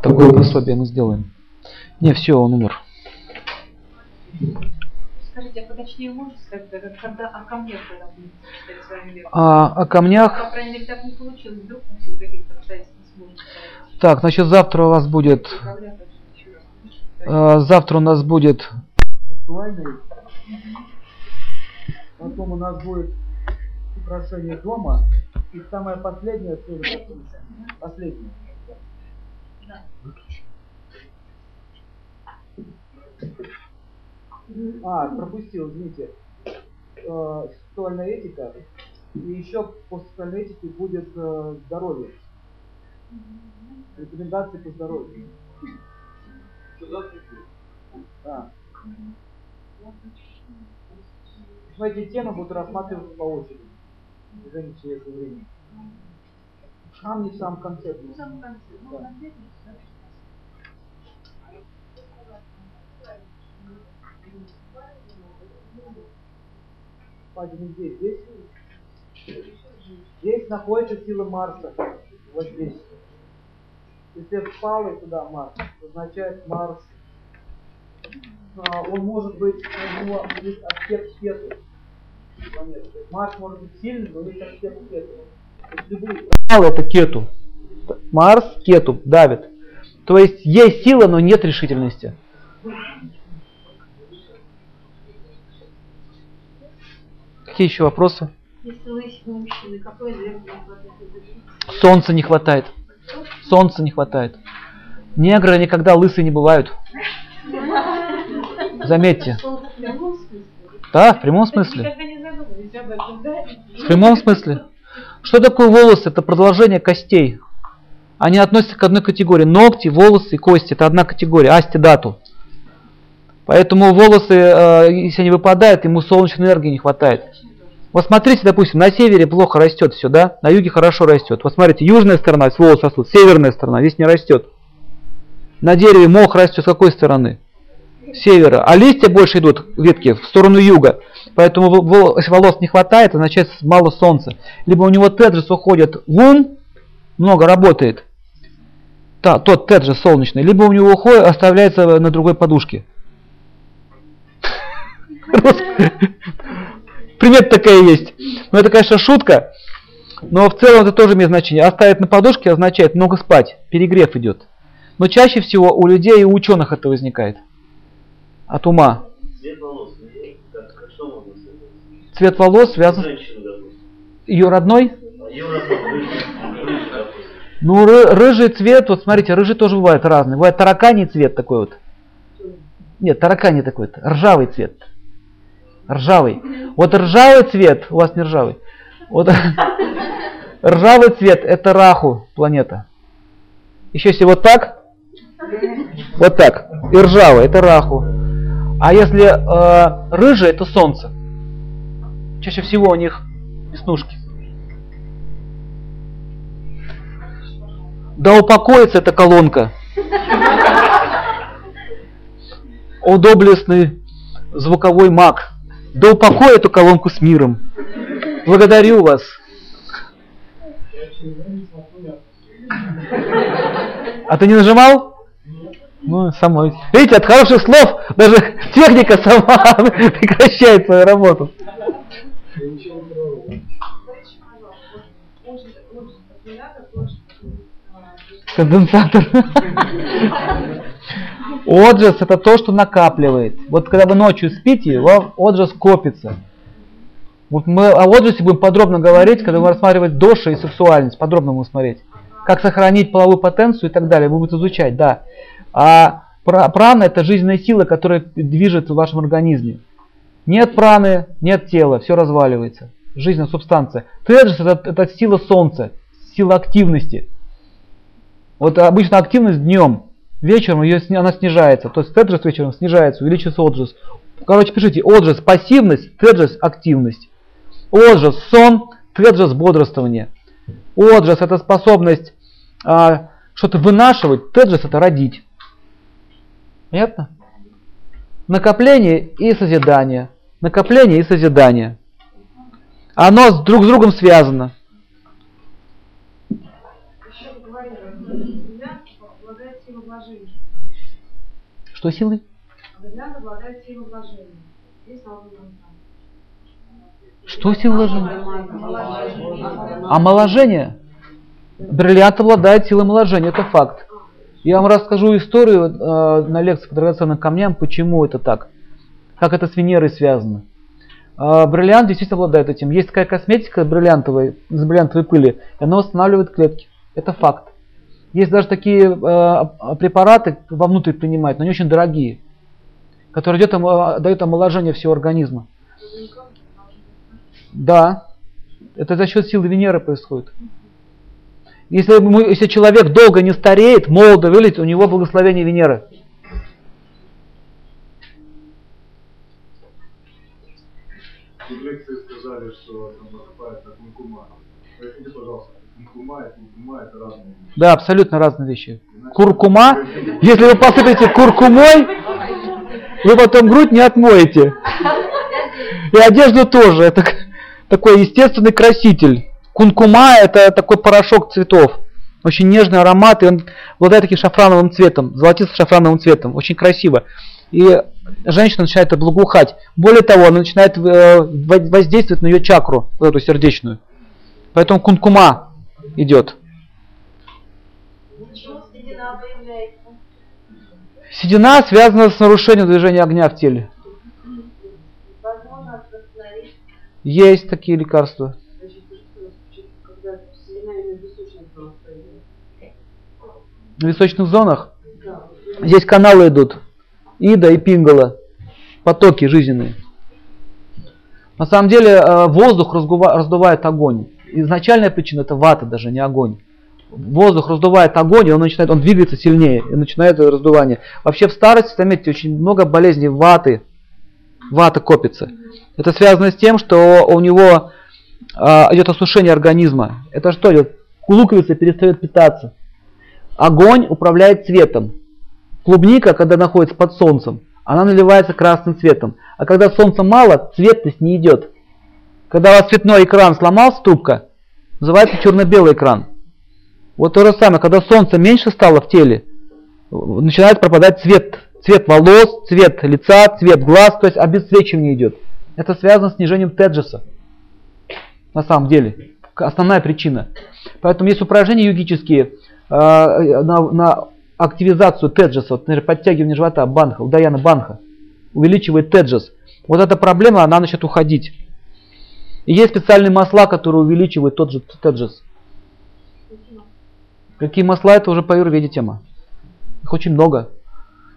Такое пособие мы сделаем. Не, все, он умер. Скажите, а поточнее можете сказать, когда, о камнях когда будете читать с вами лекцию? А, о камнях. По крайней мере, так не получилось. Вдруг мы все каких-то обстоятельств не сможем. Так, значит, завтра у вас будет. Раз? э, завтра у нас будет. Потом у нас будет украшение дома. И самое последнее, последнее. А, пропустил, извините. Э, Сексуальная этика. И еще после сексуальной этики будет э, здоровье. Рекомендации по здоровью. Да. Но эти темы будут рассматриваться по очереди. В движении человека времени. Нам не в самом конце. В самом конце. Ну, Да. Падение здесь, здесь. Здесь находится сила Марса. Вот здесь. Если впал туда Марс, означает Марс. а, он может быть, у него есть аспект есть Марс может быть сильным, но есть аспект есть любые это кету. Марс кету давит. То есть есть сила, но нет решительности. Какие еще вопросы? Мужчины? Солнца не хватает. Солнца не хватает. Негры никогда лысые не бывают. Заметьте. Да, в прямом смысле. В прямом смысле. Что такое волосы? Это продолжение костей. Они относятся к одной категории. Ногти, волосы и кости. Это одна категория. Асти дату. Поэтому волосы, э, если они выпадают, ему солнечной энергии не хватает. Вот смотрите, допустим, на севере плохо растет все, да? На юге хорошо растет. Вот смотрите, южная сторона, волосы растут, северная сторона, здесь не растет. На дереве мох растет с какой стороны? С севера. А листья больше идут, ветки, в сторону юга. Поэтому если волос не хватает, означает мало солнца. Либо у него теджес уходит в ум, много работает, та, тот теджес солнечный, либо у него уходит, оставляется на другой подушке. Примет такая есть. Ну это, конечно, шутка, но в целом это тоже имеет значение. Оставить на подушке означает много спать, перегрев идет. Но чаще всего у людей и у ученых это возникает. От ума. Цвет волос? Цвет связан с ее родной. А. Ну, ры- рыжий цвет, вот смотрите, рыжий тоже бывает разный. Бывает тараканий цвет такой вот. Нет, тараканий такой ржавый цвет. Ржавый. Вот ржавый цвет, у вас не ржавый. Вот ржавый цвет это Раху планета. Еще если вот так, вот так, и ржавый это Раху. А если э, рыжий это Солнце. Чаще всего у них веснушки. Да упокоится эта колонка. О доблестный звуковой маг. Да упокой эту колонку с миром. Благодарю вас. А ты не нажимал? Ну, самой. Видите, от хороших слов даже техника сама прекращает свою работу. Конденсатор. Отжас это то, что накапливает. Вот когда вы ночью спите, у вас отжас копится. Вот мы о отжасе будем подробно говорить, когда мы рассматривать доши и сексуальность. Подробно будем смотреть. Как сохранить половую потенцию и так далее. Вы будете изучать, да. А пра- прана это жизненная сила, которая движет в вашем организме. Нет праны, нет тела, все разваливается. Жизненная субстанция. Теджес это, это сила солнца, сила активности. Вот обычно активность днем, вечером ее, она снижается. То есть теджес вечером снижается, увеличивается оджес. Короче, пишите, оджес пассивность, теджес активность. Оджес сон, теджес бодрствование. Оджес это способность а, что-то вынашивать, теджес это родить. Понятно? Накопление и созидание. Накопление и созидание. Оно друг с другом связано. Еще говорили, бриллиант обладает силой вложения. Что силы? Бриллиант обладает силой вложения. Алгоритм. Что сила вложения? Омоложение. Бриллиант обладает силой омоложения, это факт. Я вам расскажу историю э, на лекции по драгоценным камням, почему это так. Как это с Венерой связано. Э, бриллиант действительно обладает этим. Есть такая косметика бриллиантовая, из бриллиантовой пыли, и она восстанавливает клетки. Это факт. Есть даже такие э, препараты вовнутрь принимают, но они очень дорогие, которые дают, омо- дают омоложение всего организма. Да, это за счет силы Венеры происходит. Если, если человек долго не стареет, молодо выглядит, у него благословение Венеры. В лекции сказали, что там накопает на. Поясните, пожалуйста, кункума и кункума это разные вещи. Да, абсолютно разные вещи. Куркума, если вы посыпете куркумой, вы потом грудь не отмоете. И одежду тоже. Это такой естественный краситель. Кункума это такой порошок цветов. Очень нежный аромат, и он обладает таким шафрановым цветом, золотистым шафрановым цветом. Очень красиво. И женщина начинает благоухать. Более того, она начинает э, во- воздействовать на ее чакру, вот эту сердечную. Поэтому кункума идет. Седина связана с нарушением движения огня в теле. Есть такие лекарства. В височных зонах здесь каналы идут. Ида и Пингала. Потоки жизненные. На самом деле э, воздух раздувает огонь. Изначальная причина это вата, даже не огонь. Воздух раздувает огонь, и он начинает, он двигается сильнее, и начинает раздувание. Вообще в старости, заметьте, очень много болезней ваты. Вата копится. Это связано с тем, что у него а, идет осушение организма. Это что идет? Луковица перестает питаться. Огонь управляет цветом. Клубника, когда находится под солнцем, она наливается красным цветом. А когда солнца мало, цветность не идет. Когда у вас цветной экран сломался, трубка, называется черно-белый экран. Вот то же самое, когда солнца меньше стало в теле, начинает пропадать цвет. Цвет волос, цвет лица, цвет глаз, то есть обесцвечивание идет. Это связано с снижением теджеса. На самом деле. Основная причина. Поэтому есть упражнения йогические э, на, на активизацию теджеса, вот, например, подтягивание живота, банха, удаяна банха, увеличивает теджес. Вот эта проблема, она начнет уходить. И есть специальные масла, которые увеличивают тот же теджес. Какие масла, это уже по аюрведе тема. Их очень много.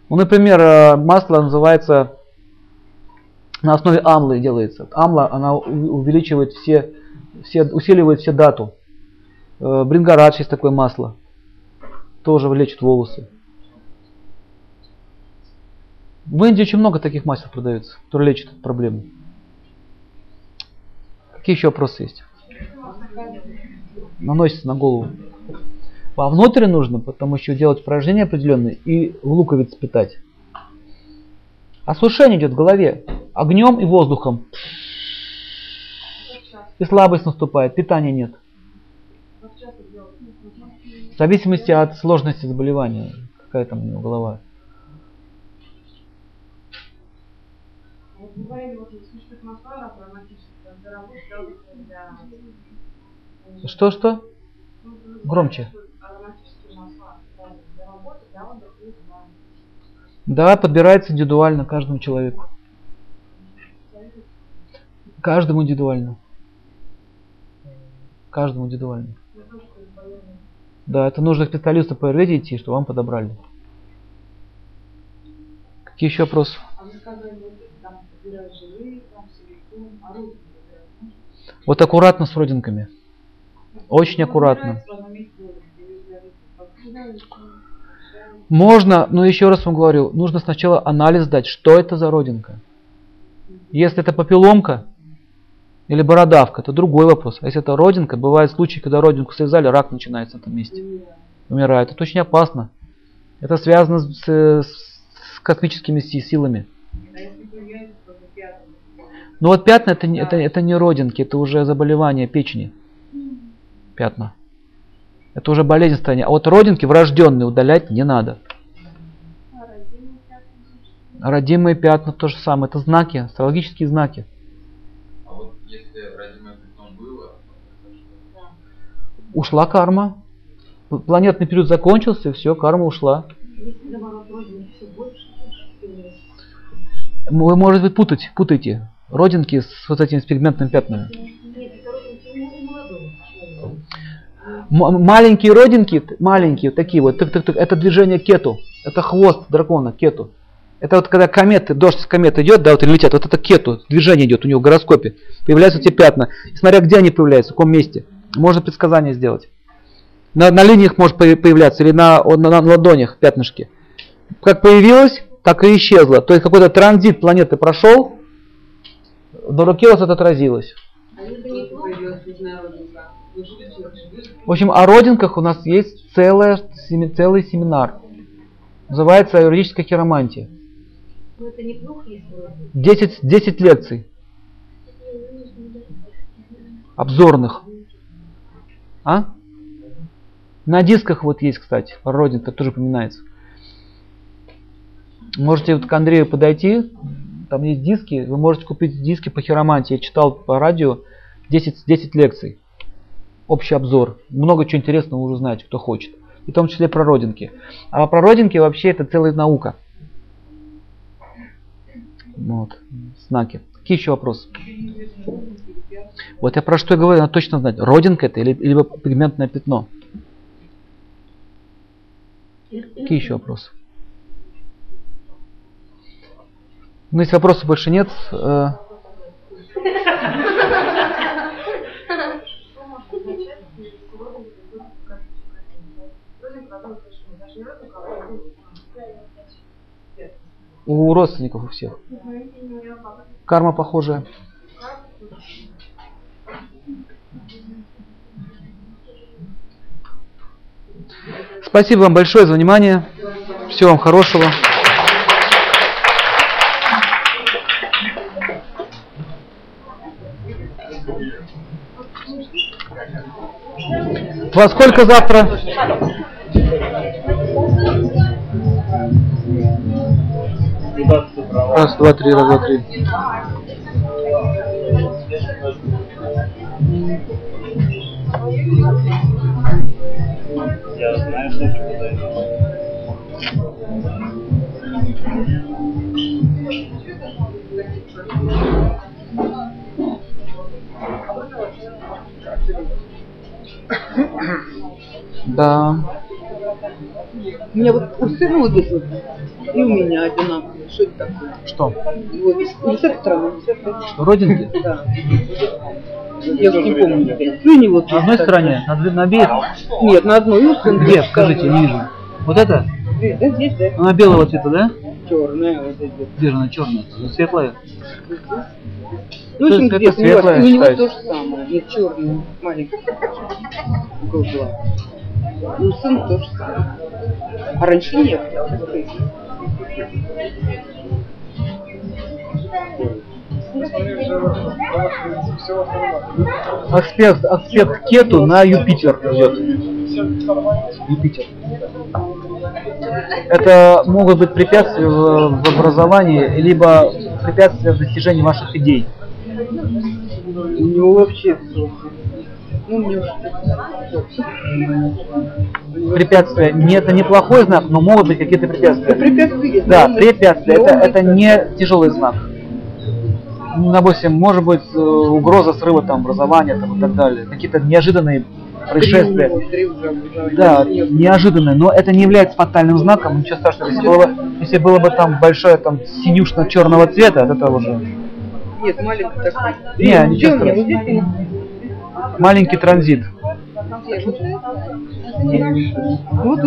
Ну, например, э, масло называется на основе амлы делается. Амла, она увеличивает все, все усиливает все дату. Э, Брингарадж есть такое масло. Тоже лечит волосы. В Индии очень много таких масел продается, которые лечат эту проблему. Какие еще вопросы есть? Наносится на голову. Вовнутрь нужно, потому что делать упражнения определенные и луковиц питать. Осушение идет в голове. Огнем и воздухом. И слабость наступает, питания нет. В зависимости от сложности заболевания. Какая там у него голова. Что-что? Громче. Да, подбирается индивидуально каждому человеку. Каждому индивидуально. Каждому индивидуально. Да, это нужно к по аюрведе идти, чтобы вам подобрали. Какие еще вопросы? А вы сказали, там живые, там силикон, можно? Вот аккуратно с родинками. Очень Ну, аккуратно. Можно, но еще раз вам говорю, нужно сначала анализ дать, что это за родинка. Если это папилломка или бородавка, это другой вопрос. А если это родинка, бывают случаи, когда родинку связали, рак начинается в этом месте. Умирает. Это очень опасно. Это связано с, с- с космическими си- силами. А если появляется только пятый? Но вот пятна это, не- это, это не родинки, это уже заболевание печени. Пятна. Это уже болезнь состояния. А вот родинки врожденные удалять не надо. А пятна? Родимые пятна то же самое. Это знаки, астрологические знаки. А вот если родимое пятно было, Ушла карма. Планетный период закончился, все, карма ушла. Если наоборот родинки все больше, появляется. Вы, может быть, путать, путаете родинки с вот этими с пигментными пятнами. Родинки маленькие родинки, маленькие, вот такие вот, это движение кету. Это хвост дракона, кету. Это вот когда кометы, дождь с комет идет, да, вот и летят, вот это кету, движение идет у него в гороскопе. Появляются эти пятна. И смотря где они появляются, в каком месте. Можно предсказание сделать. На, на линиях может поя- появляться или на, на, на ладонях пятнышки. Как появилось, так и исчезло. То есть какой-то транзит планеты прошел, на руке вот это отразилось. В общем, о родинках у нас есть целая, семи- целый семинар. Называется юридическая хиромантия. Ну это неплохо, если родинки. 10, 10 лекций. Обзорных. А? На дисках вот есть, кстати, родинка тоже упоминается. Можете вот к Андрею подойти, там есть диски, вы можете купить диски по хиромантии. Я читал по радио 10, 10 лекций. Общий обзор. Много чего интересного уже знаете, кто хочет. И в том числе про родинки. А про родинки вообще это целая наука. Вот. Знаки. Какие еще вопросы? Вот я про что говорю, надо точно знать, родинка это или, либо пигментное пятно. Какие еще вопросы? Ну, если вопросов больше нет, э, у родственников у всех. Карма похожая. Спасибо вам большое за внимание. Всего вам хорошего. Во сколько завтра? Раз, два, три, раз, два, три. Я знаю, что Да. У меня вот у сына вот здесь вот, и у меня одинаково. Что это такое? Что? Вот, не с этой стороны, не с этой. Родинки? Да. Я уж не помню. Ну, не вот На одной стороне, на, на обеих? Нет, на одной. Где? Скажите, не вижу. Вот это? Здесь, да, здесь, да. Она белого цвета, да? Черная вот здесь. Где же она черная? Светлая? Ну, в общем, это где светлая у него то же самое. Нет, черный, маленький. Круглая. И у сына то же самое. А раньше нет. Аспект, аспект кету на Юпитер идет. Юпитер. Это могут быть препятствия в образовании, либо препятствия в достижении ваших идей. У него вообще. Ну, мне Препятствия, не, это не плохой знак, но могут быть какие-то препятствия. препятствия есть. Да, препятствия, это, это не тяжелый знак. Ну, допустим, может быть э, угроза срыва там образования там, и так далее. Какие-то неожиданные происшествия. Да, Нет. неожиданное, но это не является фатальным знаком, ничего страшного. Если было, бы- если было бы там большое там синюшно-черного цвета, это уже Нет, маленький такой. Не, Где ничего? Вот здесь маленький транзит. Вот.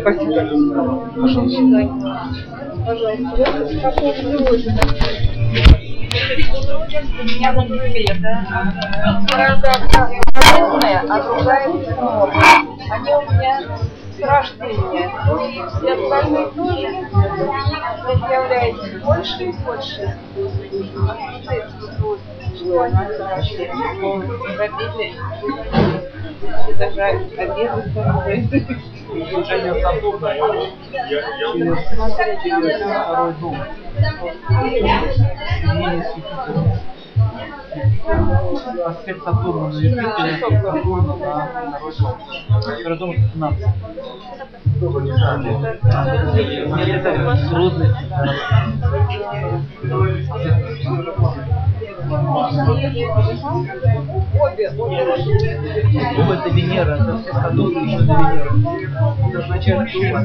Спасибо. А другая норма. Они у меня с рождения. И все остальные тоже. И появляется больше и больше. Что они вообще пробили. И даже через, через второй дом. Аспект Сатурна на Юпитере, Сатурна на второй дом. Второй дом это 15. Нет, это трудность. Дом это Венера, это аспект Сатурна еще до Венеры. Это означает, что у вас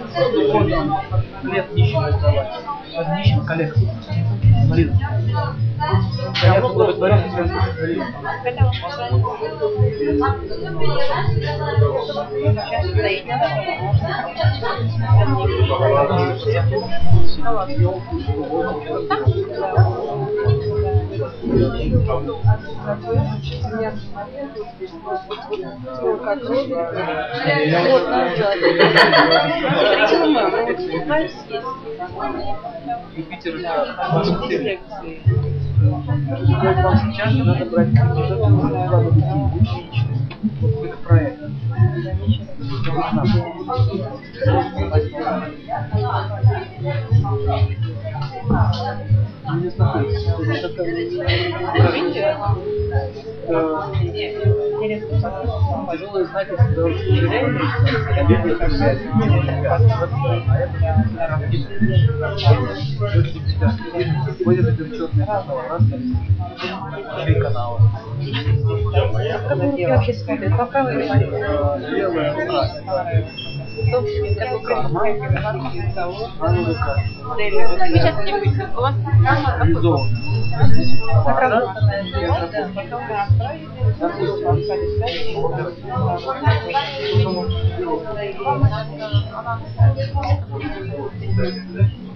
Лет нищего оставаться. От нищего коллег. Блин. Я с тобой разговаривал, если я с тобой разговаривал. Там сейчас возьму. Я очень не могу. Это актуально. Программа. Ну, первый раз увижу футбол, посмотреть через телевизор.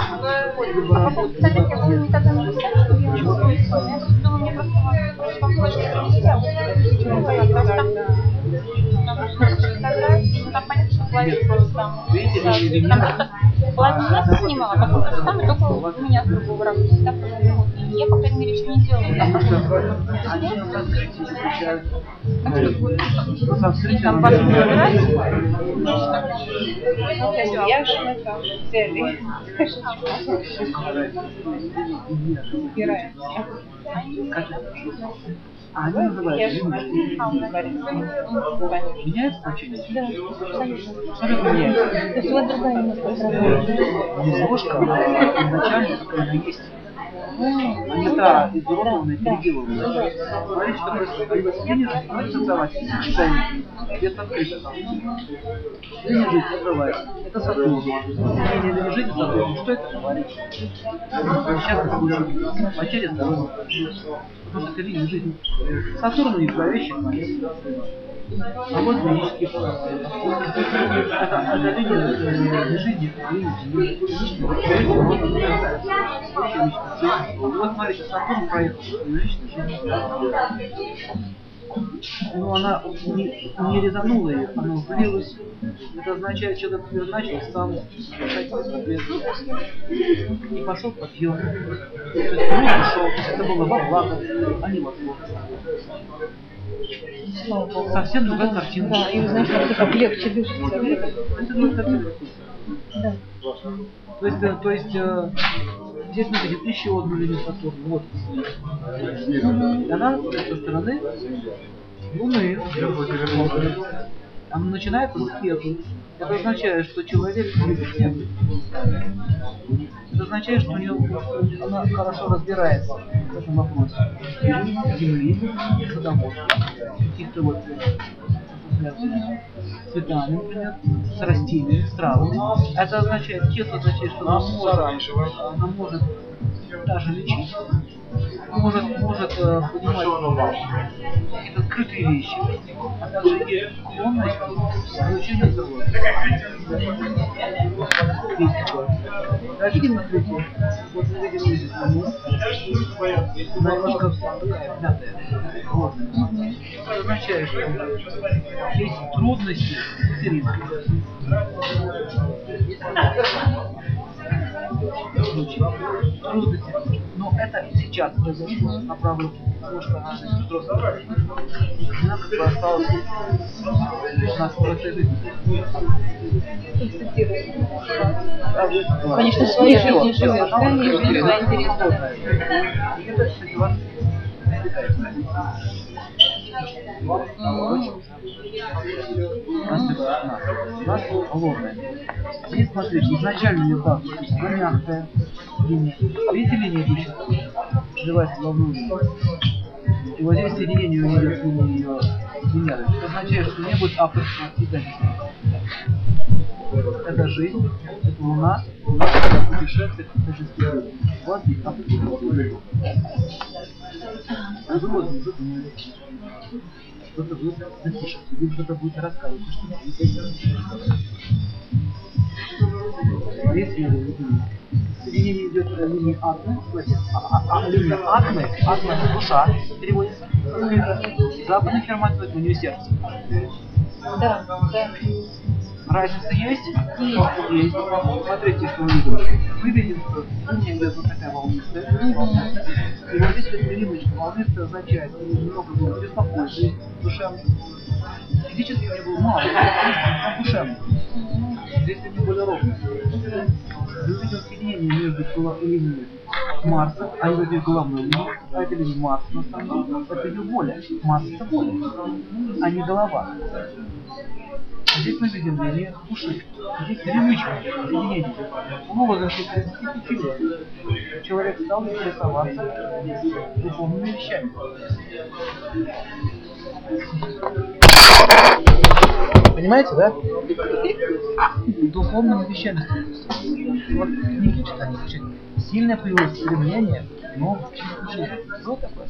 А по поводу столетия вы никогда не писали, что я его Я думаю, мне просто а вы почему понятно, там фотографии, ну там понятно, что половина просто там. Там просто места снимала, то же самое, только у меня с другого ракурса. Я, по крайней мере, еще не делала. выбирать? Я же это цели. Убираем. А они называют. Меняется значение? Да, конечно. Абсолютно меняется. То есть у вас другая немножко. Ложка, она изначально какая она есть. А не та изуродованная, переделанная. Смотрите, что происходит. Видишь, смотрите, создаватель, читание. Без открытия. Линия жизни открывается. Это Сатурн. Линия жизни Сатурн. Что это говорит? Несчастный случай. Потеря здоровья. Потому что это линия жизни. Сатурн них зловещий планет. Вот физические процессы. Это, жизни. Вот смотрите, Сатурн проехал жизнь. Но она не, не резанула ее, она влилась. Это означает, что человек назначил сам решать свои проблемы. Не пошел подъем. То есть он ушел, это было во благо, а не во зло. Слава Богу. Совсем другая картина. Да, и вы знаете, как так легче дышится. Это другая картина. Да. То есть, э, то есть э, здесь смотрите, еще одну линию Сатурна. Вот. Она со стороны Луны. Она начинается с свету. Это означает, что человек. Это означает, что у нее она хорошо разбирается в этом вопросе. Земли, садоводства, каких-то вот с цветами, например, с растениями, с травами. Это означает, честно означает, что она может, она может даже лечить, может, может э, понимать какие-то скрытые вещи, а также есть склонность к изучению здоровья. Есть такое. Да, видим на свете? Вот мы видим здесь Луну. Она немножко мятая. Это означает, что есть трудности с. Трудности. Но это сейчас произошло на правую она значит, взрослая. Она как бы осталась 15 жизни. Конечно, своей жизнью живешь, да, и жизнь твоя интересная. И это, кстати, вас у нас холодная. Здесь, смотрите, изначально у нее так, она мягкая линия. Видите линию идущую? Развивается волну. И вот здесь соединение у нее линией ее Венеры. Это означает, что не будет авторского обязательства. Это жизнь, это луна, луна это путешествие к космической жизни. У вас вы кто-то будет запишет, или кто-то будет рассказывать, что это Если соединение идет по линии атмы, а, а, а линия атмы, атма это душа, переводится. Западный формат это у нее сердце. Да, да. Разница есть? Есть. Смотрите, что мы видим, что линия идет вот такая волнистая. И вот здесь вот перемычка. Волнистая означает, что немного было беспокойства, душевно. Физически мне было мало, а душевно. Здесь они более ровные. Мы видим соединение между крыло- линией Марса, а не этой головной линии, а это линия Марса на самом деле. Это ее воля. Марс это воля, а не голова. Здесь мы видим линию уши. Здесь перемычка, соединение. В возрасте 35 лет человек стал интересоваться духовными вещами. Понимаете, да? Духовными вещами. Вот книги читать, читать. Сильное появилось стремление, но в чистую жизнь. Вот такое.